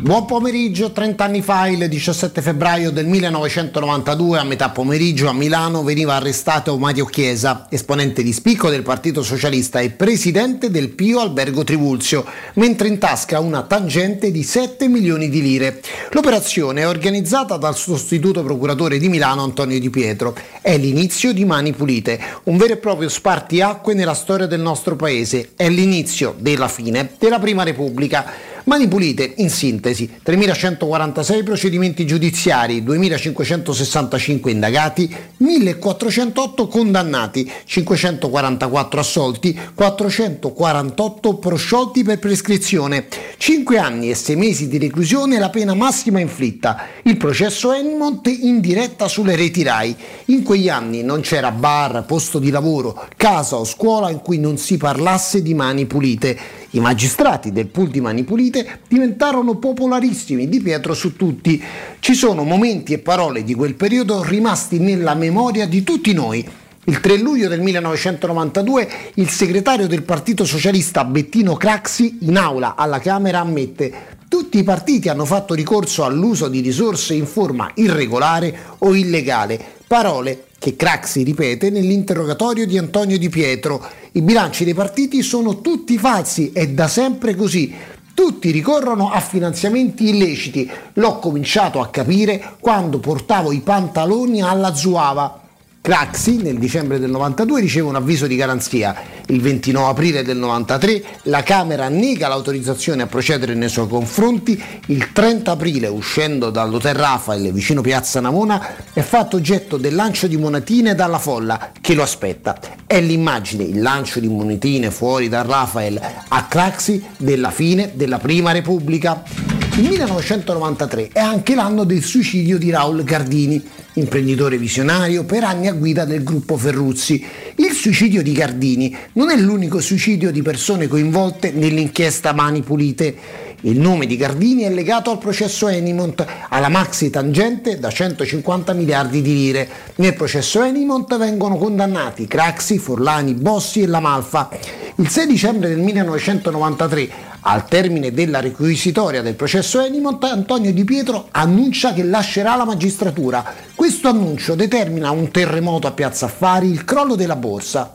Buon pomeriggio, 30 anni fa, il 17 febbraio del 1992, a metà pomeriggio a Milano veniva arrestato Mario Chiesa, esponente di spicco del Partito Socialista e presidente del Pio Albergo Trivulzio, mentre in tasca una tangente di 7 milioni di lire. L'operazione è organizzata dal sostituto procuratore di Milano Antonio Di Pietro. È l'inizio di Mani Pulite, un vero e proprio spartiacque nella storia del nostro paese. È l'inizio della fine della Prima Repubblica. Mani pulite, in sintesi, 3.146 procedimenti giudiziari, 2.565 indagati, 1.408 condannati, 544 assolti, 448 prosciolti per prescrizione, 5 anni e 6 mesi di reclusione la pena massima inflitta. Il processo Enimont in diretta sulle reti RAI. In quegli anni non c'era bar, posto di lavoro, casa o scuola in cui non si parlasse di mani pulite. I magistrati del pool di Mani Pulite diventarono popolarissimi, di Pietro su tutti. Ci sono momenti e parole di quel periodo rimasti nella memoria di tutti noi. Il 3 luglio del 1992 il segretario del Partito Socialista Bettino Craxi in aula alla Camera ammette tutti i partiti hanno fatto ricorso all'uso di risorse in forma irregolare o illegale, parole che Craxi ripete nell'interrogatorio di Antonio Di Pietro. I bilanci dei partiti sono tutti falsi, è da sempre così. Tutti ricorrono a finanziamenti illeciti. L'ho cominciato a capire quando portavo i pantaloni alla Zuava. Craxi nel dicembre del 92 riceve un avviso di garanzia. Il 29 aprile del 93 la Camera nega l'autorizzazione a procedere nei suoi confronti. Il 30 aprile, uscendo dall'Hotel Rafael vicino Piazza Navona, è fatto oggetto del lancio di monetine dalla folla che lo aspetta. È l'immagine, il lancio di monetine fuori dal Rafael a Craxi della fine della Prima Repubblica. Il 1993 è anche l'anno del suicidio di Raul Gardini, imprenditore visionario per anni a guida del gruppo Ferruzzi. Il suicidio di Gardini non è l'unico suicidio di persone coinvolte nell'inchiesta Mani Pulite. Il nome di Gardini è legato al processo Enimont, alla maxi tangente da 150 miliardi di lire. Nel processo Enimont vengono condannati Craxi, Forlani, Bossi e La Malfa. Il 6 dicembre del 1993 Al termine della requisitoria del processo Enimont, Antonio Di Pietro annuncia che lascerà la magistratura. Questo annuncio determina un terremoto a Piazza Affari, il crollo della borsa.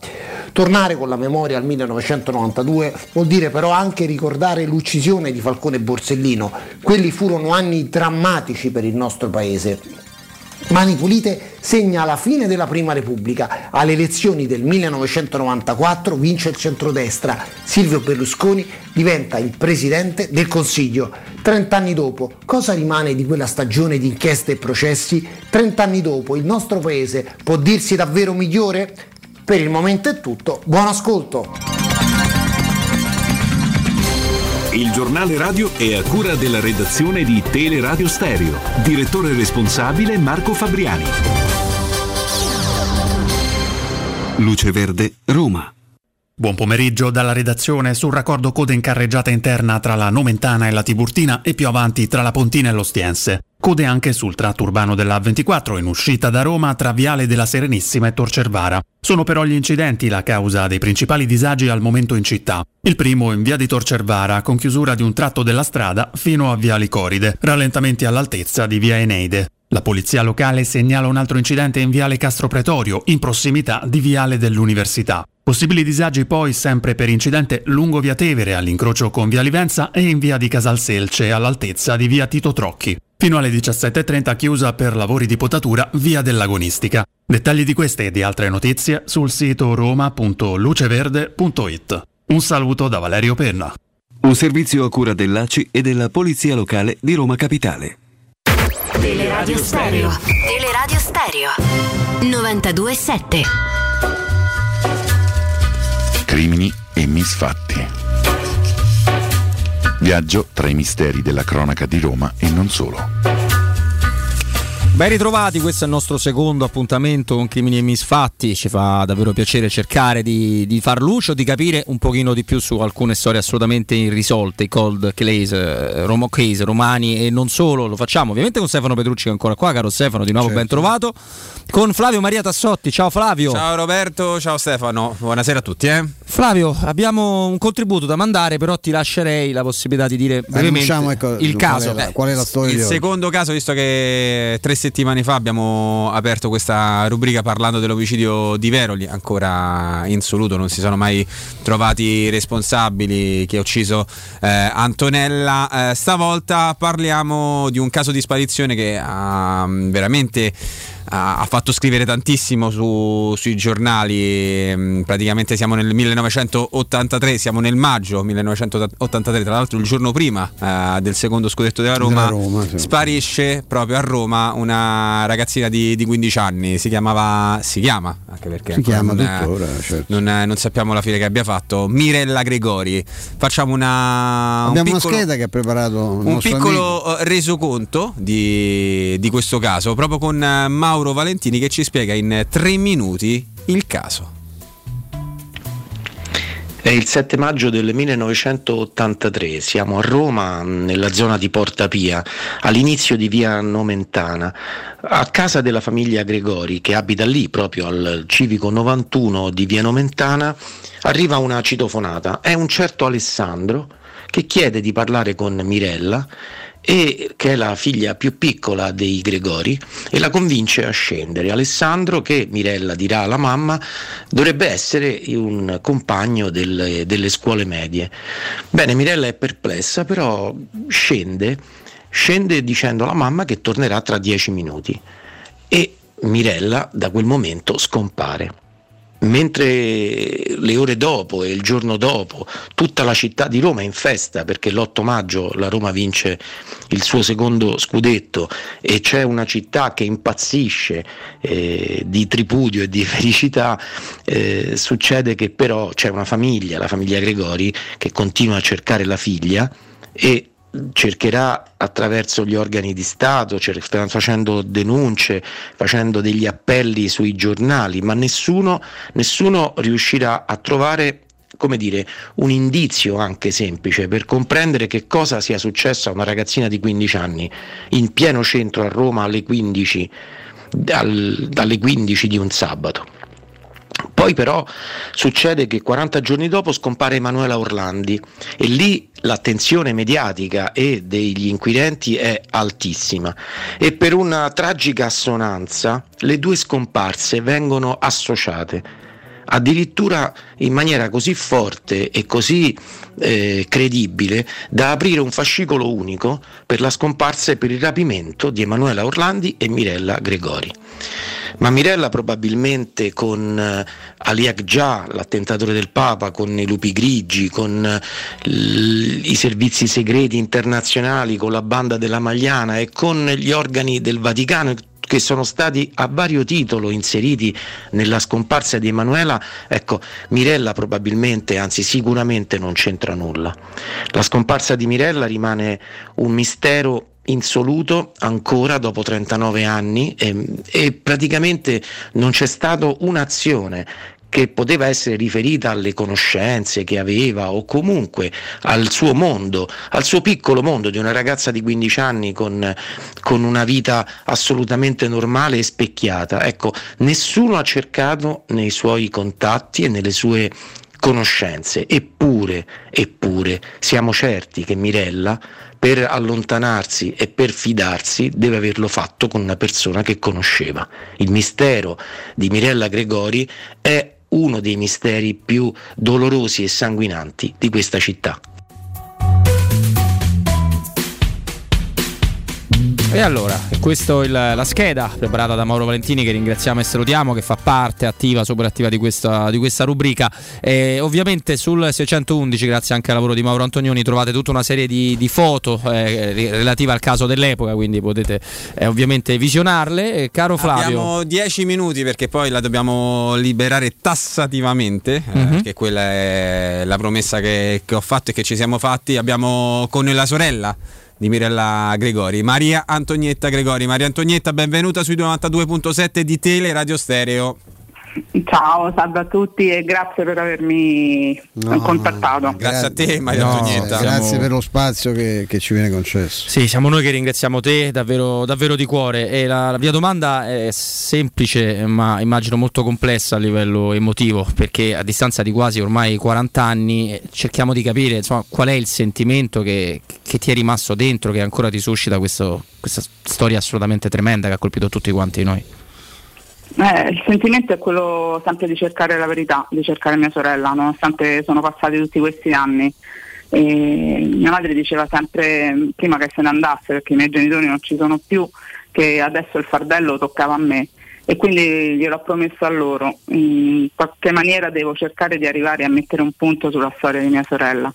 Tornare con la memoria al 1992 vuol dire però anche ricordare l'uccisione di Falcone Borsellino. Quelli furono anni drammatici per il nostro paese. Mani Pulite segna la fine della Prima Repubblica. Alle elezioni del 1994 vince il centrodestra. Silvio Berlusconi diventa il presidente del Consiglio. Trent'anni dopo, cosa rimane di quella stagione di inchieste e processi? Trent'anni dopo, il nostro paese può dirsi davvero migliore? Per il momento è tutto. Buon ascolto! Il giornale radio è a cura della redazione di Teleradio Stereo. Direttore responsabile Marco Fabriani. Luce Verde, Roma. Buon pomeriggio dalla redazione sul raccordo coda in carreggiata interna tra la Nomentana e la Tiburtina e più avanti tra la Pontina e l'Ostiense. Code anche sul tratto urbano della A24 in uscita da Roma tra Viale della Serenissima e Torcervara. Sono però gli incidenti la causa dei principali disagi al momento in città. Il primo in via di Torcervara con chiusura di un tratto della strada fino a via Licoride, rallentamenti all'altezza di via Eneide. La polizia locale segnala un altro incidente in viale Castro Pretorio, in prossimità di viale dell'Università. Possibili disagi poi sempre per incidente lungo via Tevere all'incrocio con via Livenza e in via di Casalselce all'altezza di via Tito Trocchi. Fino alle 17.30 chiusa per lavori di potatura via dell'agonistica. Dettagli di queste e di altre notizie sul sito roma.luceverde.it. Un saluto da Valerio Penna. Un servizio a cura dell'ACI e della Polizia Locale di Roma Capitale. Teleradio Stereo. Teleradio Stereo. 92.7. Crimini e misfatti. Viaggio tra i misteri della cronaca di Roma e non solo. Ben ritrovati, questo è il nostro secondo appuntamento con Crimini e Misfatti, ci fa davvero piacere cercare di, di far luce di capire un pochino di più su alcune storie assolutamente irrisolte, i cold case, eh, Romo case, romani e non solo, lo facciamo ovviamente con Stefano Petrucci che è ancora qua, caro Stefano, di nuovo certo. ben trovato, con Flavio Maria Tassotti, ciao Flavio. Ciao Roberto, ciao Stefano, buonasera a tutti. Eh. Flavio, abbiamo un contributo da mandare, però ti lascerei la possibilità di dire brevemente diciamo, ecco, il caso. Qual è la, qual è la storia? Il secondo caso, visto che tre settimane fa abbiamo aperto questa rubrica parlando dell'omicidio di Veroli, ancora insoluto, non si sono mai trovati responsabili che ha ucciso eh, Antonella. Eh, stavolta parliamo di un caso di sparizione che ha mm, veramente ha fatto scrivere tantissimo su, sui giornali, mm, praticamente siamo nel 1983, siamo nel maggio 1983, tra l'altro il giorno prima uh, del secondo scudetto della Roma, Roma sì. sparisce proprio a Roma una ragazzina di, di, 15 anni, si chiamava, si chiama, anche perché si chiama non, tuttora, certo. non, non, sappiamo la fine che abbia fatto, Mirella Gregori. Facciamo una... Abbiamo un piccolo, una scheda che ha preparato un piccolo amico. resoconto di, di questo caso, proprio con Mauro Mauro Valentini che ci spiega in tre minuti il caso. È il 7 maggio del 1983, siamo a Roma, nella zona di Porta Pia, all'inizio di via Nomentana, a casa della famiglia Gregori che abita lì, proprio al civico 91 di via Nomentana, arriva una citofonata. È un certo Alessandro che chiede di parlare con Mirella e che è la figlia più piccola dei Gregori e la convince a scendere. Alessandro, che Mirella dirà alla mamma, dovrebbe essere un compagno delle, delle scuole medie. Bene, Mirella è perplessa, però scende, scende dicendo alla mamma che tornerà tra dieci minuti e Mirella da quel momento scompare mentre le ore dopo e il giorno dopo tutta la città di Roma è in festa perché l'8 maggio la Roma vince il suo secondo scudetto e c'è una città che impazzisce eh, di tripudio e di felicità, eh, succede che però c'è una famiglia, la famiglia Gregori, che continua a cercare la figlia e cercherà attraverso gli organi di Stato, facendo denunce, facendo degli appelli sui giornali, ma nessuno, nessuno riuscirà a trovare come dire, un indizio anche semplice per comprendere che cosa sia successo a una ragazzina di 15 anni in pieno centro a Roma alle 15, dal, dalle 15 di un sabato. Poi però succede che 40 giorni dopo scompare Emanuela Orlandi e lì l'attenzione mediatica e degli inquirenti è altissima. E per una tragica assonanza le due scomparse vengono associate addirittura in maniera così forte e così eh, credibile da aprire un fascicolo unico per la scomparsa e per il rapimento di Emanuela Orlandi e Mirella Gregori. Ma Mirella probabilmente con eh, Ali Akja, l'attentatore del Papa, con i lupi grigi, con eh, i servizi segreti internazionali, con la banda della Magliana e con gli organi del Vaticano che sono stati a vario titolo inseriti nella scomparsa di Emanuela, ecco, Mirella probabilmente, anzi sicuramente non c'entra nulla. La scomparsa di Mirella rimane un mistero insoluto ancora dopo 39 anni e, e praticamente non c'è stata un'azione che poteva essere riferita alle conoscenze che aveva o comunque al suo mondo, al suo piccolo mondo di una ragazza di 15 anni con, con una vita assolutamente normale e specchiata. Ecco, nessuno ha cercato nei suoi contatti e nelle sue conoscenze, eppure, eppure siamo certi che Mirella per allontanarsi e per fidarsi deve averlo fatto con una persona che conosceva. Il mistero di Mirella Gregori è uno dei misteri più dolorosi e sanguinanti di questa città. E allora, questa è la scheda preparata da Mauro Valentini che ringraziamo e salutiamo, che fa parte attiva, super attiva di questa, di questa rubrica. E ovviamente sul 611, grazie anche al lavoro di Mauro Antonioni, trovate tutta una serie di, di foto eh, relative al caso dell'epoca, quindi potete eh, ovviamente visionarle. E caro Flavio... Abbiamo 10 minuti perché poi la dobbiamo liberare tassativamente, eh, Mhm. perché quella è la promessa che, che ho fatto e che ci siamo fatti. Abbiamo con la sorella di Mirella Gregori, Maria Antonietta Gregori. Maria Antonietta, benvenuta sui 92.7 di Tele Radio Stereo. Ciao, salve a tutti e grazie per avermi contattato. Grazie a te Maria No, Antonietta. Grazie Siamo- per lo spazio che, che ci viene concesso. Sì, siamo noi che ringraziamo te davvero, davvero di cuore e la, la mia domanda è semplice ma immagino molto complessa a livello emotivo perché a distanza di quasi ormai 40 anni eh, cerchiamo di capire insomma, qual è il sentimento che, che ti è rimasto dentro, che ancora ti suscita questo- questa storia assolutamente tremenda che ha colpito tutti quanti noi. Eh, il sentimento è quello sempre di cercare la verità, di cercare mia sorella, nonostante sono passati tutti questi anni. E mia madre diceva sempre, prima che se ne andasse, perché i miei genitori non ci sono più, che adesso il fardello toccava a me. E quindi gliel'ho promesso a loro. In qualche maniera devo cercare di arrivare a mettere un punto sulla storia di mia sorella.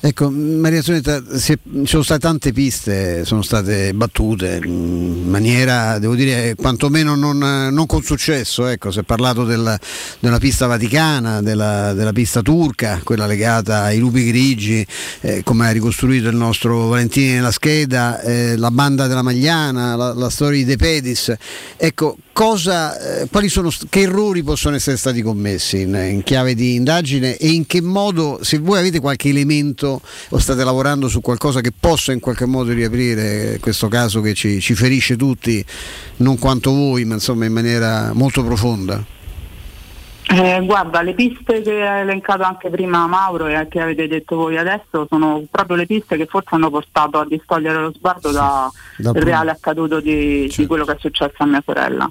Ecco, Maria è- ci sono state tante piste, sono state battute in maniera, devo dire, quantomeno non, non con successo. Ecco, si è parlato del- della pista vaticana, della, della pista turca, quella legata ai lupi grigi, eh, come ha ricostruito il nostro Valentini nella scheda, eh, la banda della Magliana, la, la storia di De Pedis. Ecco, cosa, eh, quali sono, che errori possono essere stati commessi in, in chiave di indagine e in che modo, se voi avete qualche elemento o state lavorando su qualcosa che possa in qualche modo riaprire questo caso che ci, ci ferisce tutti, non quanto voi, ma insomma in maniera molto profonda. Eh, guarda, le piste che ha elencato anche prima Mauro e che avete detto voi adesso sono proprio le piste che forse hanno portato a distogliere lo sguardo da- Dal pro- reale accaduto di, di quello che è successo a mia sorella.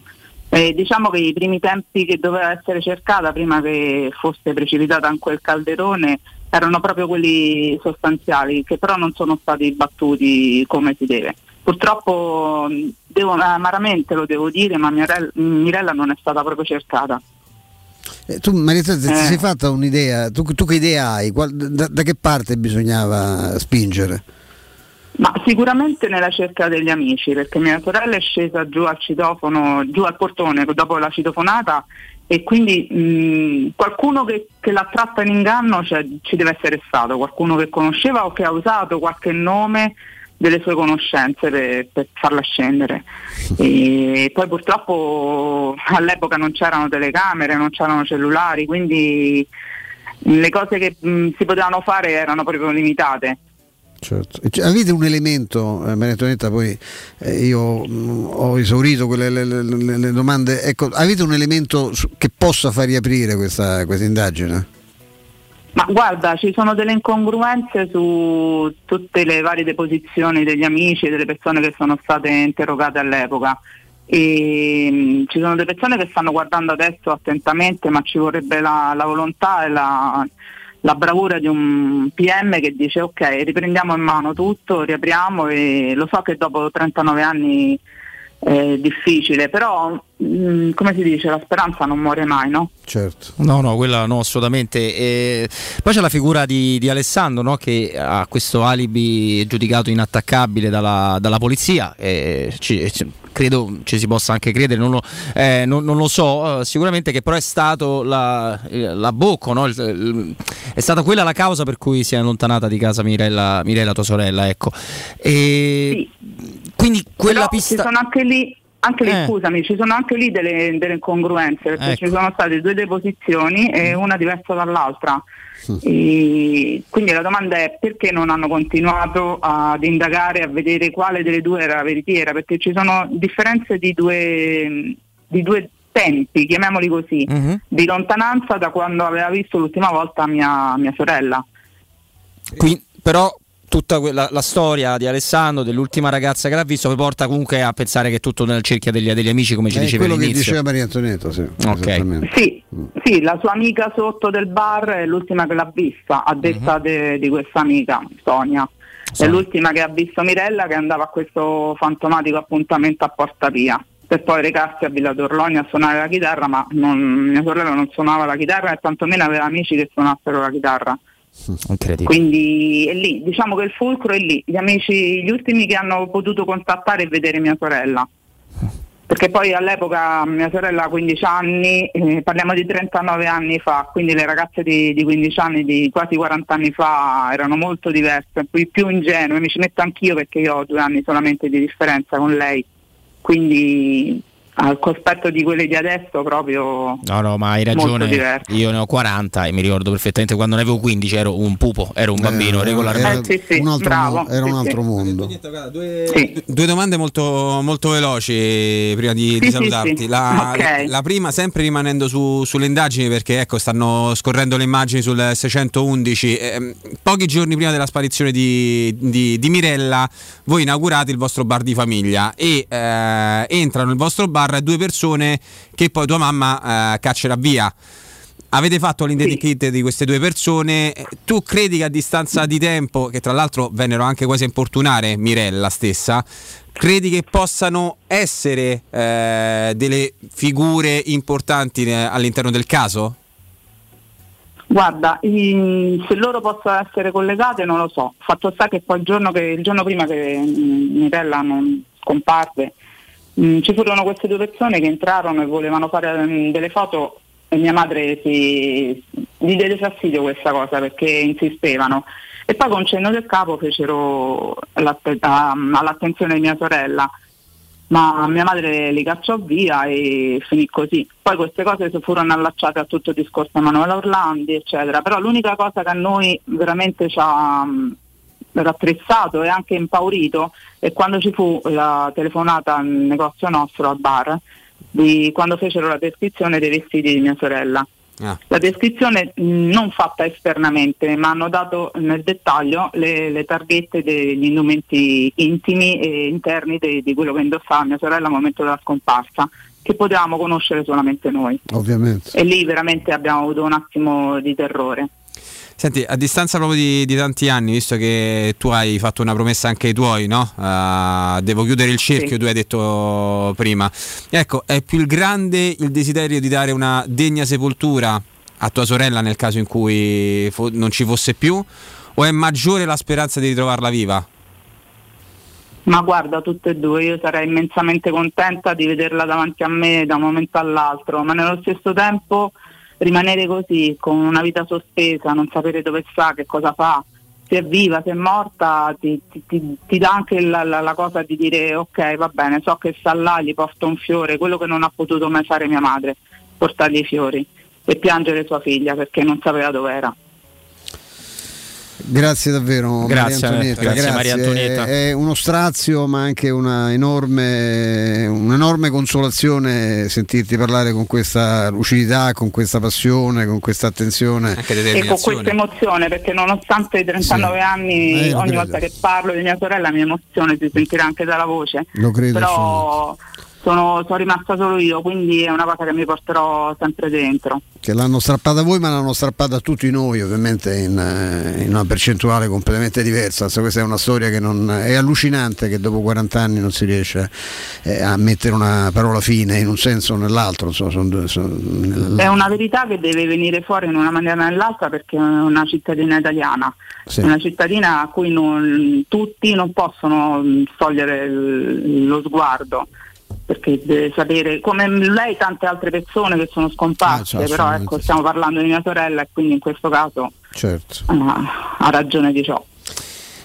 Eh, diciamo che i primi tempi che doveva essere cercata prima che fosse precipitata in quel calderone erano proprio quelli sostanziali che però non sono stati battuti come si deve. Purtroppo devo, amaramente lo devo dire, ma Mirella, Mirella non è stata proprio cercata. Eh, tu Maria Teresa, ti Eh. sei fatta un'idea, tu, tu che idea hai? Qual- da, da che parte bisognava spingere? Ma sicuramente nella cerca degli amici, perché mia sorella è scesa giù al citofono, giù al portone dopo la citofonata e quindi mh, qualcuno che, che l'ha tratta in inganno cioè, ci deve essere stato, qualcuno che conosceva o che ha usato qualche nome delle sue conoscenze per, per farla scendere. E poi purtroppo all'epoca non c'erano telecamere, non c'erano cellulari, quindi le cose che mh, si potevano fare erano proprio limitate. Certo. Avete un elemento, eh, Maria Antonetta, poi eh, io mh, ho esaurito quelle le, le- le- domande, ecco, avete un elemento su- che possa far riaprire questa, questa indagine? Ma guarda, ci sono delle incongruenze su tutte le varie deposizioni degli amici e delle persone che sono state interrogate all'epoca. E, mh, ci sono delle persone che stanno guardando adesso attentamente, ma ci vorrebbe la, la volontà e la, la bravura di un PM che dice ok, riprendiamo in mano tutto, riapriamo e lo so che dopo 39 anni è difficile, però mh, come si dice, la speranza non muore mai, no? Certo. No, no, quella no, assolutamente. E poi c'è la figura di, di Alessandro no, che ha questo alibi giudicato inattaccabile dalla, dalla polizia. E ci- ci- credo ci si possa anche credere, non lo, eh, non- non lo so, eh, sicuramente che però è stato la, eh, la bocca, no? Il- il- è stata quella la causa per cui si è allontanata di casa Mirella, Mirella tua sorella. Ecco. E Quindi quella Però pista... Ci sono anche lì, anche lì Eh. scusami, ci sono anche lì delle, delle incongruenze perché Ecco. ci sono state due deposizioni e una diversa dall'altra. E quindi la domanda è perché non hanno continuato ad indagare, a vedere quale delle due era veritiera, perché ci sono differenze di due, di due tempi, chiamiamoli così, di lontananza da quando aveva visto l'ultima volta mia, mia sorella. Qui- però tutta quella, la storia di Alessandro, dell'ultima ragazza che l'ha visto, mi porta comunque a pensare che è tutto nel cerchio degli, degli amici, come ci È dicevi quello che diceva Maria Antonietta, sì. Ok. esattamente. Sì, sì, la sua amica sotto del bar è l'ultima che l'ha vista, a detta de- di questa amica, Sonia. È l'ultima che ha visto Mirella che andava a questo fantomatico appuntamento a Porta Pia. Per poi recarsi a Villa Torlonia a suonare la chitarra, ma non- mia sorella non suonava la chitarra e tantomeno aveva amici che suonassero la chitarra. Incredibile. Quindi è lì, diciamo che il fulcro è lì, gli amici, gli ultimi che hanno potuto contattare e vedere mia sorella. Perché poi all'epoca mia sorella ha 15 anni, eh, parliamo di 39 anni fa, quindi le ragazze di, di 15 anni, di quasi 40 anni fa erano molto diverse, più, più ingenue, mi ci metto anch'io perché io ho due anni solamente di differenza con lei, quindi al cospetto di quelle di adesso proprio... No, no, ma hai ragione. Io ne ho 40 e mi ricordo perfettamente quando ne avevo 15 ero un pupo, ero un bambino regolarmente. Eh, sì, sì, un altro, bravo, mo- era un sì, altro sì. mondo. Due domande molto, molto veloci prima di, Sì, di salutarti. sì. La, Ok. la prima, sempre rimanendo su- sulle indagini, perché ecco, stanno scorrendo le immagini sul 611. ehm, pochi giorni prima della sparizione di, di- di Mirella, voi inaugurate il vostro bar di famiglia e eh, entrano nel vostro bar due persone che poi tua mamma eh, caccerà via. Avete fatto l'identikit di queste due persone. Tu credi che a distanza di tempo, che tra l'altro vennero anche quasi a importunare Mirella stessa, credi che possano essere eh, delle figure importanti eh, all'interno del caso? Guarda, i- se loro possono essere collegate non lo so. Fatto sta che poi il giorno, che, il giorno prima che mm, Mirella non scomparve, mm, ci furono queste due persone che entrarono e volevano fare mm, delle foto e mia madre si, gli diede fastidio questa cosa perché insistevano. E poi con cenno del capo fecero all'attenzione di mia sorella ma mia madre li cacciò via e finì così. Poi queste cose furono allacciate a tutto il discorso Emanuela Orlandi, eccetera. Però l'unica cosa che a noi veramente ci ha mh, rattressato e anche impaurito è quando ci fu la telefonata al negozio nostro al bar, di quando fecero la descrizione dei vestiti di mia sorella. La descrizione mh, non fatta esternamente, ma hanno dato nel dettaglio le, le targhette degli indumenti intimi e interni de- di quello che indossava mia sorella al momento della scomparsa, che potevamo conoscere solamente noi. Ovviamente. E lì veramente abbiamo avuto un attimo di terrore. Senti, a distanza proprio di, di tanti anni, visto che tu hai fatto una promessa anche ai tuoi, no? Ah, devo chiudere il cerchio, Sì. tu hai detto prima. Ecco, è più il grande il desiderio di dare una degna sepoltura a tua sorella nel caso in cui fo- non ci fosse più? O è maggiore la speranza di ritrovarla viva? Ma guarda, tutte e due, io sarei immensamente contenta di vederla davanti a me da un momento all'altro, ma nello stesso tempo rimanere così, con una vita sospesa, non sapere dove sta, che cosa fa, se è viva, se è morta, ti, ti- ti- ti dà anche la, la- la cosa di dire ok, va bene, so che sta là, gli porto un fiore, quello che non ha potuto mai fare mia madre, portargli i fiori e piangere sua figlia perché non sapeva dove era. Grazie davvero, Grazie, Maria Antonietta. grazie, Maria Antonietta. È uno strazio, ma anche una enorme, un'enorme consolazione sentirti parlare con questa lucidità, con questa passione, con questa attenzione. e con questa emozione perché nonostante i 39 anni Eh, ogni credo. volta che parlo di mia sorella mia emozione si sentirà anche dalla voce Lo credo però sono, sono rimasta solo io quindi è una cosa che mi porterò sempre dentro. Che l'hanno strappata a voi ma l'hanno strappata a tutti noi ovviamente in, eh, in una percentuale completamente diversa. Insomma, questa è una storia che non è allucinante che dopo 40 anni non si riesce eh, a mettere una parola fine in un senso o nell'altro insomma, sono sono- è una verità che deve venire fuori in una maniera o nell'altra perché è una cittadina italiana. Sì. una cittadina a cui non- tutti non possono togliere lo sguardo perché deve sapere come lei e tante altre persone che sono scomparse Ah, però ecco stiamo parlando di mia sorella e quindi in questo caso certo. ah, ha ragione di ciò.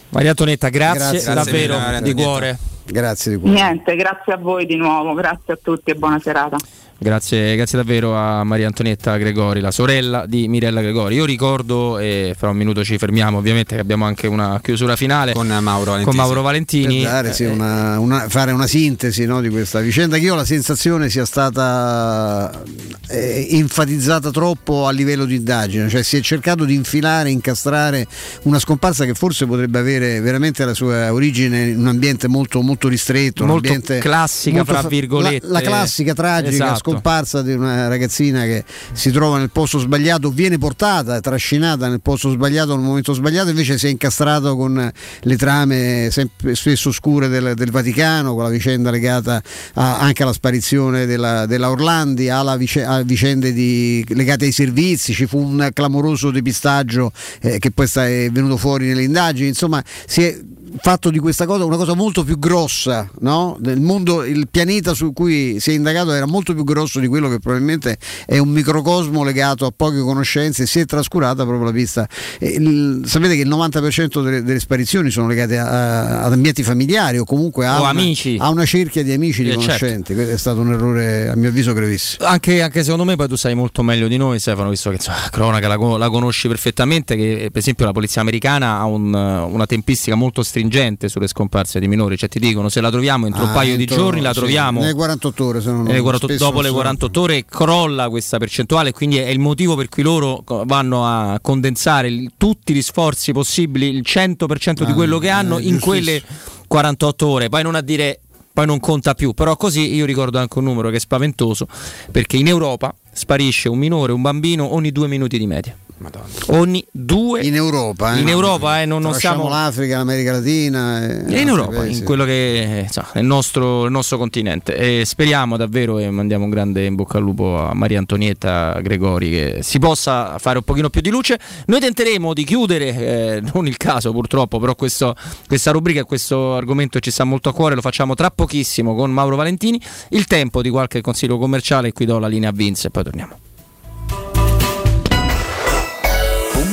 Maria Antonetta, grazie, Grazie davvero Maria di cuore. Grazie di cuore. niente grazie a voi di nuovo grazie a tutti e buona serata Grazie, grazie davvero a Maria Antonietta Gregori, la sorella di Mirella Gregori. Io ricordo, e fra un minuto ci fermiamo, ovviamente che abbiamo anche una chiusura finale con Mauro Valentini. Con Mauro Valentini. Per dare, sì, Eh, una- una- fare una sintesi no, di questa vicenda che io ho la sensazione sia stata eh, enfatizzata troppo a livello di indagine, cioè si è cercato di infilare, incastrare una scomparsa che forse potrebbe avere veramente la sua origine in un ambiente molto, molto ristretto, un Molto ambiente classica, molto fra virgolette. La, la classica tragica Esatto. Scomparsa di una ragazzina che si trova nel posto sbagliato, viene portata, trascinata nel posto sbagliato nel momento sbagliato, invece si è incastrato con le trame sempre spesso oscure del, del Vaticano, con la vicenda legata a- anche alla sparizione della, della Orlandi, alla vice- a vicende di- legate ai servizi, ci fu un clamoroso depistaggio eh, che poi sta- è venuto fuori nelle indagini, insomma si è fatto di questa cosa una cosa molto più grossa, no? Del mondo, il pianeta su cui si è indagato era molto più grosso di quello che probabilmente è un microcosmo legato a poche conoscenze, si è trascurata proprio la pista. Il- sapete che il 90% delle, delle sparizioni sono legate ad ambienti familiari o comunque a, O una, amici. a una cerchia di amici, di Eh, certo. conoscenti. Questo è stato un errore a mio avviso gravissimo. Anche, anche secondo me poi tu sai molto meglio di noi Stefano, visto che insomma, la cronaca la, la conosci perfettamente, che per esempio la polizia americana ha un- una tempistica molto stringente sulle scomparse di minori, cioè ti dicono se la troviamo entro un Ah, paio di entro- giorni la sì, troviamo nelle 48 ore, se non- nelle 48 spesso dopo le sono- 48 ore crolla questa percentuale, quindi è il motivo per cui loro vanno a condensare il- tutti gli sforzi possibili, il 100% di Ah, quello che hanno eh, in quelle 48 ore, poi non a dire poi non conta più, però così io ricordo anche un numero che è spaventoso, perché in Europa sparisce un minore, un bambino ogni due minuti di media. Ogni due in Europa, eh? in Europa, eh, non, non siamo l'Africa, l'America Latina e e in Europa, paesi. in quello che insomma, è il nostro, il nostro continente. E speriamo davvero e mandiamo un grande in bocca al lupo a Maria Antonietta Gregori che si possa fare un pochino più di luce. Noi tenteremo di chiudere, eh, non il caso purtroppo, però questo- questa rubrica e questo argomento ci sta molto a cuore, lo facciamo tra pochissimo con Mauro Valentini. Il tempo di qualche consiglio commerciale, qui do la linea a Vince e poi torniamo.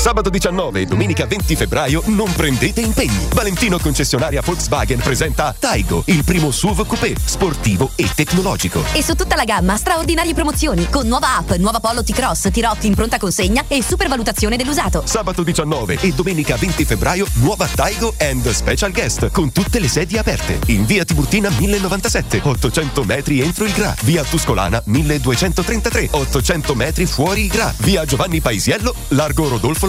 Sabato 19 e domenica 20 febbraio non prendete impegni. Valentino concessionaria Volkswagen presenta Taigo, il primo SUV coupé, sportivo e tecnologico. E su tutta la gamma straordinarie promozioni con nuova app, nuova Polo T-Cross, T-Rock in pronta consegna e supervalutazione dell'usato. Sabato 19 e domenica 20 febbraio nuova Taigo and Special Guest con tutte le sedie aperte. In via Tiburtina 1097, 800 metri entro il Gra. Via Tuscolana 1233, 800 metri fuori il Gra. Via Giovanni Paisiello, largo Rodolfo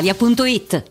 brispalitalia.it.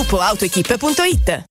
www.gruppoautoequip.it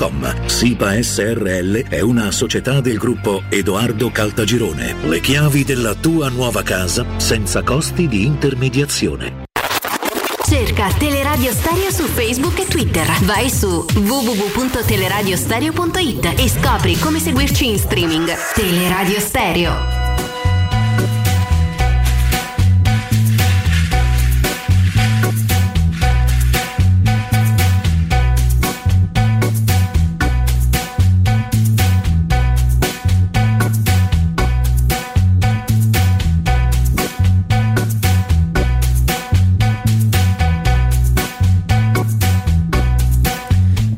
www.keicalt.com. SIPA SRL è una società del gruppo Edoardo Caltagirone. Le chiavi della tua nuova casa senza costi di intermediazione. Cerca Teleradio Stereo su Facebook e Twitter. Vai su www.teleradiostereo.it e scopri come seguirci in streaming. Teleradio Stereo.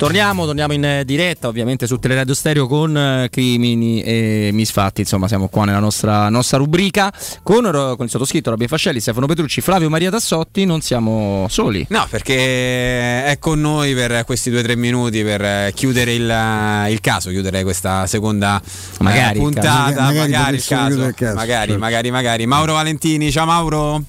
Torniamo, torniamo in eh, diretta ovviamente su Teleradio Stereo con eh, crimini e misfatti, insomma siamo qua nella nostra, nostra rubrica con, con il sottoscritto Robbie Fascelli, Stefano Petrucci, Flavio Maria Tassotti, non siamo soli. No, perché è con noi per questi due o tre minuti per eh, chiudere il, il caso, chiudere questa seconda eh, Magari il puntata, caso. magari, Magari il caso, il caso, magari, certo. magari, magari. Mauro Valentini, ciao Mauro.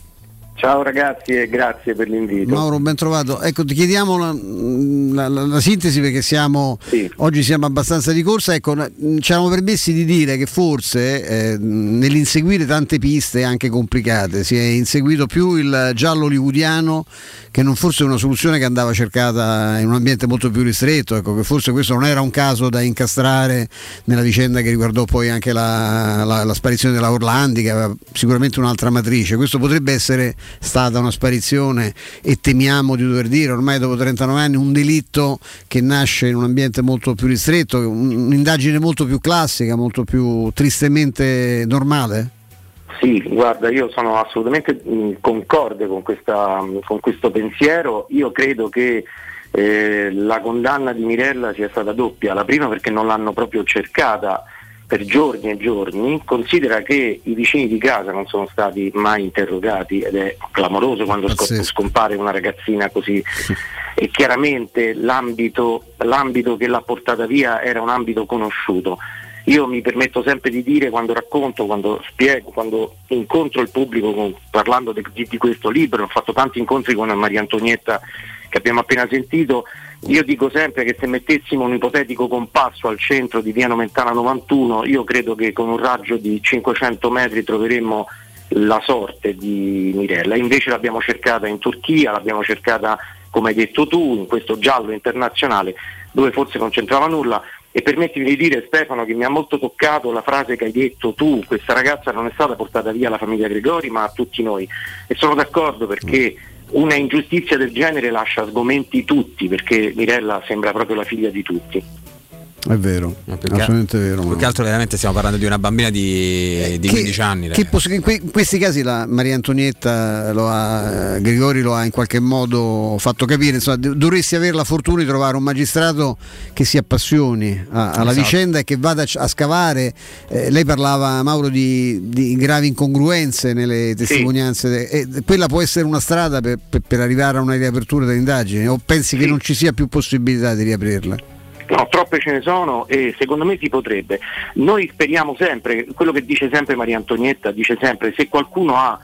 Ciao ragazzi e grazie per l'invito. Mauro, ben trovato. Ecco, ti chiediamo la, la- la- la sintesi perché siamo, oggi siamo abbastanza di corsa. Ecco, ci eravamo permessi di dire che forse eh, nell'inseguire tante piste anche complicate si è inseguito più il giallo hollywoodiano che non forse una soluzione che andava cercata in un ambiente molto più ristretto. Ecco, che forse questo non era un caso da incastrare nella vicenda che riguardò poi anche la sparizione della Orlandi, che aveva sicuramente un'altra matrice. Questo potrebbe essere stata una sparizione e temiamo di dover dire ormai dopo 39 anni un delitto che nasce in un ambiente molto più ristretto, un- un'indagine molto più classica, molto più tristemente normale? Sì, guarda, io sono assolutamente mh, concorde con, questa, mh, con questo pensiero. Io credo che eh, la condanna di Mirella sia stata doppia. La prima perché non l'hanno proprio cercata per giorni e giorni. Considera che i vicini di casa non sono stati mai interrogati ed è clamoroso quando sco- scompare una ragazzina così. E chiaramente l'ambito, l'ambito che l'ha portata via era un ambito conosciuto. io mi permetto sempre di dire quando racconto, quando spiego, quando incontro il pubblico con, parlando di, di, questo libro, ho fatto tanti incontri con Maria Antonietta che abbiamo appena sentito, io dico sempre che se mettessimo un ipotetico compasso al centro di Via Nomentana 91, io credo che con un raggio di 500 metri troveremmo la sorte di Mirella, invece l'abbiamo cercata in Turchia, l'abbiamo cercata come hai detto tu, in questo giallo internazionale dove forse non c'entrava nulla. E permettimi di dire Stefano che mi ha molto toccato la frase che hai detto tu, questa ragazza non è stata portata via alla famiglia Gregori ma a tutti noi. E sono d'accordo perché una ingiustizia del genere lascia sgomenti tutti perché Mirella sembra proprio la figlia di tutti. È vero, no, assolutamente vero. Più che altro veramente stiamo parlando di una bambina di, eh, di che, 15 anni. Che poss- in, que- in, questi casi la Maria Antonietta lo ha, Grigori lo ha in qualche modo fatto capire, insomma, dovresti avere la fortuna di trovare un magistrato che si appassioni a- alla esatto. vicenda e che vada a scavare. Eh, lei parlava, Mauro, di, di, gravi incongruenze nelle testimonianze. Sì. E quella può essere una strada per, per, per arrivare a una riapertura delle indagini o pensi sì. che non ci sia più possibilità di riaprirla? No, troppe ce ne sono e secondo me si potrebbe. Noi speriamo sempre, quello che dice sempre Maria Antonietta, dice sempre se qualcuno ha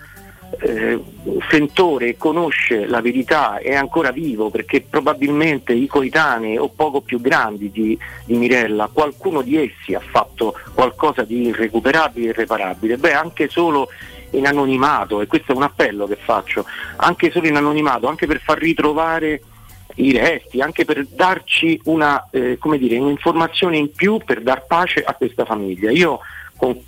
eh, sentore, conosce la verità, è ancora vivo perché probabilmente i coetanei o poco più grandi di, di Mirella, qualcuno di essi ha fatto qualcosa di irrecuperabile e irreparabile, beh anche solo in anonimato, e questo è un appello che faccio, anche solo in anonimato, anche per far ritrovare i resti, anche per darci una, eh, dire, un'informazione in più per dar pace a questa famiglia. Io con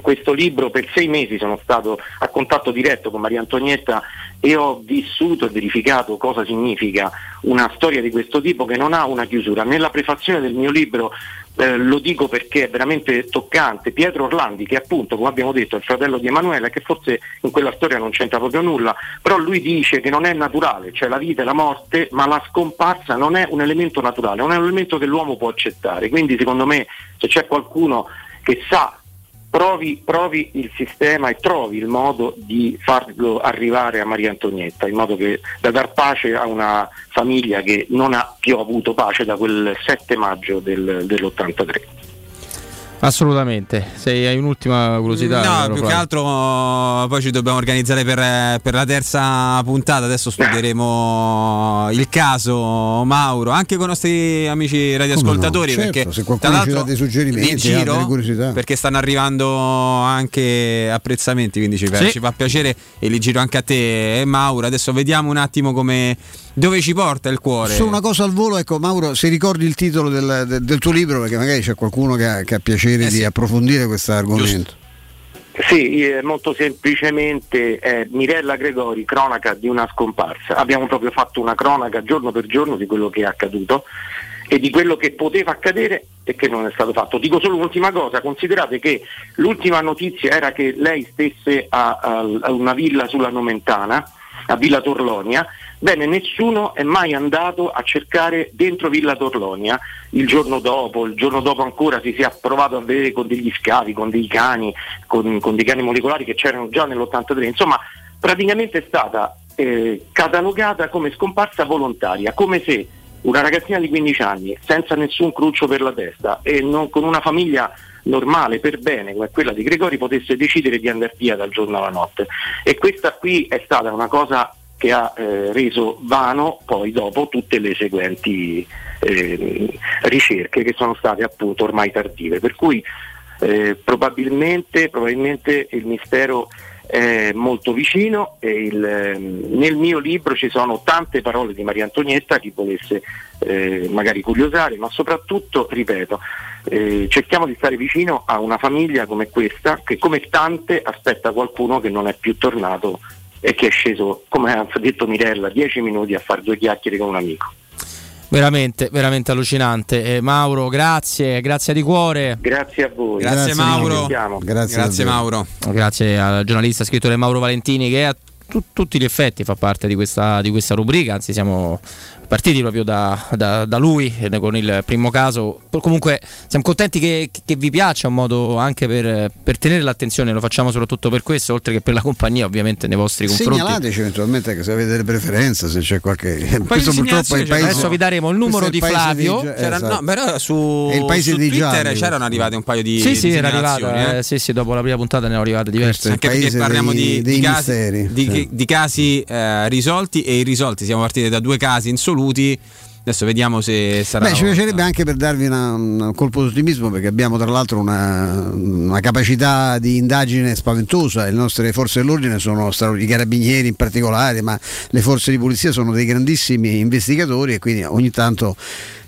questo libro per sei mesi sono stato a contatto diretto con Maria Antonietta e ho vissuto e verificato cosa significa una storia di questo tipo che non ha una chiusura. Nella prefazione del mio libro eh, lo dico perché è veramente toccante, Pietro Orlandi, che appunto, come abbiamo detto, è il fratello di Emanuele, che forse in quella storia non c'entra proprio nulla, però lui dice che non è naturale, cioè la vita e la morte, ma la scomparsa non è un elemento naturale, è un elemento che l'uomo può accettare. Quindi secondo me se c'è qualcuno che sa Provi, provi, il sistema e trovi il modo di farlo arrivare a Maria Antonietta, in modo che, da dar pace a una famiglia che non ha più avuto pace da quel 7 maggio del, dell'83. Assolutamente, se hai un'ultima curiosità. No, più che altro poi ci dobbiamo organizzare per, per, la terza puntata, adesso studieremo il caso Mauro, anche con i nostri amici radioascoltatori, no? certo, perché se qualcuno ci dà dei suggerimenti, giro, perché stanno arrivando anche apprezzamenti, quindi ci, sì. ci fa piacere e li giro anche a te e Mauro. Adesso vediamo un attimo come dove ci porta il cuore? Solo una cosa al volo, ecco Mauro, se ricordi il titolo del, del, del tuo libro, perché magari c'è qualcuno che ha, che ha piacere eh sì. di approfondire questo argomento. Sì, eh, molto semplicemente eh, Mirella Gregori, cronaca di una scomparsa. Abbiamo proprio fatto una cronaca giorno per giorno di quello che è accaduto e di quello che poteva accadere e che non è stato fatto. Dico solo un'ultima cosa, considerate che l'ultima notizia era che lei stesse a, a, a una villa sulla Nomentana, a Villa Torlonia, Bene, nessuno è mai andato a cercare dentro Villa Torlonia il giorno dopo, il giorno dopo ancora si sia provato a vedere con degli scavi, con dei cani, con, con dei cani molecolari che c'erano già nell'83, insomma praticamente è stata eh, catalogata come scomparsa volontaria, come se una ragazzina di 15 anni, senza nessun cruccio per la testa e non, con una famiglia normale, per bene, come quella di Gregori, potesse decidere di andare via dal giorno alla notte. E questa qui è stata una cosa che ha eh, reso vano poi dopo tutte le seguenti eh, ricerche che sono state appunto ormai tardive. Per cui eh, probabilmente, probabilmente, il mistero è molto vicino e il, ehm, nel mio libro ci sono tante parole di Maria Antonietta, chi volesse eh, magari curiosare, ma soprattutto, ripeto, eh, cerchiamo di stare vicino a una famiglia come questa che come tante aspetta qualcuno che non è più tornato e che è sceso, come ha detto Mirella, dieci minuti a fare due chiacchiere con un amico. Veramente, veramente allucinante. Eh, Mauro, grazie, grazie di cuore. Grazie a voi. Grazie, grazie Mauro. Grazie, grazie Mauro. Grazie al giornalista scrittore Mauro Valentini che a tu, tutti gli effetti fa parte di questa, di questa rubrica, anzi siamo partiti proprio da, da, da lui eh, con il primo caso. Comunque siamo contenti che, che vi piaccia un modo anche per, per, tenere l'attenzione, lo facciamo soprattutto per questo, oltre che per la compagnia ovviamente nei vostri confronti. Segnalateci eventualmente che se avete delle preferenze, se c'è qualche... Questo purtroppo è il paese... Adesso vi daremo il numero di Flavio. Di... Esatto. No, però su, è il paese su dei Twitter gialli. c'erano arrivate un paio di Sì, sì, era arrivata, eh. eh, sì, sì, dopo la prima puntata ne erano arrivate diverse. Anche perché parliamo dei, di, dei di casi, misteri, di, sì. di casi eh, risolti e irrisolti. Siamo partiti da due casi insoluti. Adesso vediamo se sarà. Beh, ci piacerebbe anche per darvi una- un colpo di ottimismo perché abbiamo tra l'altro una, una capacità di indagine spaventosa. Le nostre forze dell'ordine sono i carabinieri in particolare, ma le forze di polizia sono dei grandissimi investigatori e quindi ogni tanto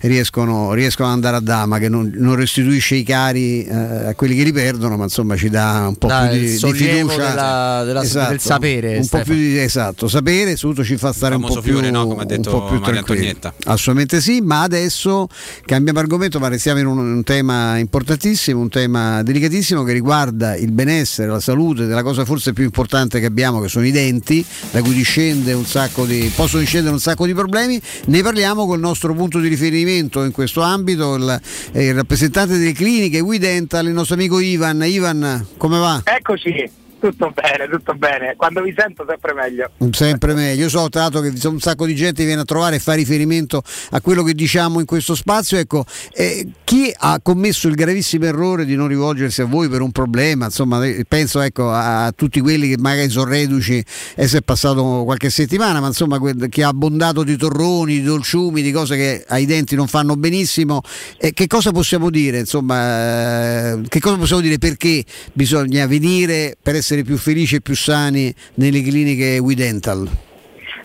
riescono, riescono ad andare a dama che non, non restituisce i cari eh, a quelli che li perdono, ma insomma ci dà un po' Dà più di, di fiducia. della- della- Esatto, del sapere, Un po' Stefano. più di esatto, sapere, soprattutto ci fa stare un po' più, fiore, no? Come ha un detto po' più Maria tranquilli. Antonietta. Assolutamente sì, ma adesso cambiamo argomento, ma restiamo in un, un tema importantissimo, un tema delicatissimo che riguarda il benessere, la salute della cosa forse più importante che abbiamo, che sono i denti, da cui discende un sacco di, possono discendere un sacco di problemi. Ne parliamo col nostro punto di riferimento in questo ambito, il, eh, il rappresentante delle cliniche We Dental, il nostro amico Ivan. Ivan, come va? Eccoci, tutto bene, tutto bene. Quando vi sento sempre meglio. Sempre meglio. Io so tra l'altro che un sacco di gente viene a trovare e fa riferimento a quello che diciamo in questo spazio. Ecco, eh, chi ha commesso il gravissimo errore di non rivolgersi a voi per un problema? Insomma, eh, penso ecco, a, tutti quelli che magari sono reduci e se è passato qualche settimana, ma insomma, chi ha abbondato di torroni, di dolciumi, di cose che ai denti non fanno benissimo. Eh, che cosa possiamo dire? Insomma, eh, che cosa possiamo dire perché bisogna venire per essere più felici e più sani nelle cliniche We Dental?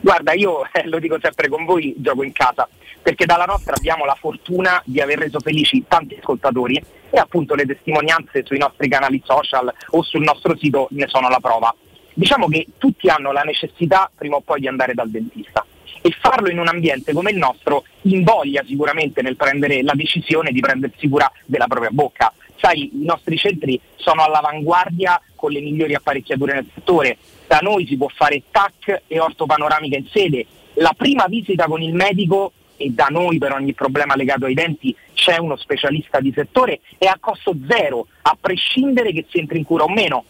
Guarda, io eh, lo dico sempre con voi, gioco in casa, perché dalla nostra abbiamo la fortuna di aver reso felici tanti ascoltatori e appunto le testimonianze sui nostri canali social o sul nostro sito ne sono la prova. Diciamo che tutti hanno la necessità prima o poi di andare dal dentista e farlo in un ambiente come il nostro invoglia sicuramente nel prendere la decisione di prendersi cura della propria bocca. Sai, i nostri centri sono all'avanguardia con le migliori apparecchiature nel settore. Da noi si può fare TAC e ortopanoramica in sede. La prima visita con il medico e da noi per ogni problema legato ai denti c'è uno specialista di settore è a costo zero, a prescindere che si entri in cura o meno.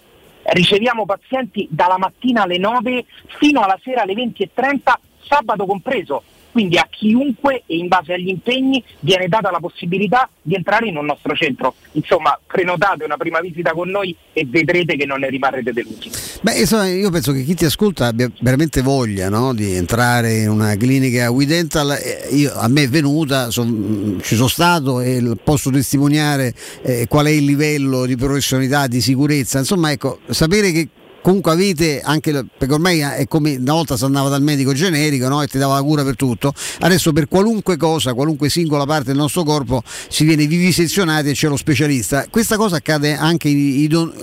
Riceviamo pazienti dalla mattina alle 9 fino alla sera alle 20.30, sabato compreso. Quindi a chiunque e in base agli impegni viene data la possibilità di entrare in un nostro centro. Insomma, prenotate una prima visita con noi e vedrete che non ne rimarrete delusi. Beh, insomma, io penso che chi ti ascolta abbia veramente voglia no, di entrare in una clinica We Dental. Eh, io- a me è venuta, son- ci sono stato e posso testimoniare eh, qual è il livello di professionalità, di sicurezza. Insomma, ecco, sapere che comunque avete anche perché ormai è come una volta si andava dal medico generico no? e ti dava la cura per tutto. Adesso per qualunque cosa qualunque singola parte del nostro corpo si viene vivisezionati e c'è lo specialista. Questa cosa accade anche in,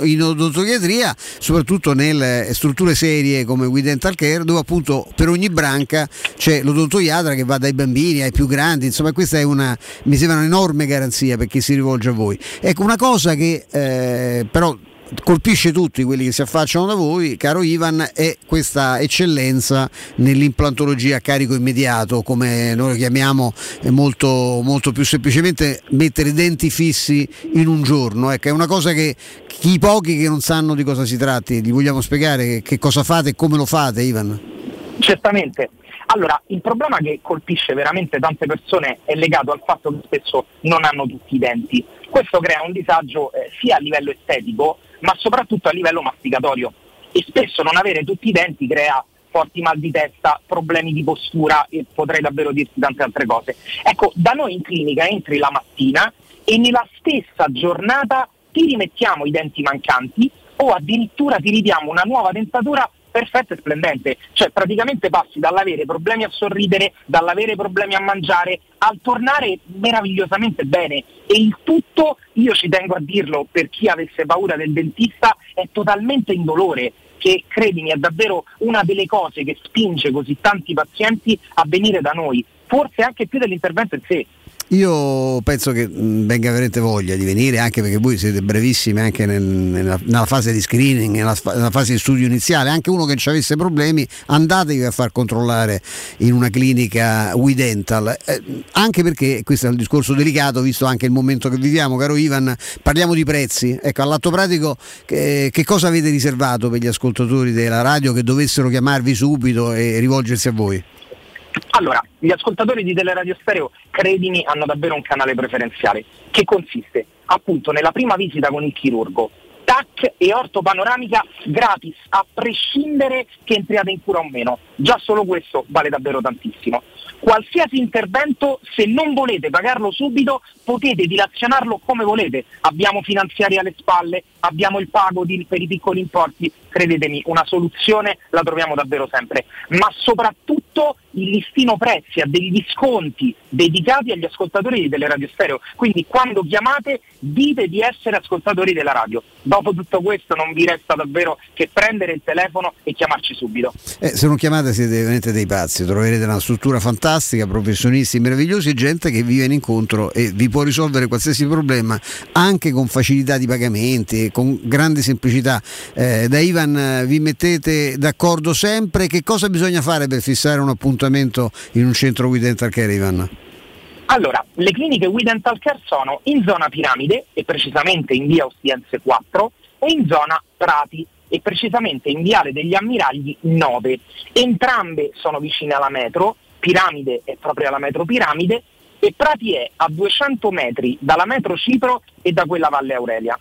in- odontologia soprattutto nelle strutture serie come We Dental Care dove appunto per ogni branca c'è l'odontoiatra che va dai bambini ai più grandi. Insomma questa è una mi sembra un'enorme garanzia per chi si rivolge a voi. Ecco una cosa che eh, però colpisce tutti quelli che si affacciano da voi, caro Ivan, è questa eccellenza nell'implantologia a carico immediato, come noi lo chiamiamo molto, molto più semplicemente mettere denti fissi in un giorno. Ecco, è una cosa che i pochi che non sanno di cosa si tratti, gli vogliamo spiegare che cosa fate e come lo fate, Ivan? Certamente. Allora, il problema che colpisce veramente tante persone è legato al fatto che spesso non hanno tutti i denti. Questo crea un disagio eh, sia a livello estetico, ma soprattutto a livello masticatorio. E spesso non avere tutti i denti crea forti mal di testa, problemi di postura e potrei davvero dirti tante altre cose. Ecco, da noi in clinica entri la mattina e nella stessa giornata ti rimettiamo i denti mancanti o addirittura ti ridiamo una nuova dentatura perfetta e splendente. Cioè praticamente passi dall'avere problemi a sorridere, dall'avere problemi a mangiare, al tornare meravigliosamente bene. E il tutto, io ci tengo a dirlo per chi avesse paura del dentista, è totalmente indolore che credimi è davvero una delle cose che spinge così tanti pazienti a venire da noi, forse anche più dell'intervento in sé. Io penso che mh, venga veramente voglia di venire, anche perché voi siete brevissimi anche nel- nella, nella fase di screening, nella, nella fase di studio iniziale. Anche uno che ci avesse problemi, andatevi a far controllare in una clinica We Dental. Eh, anche perché questo è un discorso delicato, visto anche il momento che viviamo, caro Ivan. Parliamo di prezzi. Ecco, all'atto pratico, che, che cosa avete riservato per gli ascoltatori della radio che dovessero chiamarvi subito e rivolgersi a voi? Allora, gli ascoltatori di Teleradio Stereo, credimi, hanno davvero un canale preferenziale, che consiste appunto nella prima visita con il chirurgo, TAC e ortopanoramica gratis, a prescindere che entriate in cura o meno. Già solo questo vale davvero tantissimo. Qualsiasi intervento, se non volete pagarlo subito, potete dilazionarlo come volete. Abbiamo finanziari alle spalle, abbiamo il pago per i piccoli importi. Credetemi, una soluzione la troviamo davvero sempre. Ma soprattutto il listino prezzi ha degli sconti dedicati agli ascoltatori delle radio stereo. Quindi quando chiamate dite di essere ascoltatori della radio. Dopo tutto questo non vi resta davvero che prendere il telefono e chiamarci subito. Eh, se non chiamate siete veramente dei pazzi, troverete una struttura fantastica, professionisti meravigliosi gente che vi viene incontro e vi può risolvere qualsiasi problema anche con facilità di pagamenti, con grande semplicità. Eh, da Ivan eh, vi mettete d'accordo sempre, che cosa bisogna fare per fissare un appuntamento in un centro Dental Care Ivan? Allora, le cliniche We Dental Care sono in zona Piramide e precisamente in via Ostiense 4 e in zona Prati e precisamente in viale degli Ammiragli 9. Entrambe sono vicine alla metro, Piramide è proprio alla metro Piramide e Prati è a 200 metri dalla metro Cipro e da quella Valle Aurelia.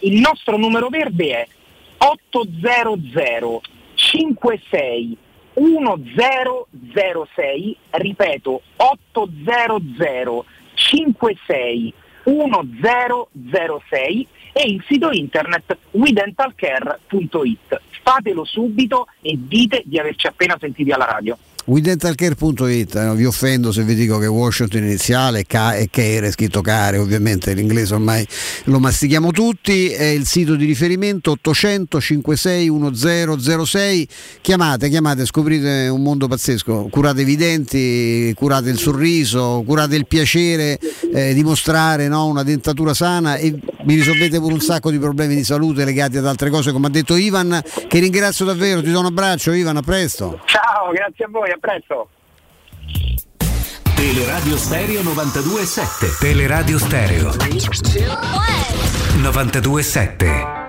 Il nostro numero verde è 800 56 1006, ripeto 800 56 1006 e il sito internet widentalcare.it. Fatelo subito e dite di averci appena sentiti alla radio. WeDentalCare.it, eh, vi offendo se vi dico che Washington iniziale è care, è scritto care, ovviamente l'inglese ormai lo mastichiamo tutti, è il sito di riferimento 800 56 1006, chiamate, chiamate, scoprite un mondo pazzesco, curatevi i denti, curate il sorriso, curate il piacere eh, di mostrare no, una dentatura sana e vi risolvete pure un sacco di problemi di salute legati ad altre cose, come ha detto Ivan, che ringrazio davvero, ti do un abbraccio Ivan, a presto. Ciao, grazie a voi, a presto. Teleradio Stereo 92.7 Teleradio Stereo. 92.7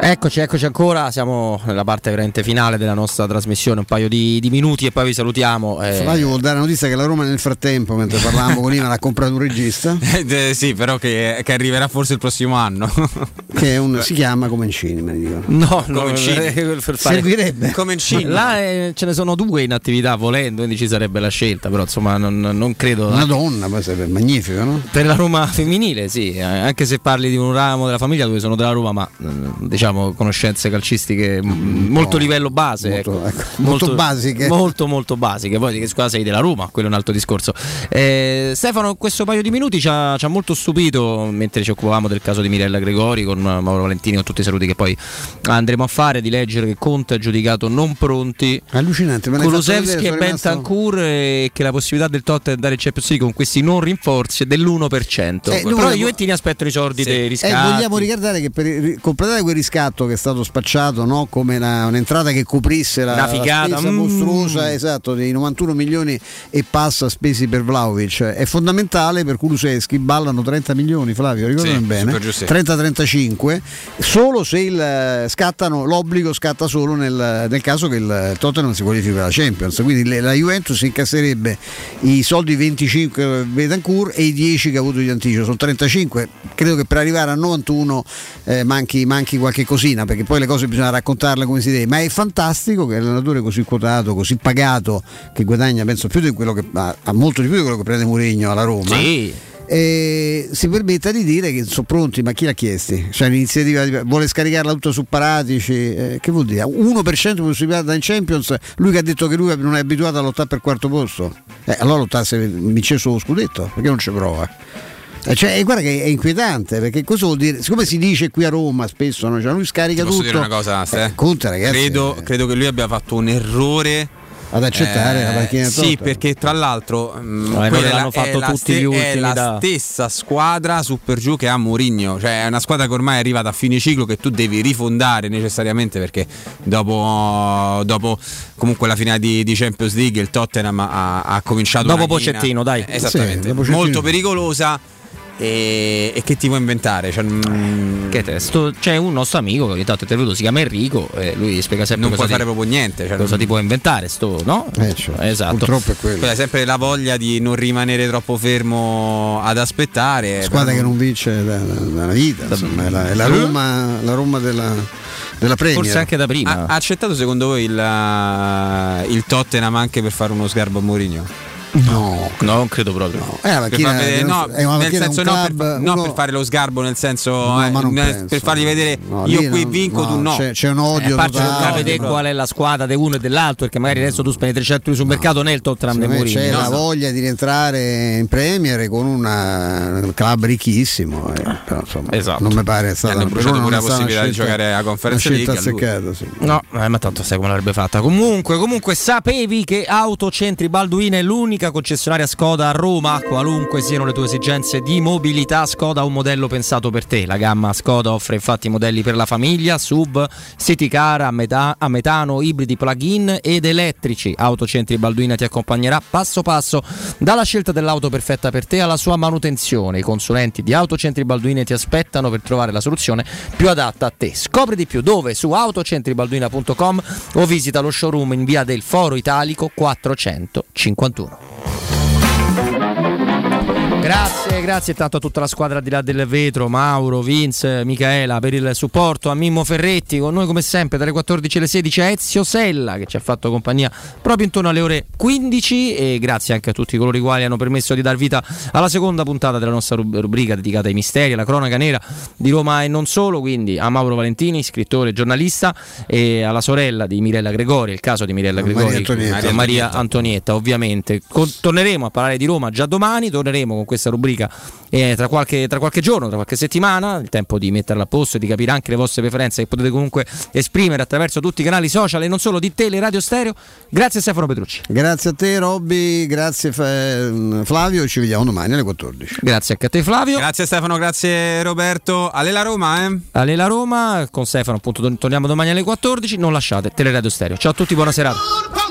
Eccoci, eccoci ancora, siamo nella parte veramente finale della nostra trasmissione, un paio di, di minuti e poi vi salutiamo. eh. Flavio vuol dare la notizia che la Roma nel frattempo, mentre parlavamo con Ivan, ha comprato un regista Eh, sì, però che, che arriverà forse il prossimo anno. che è un- si chiama Comencini, me ne dicono. No, no, Comencini. eh, per fare- Servirebbe. Comencini. Là eh, ce ne sono due in attività volendo, quindi ci sarebbe la scelta, però insomma non, non credo. Una donna, poi sarebbe magnifico, no? Per la Roma femminile, sì, eh, anche se parli di un ramo della famiglia dove sono della Roma, ma mm, diciamo conoscenze calcistiche molto livello base, molto- ecco. ecco, molto basiche. Molto, molto basiche. Poi di che squadra sei della Roma, quello è un altro discorso. Eh, Stefano, questo paio di minuti ci ha, ci ha molto stupito mentre ci occupavamo del caso di Mirella Gregori con eh, Mauro Valentini, con tutti i saluti che poi andremo a fare, di leggere che Conte ha giudicato non pronti. Allucinante, fatto Kulusevski e sono rimasto- Bentancur e che la possibilità del Tottenham di andare in Champions League con questi non rinforzi è dell'1%. Eh, Però vogliamo- i Juventini aspettano i soldi dei E riscatti. Eh, vogliamo ricordare che per completare quel riscatto che è stato spacciato no, come la- un'entrata che coprisse la, Una la figata, spesa mm. mostruosa esatto, dei 91 milioni e passa spesi per Vlaovic è fondamentale per Kulusevski ballano 30 milioni Flavio ricordami Sì, bene? super giusti. 30-35 solo se il, eh, scattano l'obbligo scatta solo nel, nel caso che il Tottenham si qualifichi per la Champions. Quindi le- la Juventus incasserebbe i soldi 25 Betancourt e i 10 che ha avuto di anticipo sono 35 credo che per arrivare a 91 eh, manchi, manchi qualche cosina perché poi le cose bisogna raccontarle come si deve ma è fantastico che l'allenatore così quotato così pagato che guadagna penso più di quello che ha, molto di più di quello che prende Mourinho alla Roma Sì. eh, si permetta di dire che sono pronti, ma chi l'ha chiesti? Cioè l'iniziativa di- vuole scaricarla tutto su Paratici, eh, che vuol dire? 1% di possibilità in Champions, lui che ha detto che lui non è abituato a lottare per quarto posto. Eh, allora lottare se vince solo lo scudetto, perché non ci prova? Eh, cioè, e guarda che è inquietante perché cosa vuol dire? Siccome si dice qui a Roma spesso, no? Cioè, lui scarica posso tutto. dire una cosa, Ste? Eh, conta, ragazzi. Credo, credo che lui abbia fatto un errore ad accettare la panchina Eh, Sì, perché tra l'altro mh, No, vero, è l'hanno la- fatto è la tutti gli È ultimi la da- stessa squadra su per giù che ha Mourinho, cioè è una squadra che ormai è arrivata a fine ciclo che tu devi rifondare necessariamente perché dopo, dopo comunque la finale di, di Champions League il Tottenham ha, ha cominciato Dopo Pochettino, dai. eh, Esattamente, Sì, dopo molto pericolosa e, e che ti puoi inventare? Cioè, mm, Che testo? C'è un nostro amico che ogni tanto è intervenuto, si chiama Enrico, e lui spiega sempre non cosa puoi ti- fare proprio niente. Cioè, cosa ti può inventare, sto, no? esatto. Purtroppo è quello. Quella è sempre la voglia di non rimanere troppo fermo ad aspettare. Squadra però che non vince da, da- da vita, insomma, è la, è la Eh? Roma, la Roma della, della Premier. Ha, ha accettato secondo voi il, il Tottenham anche per fare uno sgarbo a Mourinho? No, non credo proprio. È una Per macchina- vedere- no, è una nel macchina, senso un no, club, per, no, uno- per fare lo sgarbo, nel senso No, eh, nel- penso. per fargli vedere No, io qui non- vinco, tu no. c'è- c'è un odio Eh, a parte totale. proprio. qual è la squadra di uno e dell'altro, perché magari adesso tu spendi 300 euro sul mercato nel Tottenham di Secondo me Mourinho. c'è no? la voglia di rientrare in Premier con una- un club ricchissimo, eh, però, insomma, Esatto. non mi pare stata per non pure è la stata una possibilità di giocare a Conference una scelta League a lui. azzeccata, sì. No, eh, ma tanto sai come l'avrebbe fatta. Comunque, comunque, sapevi che Autocentri Balduina è l'unica concessionaria Skoda a Roma? Qualunque siano le tue esigenze di mobilità, Skoda ha un modello pensato per te. La gamma Skoda offre infatti modelli per la famiglia, sub, city car a, meta- a metano, ibridi plug-in ed elettrici. Autocentri Balduina ti accompagnerà passo passo dalla scelta dell'auto perfetta per te alla sua manutenzione. I consulenti di Autocentri Balduina ti aspettano per trovare la soluzione più adatta a te. Scopri di più dove? Su autocentribalduina.com o visita lo showroom in via del Foro Italico 451. Graças Grazie, grazie tanto a tutta la squadra di là del vetro, Mauro, Vince, Michaela per il supporto, a Mimmo Ferretti, con noi come sempre dalle 14 alle 16 a Ezio Sella che ci ha fatto compagnia proprio intorno alle ore 15 e grazie anche a tutti coloro i quali hanno permesso di dar vita alla seconda puntata della nostra rub- rubrica dedicata ai misteri, alla cronaca nera di Roma e non solo, quindi a Mauro Valentini, scrittore e giornalista e alla sorella di Mirella Gregori, il caso di Mirella Maria Gregori, Antonietta. Maria, Maria Antonietta ovviamente. Con- torneremo a parlare di Roma già domani, torneremo con questa rubrica eh, tra, qualche, tra qualche giorno, tra qualche settimana, il tempo di metterla a posto e di capire anche le vostre preferenze che potete comunque esprimere attraverso tutti i canali social e non solo di Tele Radio Stereo. Grazie a Stefano Petrucci. Grazie a te Robby, grazie Fa- Flavio, ci vediamo domani alle 14. Grazie anche a te Flavio. Grazie Stefano, grazie Roberto. Allela Roma, eh? Alela Roma, con Stefano appunto tor- torniamo domani alle 14, non lasciate Teleradio Stereo. Ciao a tutti, buona serata.